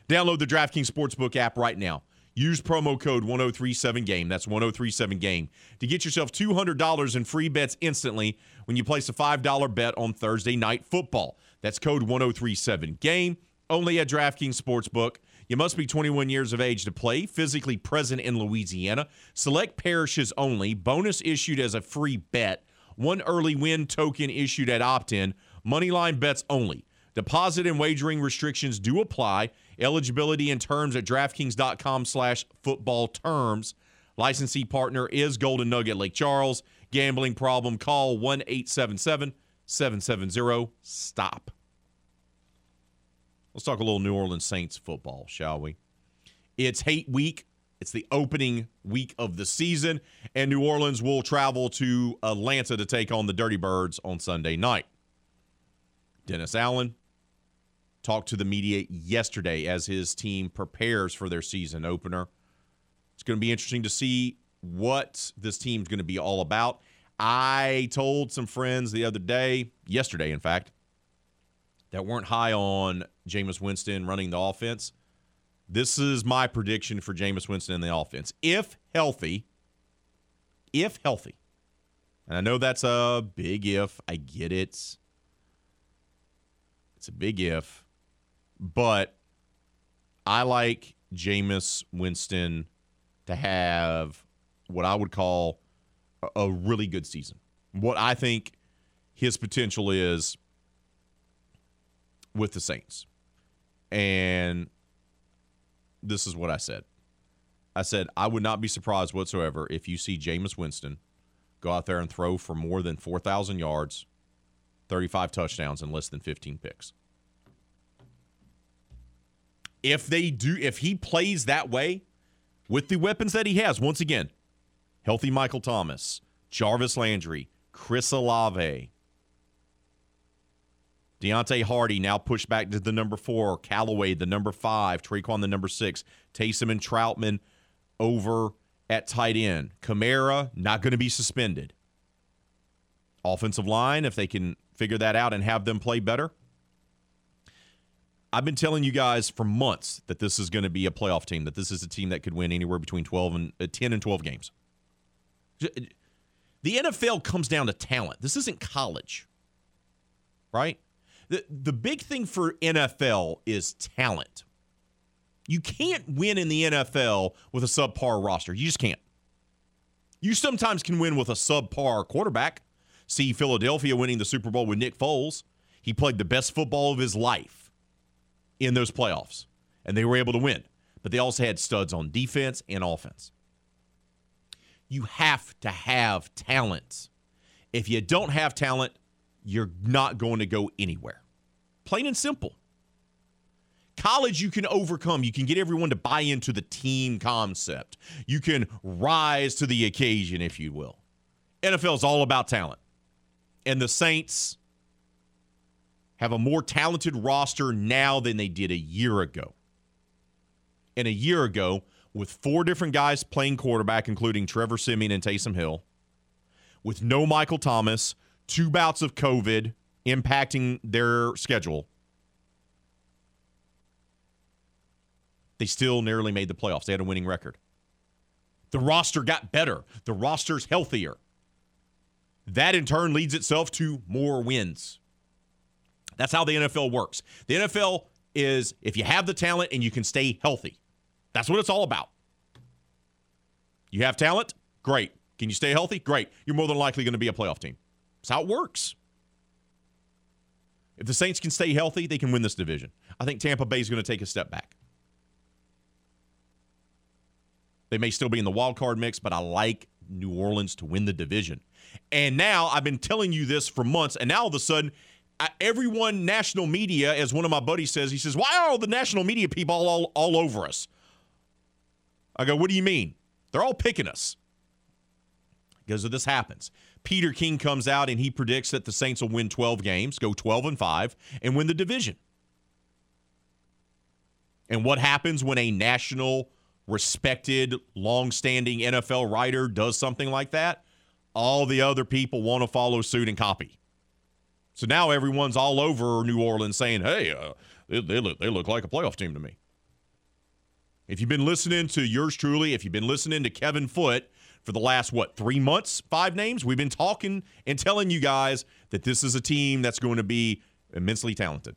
Download the DraftKings Sportsbook app right now. Use promo code 1037game. That's 1037 game to get yourself $200 in free bets instantly when you place a $5 bet on Thursday night football. That's code 1037 game only at DraftKings Sportsbook. You must be 21 years of age to play, physically present in Louisiana. Select parishes only. Bonus issued as a free bet. One early win token issued at opt in. Moneyline bets only. Deposit and wagering restrictions do apply. Eligibility and terms at DraftKings.com slash football terms. Licensee partner is Golden Nugget Lake Charles. Gambling problem, call 1 877 770 STOP. Let's talk a little New Orleans Saints football, shall we? It's hate week. It's the opening week of the season, and New Orleans will travel to Atlanta to take on the Dirty Birds on Sunday night. Dennis Allen talked to the media yesterday as his team prepares for their season opener. It's going to be interesting to see what this team's going to be all about. I told some friends the other day, yesterday, in fact, that weren't high on Jameis Winston running the offense. This is my prediction for Jameis Winston in the offense. If healthy, if healthy, and I know that's a big if, I get it. It's a big if. But I like Jameis Winston to have what I would call a, really good season. What I think his potential is with the Saints. And this is what I said. I said, I would not be surprised whatsoever if you see Jameis Winston go out there and throw for more than 4,000 yards, 35 touchdowns, and less than 15 picks. If they do, if he plays that way with the weapons that he has, once again, healthy Michael Thomas, Jarvis Landry, Chris Olave, Deonte Harty now pushed back to the number four, Callaway the number five, Tre'Quan the number six, Taysom and Trautman over at tight end. Kamara not going to be suspended. Offensive line, if they can figure that out and have them play better. I've been telling you guys for months that this is going to be a playoff team, that this is a team that could win anywhere between 12 and uh, 10 and 12 games. The NFL comes down to talent. This isn't college. Right? The the big thing for NFL is talent. You can't win in the NFL with a subpar roster. You just can't. You sometimes can win with a subpar quarterback. See Philadelphia winning the Super Bowl with Nick Foles. He played the best football of his life in those playoffs, and they were able to win. But they also had studs on defense and offense. You have to have talent. If you don't have talent, you're not going to go anywhere. Plain and simple. College, you can overcome. You can get everyone to buy into the team concept. You can rise to the occasion, if you will. NFL is all about talent. And the Saints have a more talented roster now than they did a year ago. And a year ago, with four different guys playing quarterback, including Trevor Siemian and Taysom Hill, with no Michael Thomas, two bouts of COVID impacting their schedule, they still nearly made the playoffs. They had a winning record. The roster got better, the roster's healthier. That in turn leads itself to more wins. That's how the NFL works. The NFL is if you have the talent and you can stay healthy. That's what it's all about. You have talent? Great. Can you stay healthy? Great. You're more than likely going to be a playoff team. That's how it works. If the Saints can stay healthy, they can win this division. I think Tampa Bay is going to take a step back. They may still be in the wild card mix, but I like New Orleans to win the division. And now I've been telling you this for months, and now all of a sudden, I, everyone, national media, as one of my buddies says, he says, "Why are all the national media people all, all, all over us?" I go, "What do you mean? They're all picking us." Because of this happens. Peter King comes out and he predicts that the Saints will win 12 games, go 12 and 5, and win the division. And what happens when a national respected, long-standing NFL writer does something like that? All the other people want to follow suit and copy. So now everyone's all over New Orleans saying, "Hey, uh, they, they look they look like a playoff team to me." If you've been listening to yours truly, if you've been listening to Kevin Foote for the last what three months, five names, we've been talking and telling you guys that this is a team that's going to be immensely talented.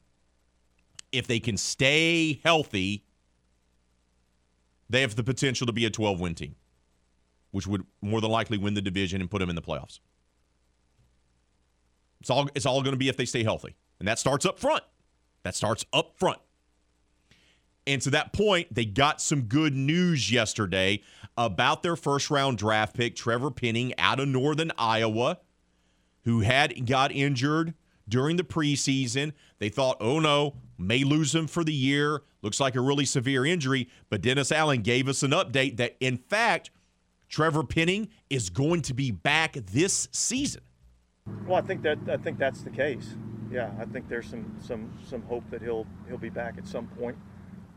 If they can stay healthy, they have the potential to be a 12 win team, which would more than likely win the division and put them in the playoffs. It's all it's all going to be if they stay healthy. And that starts up front. That starts up front. And to that point, they got some good news yesterday about their first round draft pick, Trevor Penning out of Northern Iowa, who had got injured during the preseason. They thought, oh no, may lose him for the year. Looks like a really severe injury. But Dennis Allen gave us an update that, in fact, Trevor Penning is going to be back this season. Well, I think that I think that's the case. Yeah, I think there's some some some hope that he'll he'll be back at some point,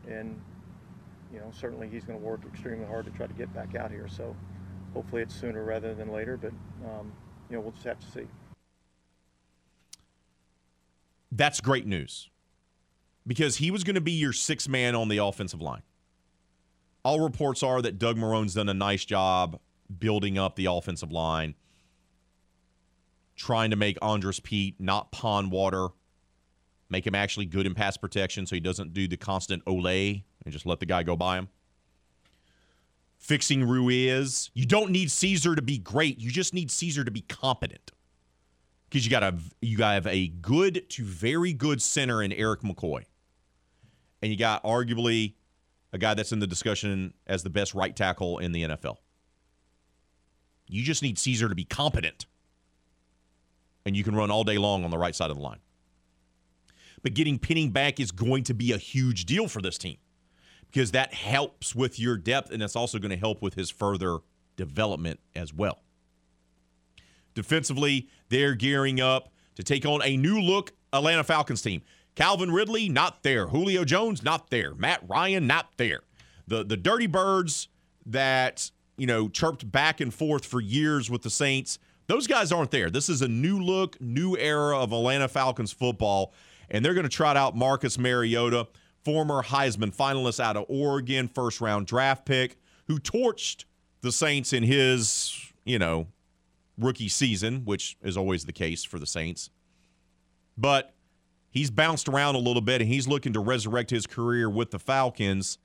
and you know certainly he's going to work extremely hard to try to get back out here. So hopefully it's sooner rather than later. But um, you know we'll just have to see. That's great news because he was going to be your six man on the offensive line. All reports are that Doug Marrone's done a nice job building up the offensive line, trying to make Andrus Peat not pond water make him actually good in pass protection so he doesn't do the constant ole and just let the guy go by him. Fixing Ruiz. You don't need Cesar to be great. You just need Cesar to be competent. Because you got a you got a good to very good center in Erik McCoy. And you got arguably a guy that's in the discussion as the best right tackle in the NFL. You just need Cesar to be competent. And you can run all day long on the right side of the line. But getting Penning back is going to be a huge deal for this team because that helps with your depth and that's also going to help with his further development as well. Defensively, they're gearing up to take on a new look Atlanta Falcons team. Calvin Ridley, not there. Julio Jones, not there. Matt Ryan, not there. The the Dirty Birds that, you know, chirped back and forth for years with the Saints, those guys aren't there. This is a new look, new era of Atlanta Falcons football, and they're going to trot out Marcus Mariota, former Heisman finalist out of Oregon, first round draft pick, who torched the Saints in his, you know, rookie season, which is always the case for the Saints. But he's bounced around a little bit and he's looking to resurrect his career with the Falcons.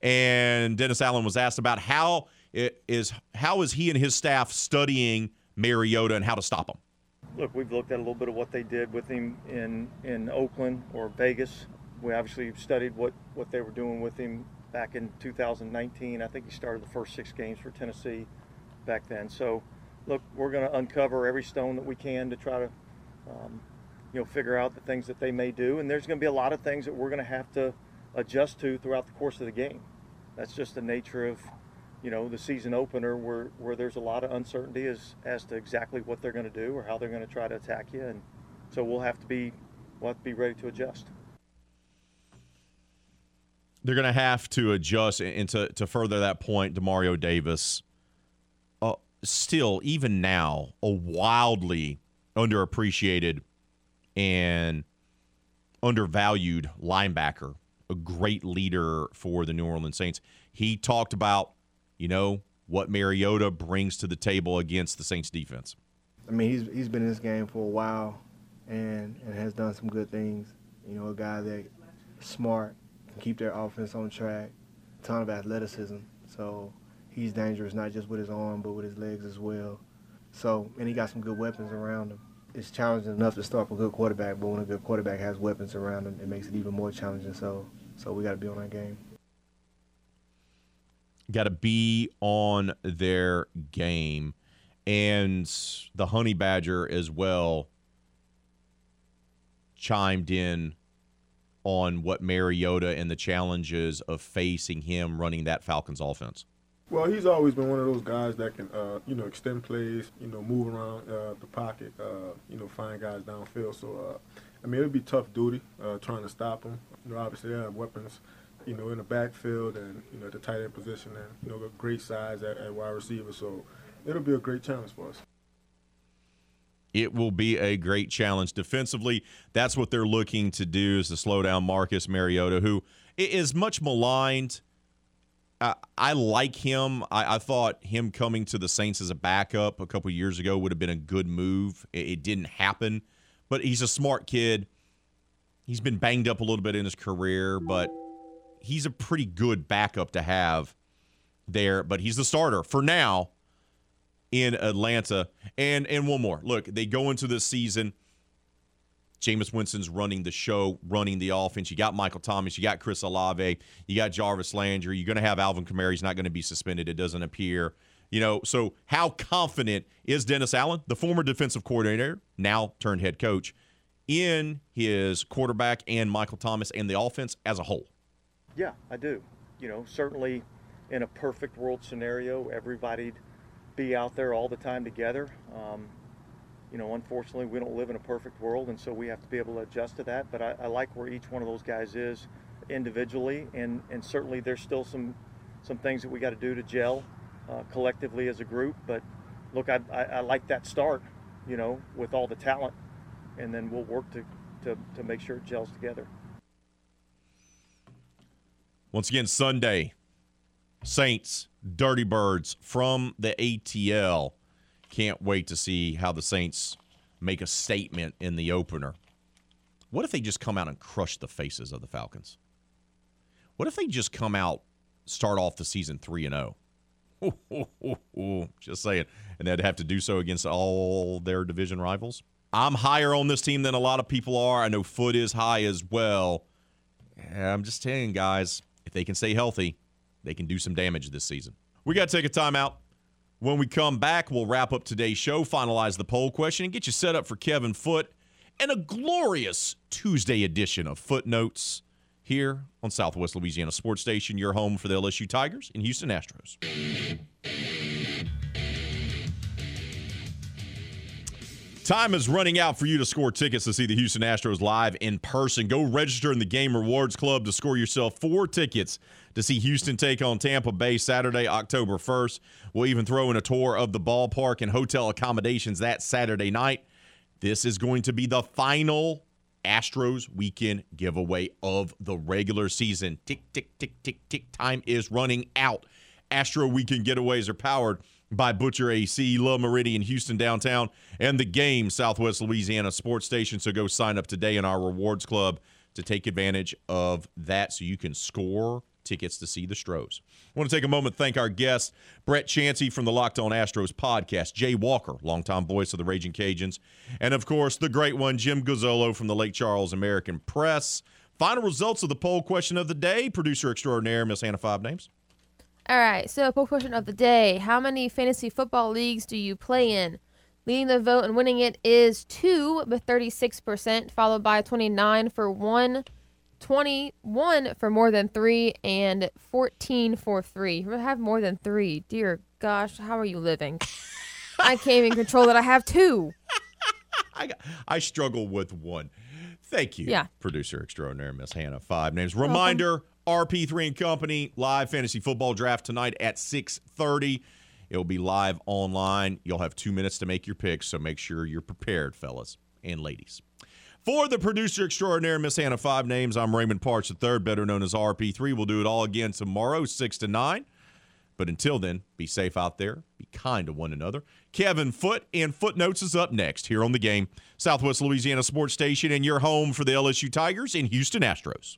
And Dennis Allen was asked about how is how is he and his staff studying Mariota and how to stop him. Look, we've looked at a little bit of what they did with him in in Oakland or Vegas. We obviously studied what what they were doing with him back in 2019. I think he started the first six games for Tennessee back then. So, look, we're going to uncover every stone that we can to try to um, you know, figure out the things that they may do. And there's going to be a lot of things that we're going to have to adjust to throughout the course of the game. That's just the nature of, you know, the season opener where, where there's a lot of uncertainty as, as to exactly what they're going to do or how they're going to try to attack you. And so we'll have to be, we'll have to be ready to adjust. They're going to have to adjust. And to, to further that point, Demario Davis, uh, still, even now, a wildly underappreciated and undervalued linebacker, a great leader for the New Orleans Saints. He talked about, you know, what Mariota brings to the table against the Saints defense. I mean, he's he's been in this game for a while and and has done some good things. You know, a guy that smart, can keep their offense on track, ton of athleticism. So he's dangerous not just with his arm but with his legs as well. So and he got some good weapons around him it's challenging enough to start with a good quarterback, but when a good quarterback has weapons around him, it makes it even more challenging. So, so we got to be on our game. Got to be on their game, and the Honey Badger as well chimed in on what Mariota and the challenges of facing him running that Falcons offense. Well, he's always been one of those guys that can, uh, you know, extend plays, you know, move around uh, the pocket, uh, you know, find guys downfield. So, uh, I mean, it'd be tough duty uh, trying to stop him. You know, obviously they have weapons, you know, in the backfield and you know the tight end position, and you know, great size at, at wide receiver. So, it'll be a great challenge for us. It will be a great challenge defensively. That's what they're looking to do is to slow down Marcus Mariota, who is much maligned I, I like him. I, I, thought him coming to the Saints as a backup a couple years ago would have been a good move. It, it, didn't happen, but he's a smart kid. He's been banged up a little bit in his career, but he's a pretty good backup to have there. But he's the starter for now in Atlanta. And and one more. Look, they go into this season – Jameis Winston's running the show, running the offense. You got Michael Thomas, you got Chris Olave, you got Jarvis Landry. You're going to have Alvin Kamara. He's not going to be suspended. It doesn't appear. You know, so how confident is Dennis Allen, the former defensive coordinator, now turned head coach, in his quarterback and Michael Thomas and the offense as a whole? Yeah, I do. You know, certainly in a perfect world scenario, everybody'd be out there all the time together. Um, you know, unfortunately, we don't live in a perfect world, and so we have to be able to adjust to that. But I, I like where each one of those guys is individually, and, and certainly there's still some some things that we got to do to gel uh, collectively as a group. But look, I, I, I, like that start, you know, with all the talent, and then we'll work to, to, to make sure it gels together. Once again, Sunday, Saints, Dirty Birds from the ATL. Can't wait to see how the Saints make a statement in the opener What if they just come out and crush the faces of the Falcons? What if they just come out, start off the season 3 and 0? *laughs* Just saying. And they'd have to do so against all their division rivals. I'm higher on this team than a lot of people are. I know Foot is high as well. I'm just telling guys, if they can stay healthy, they can do some damage this season. We got to take a timeout. When we come back, we'll wrap up today's show, finalize the poll question, and get you set up for Kevin Foot and a glorious Tuesday edition of Footnotes here on Southwest Louisiana Sports Station, your home for the LSU Tigers and Houston Astros. Time is running out for you to score tickets to see the Houston Astros live in person. Go register in the Game Rewards Club to score yourself four tickets to see Houston take on Tampa Bay Saturday, October 1st. We'll even throw in a tour of the ballpark and hotel accommodations that Saturday night. This is going to be the final Astros weekend giveaway of the regular season. Tick, tick, tick, tick, tick. Time is running out. Astro weekend getaways are powered by Butcher AC, Le Méridien, Houston downtown, and the game, Southwest Louisiana Sports Station. So go sign up today in our rewards club to take advantage of that so you can score tickets to see the Stros. I want to take a moment to thank our guest, Brett Chansey from the Locked On Astros podcast, Jay Walker, longtime voice of the Ragin' Cajuns, and of course, the great one, Jim Gazzolo from the Lake Charles American Press. Final results of the poll question of the day, producer extraordinaire, Miss Hannah Five Names. All right, so poll question of the day. How many fantasy football leagues do you play in? Leading the vote and winning it is two with 36%, followed by 29 for one, 21 for more than three, and 14 for three. You have more than three. Dear gosh, how are you living? I can't even control that. I have two. *laughs* I, I struggle with one. Thank you, Yeah. producer extraordinaire, Miss Hannah Five Names. Reminder: RP3 and Company live fantasy football draft tonight at 6:30. It'll be live online. You'll have two minutes to make your picks, so make sure you're prepared, fellas and ladies. For the producer extraordinaire, Miss Hannah Five Names, I'm Raymond Parch III, better known as RP3. We'll do it all again tomorrow, 6 to 9. But until then, be safe out there. Be kind to one another. Kevin Foot and Footnotes is up next here on the game. Southwest Louisiana Sports Station and your home for the LSU Tigers and Houston Astros.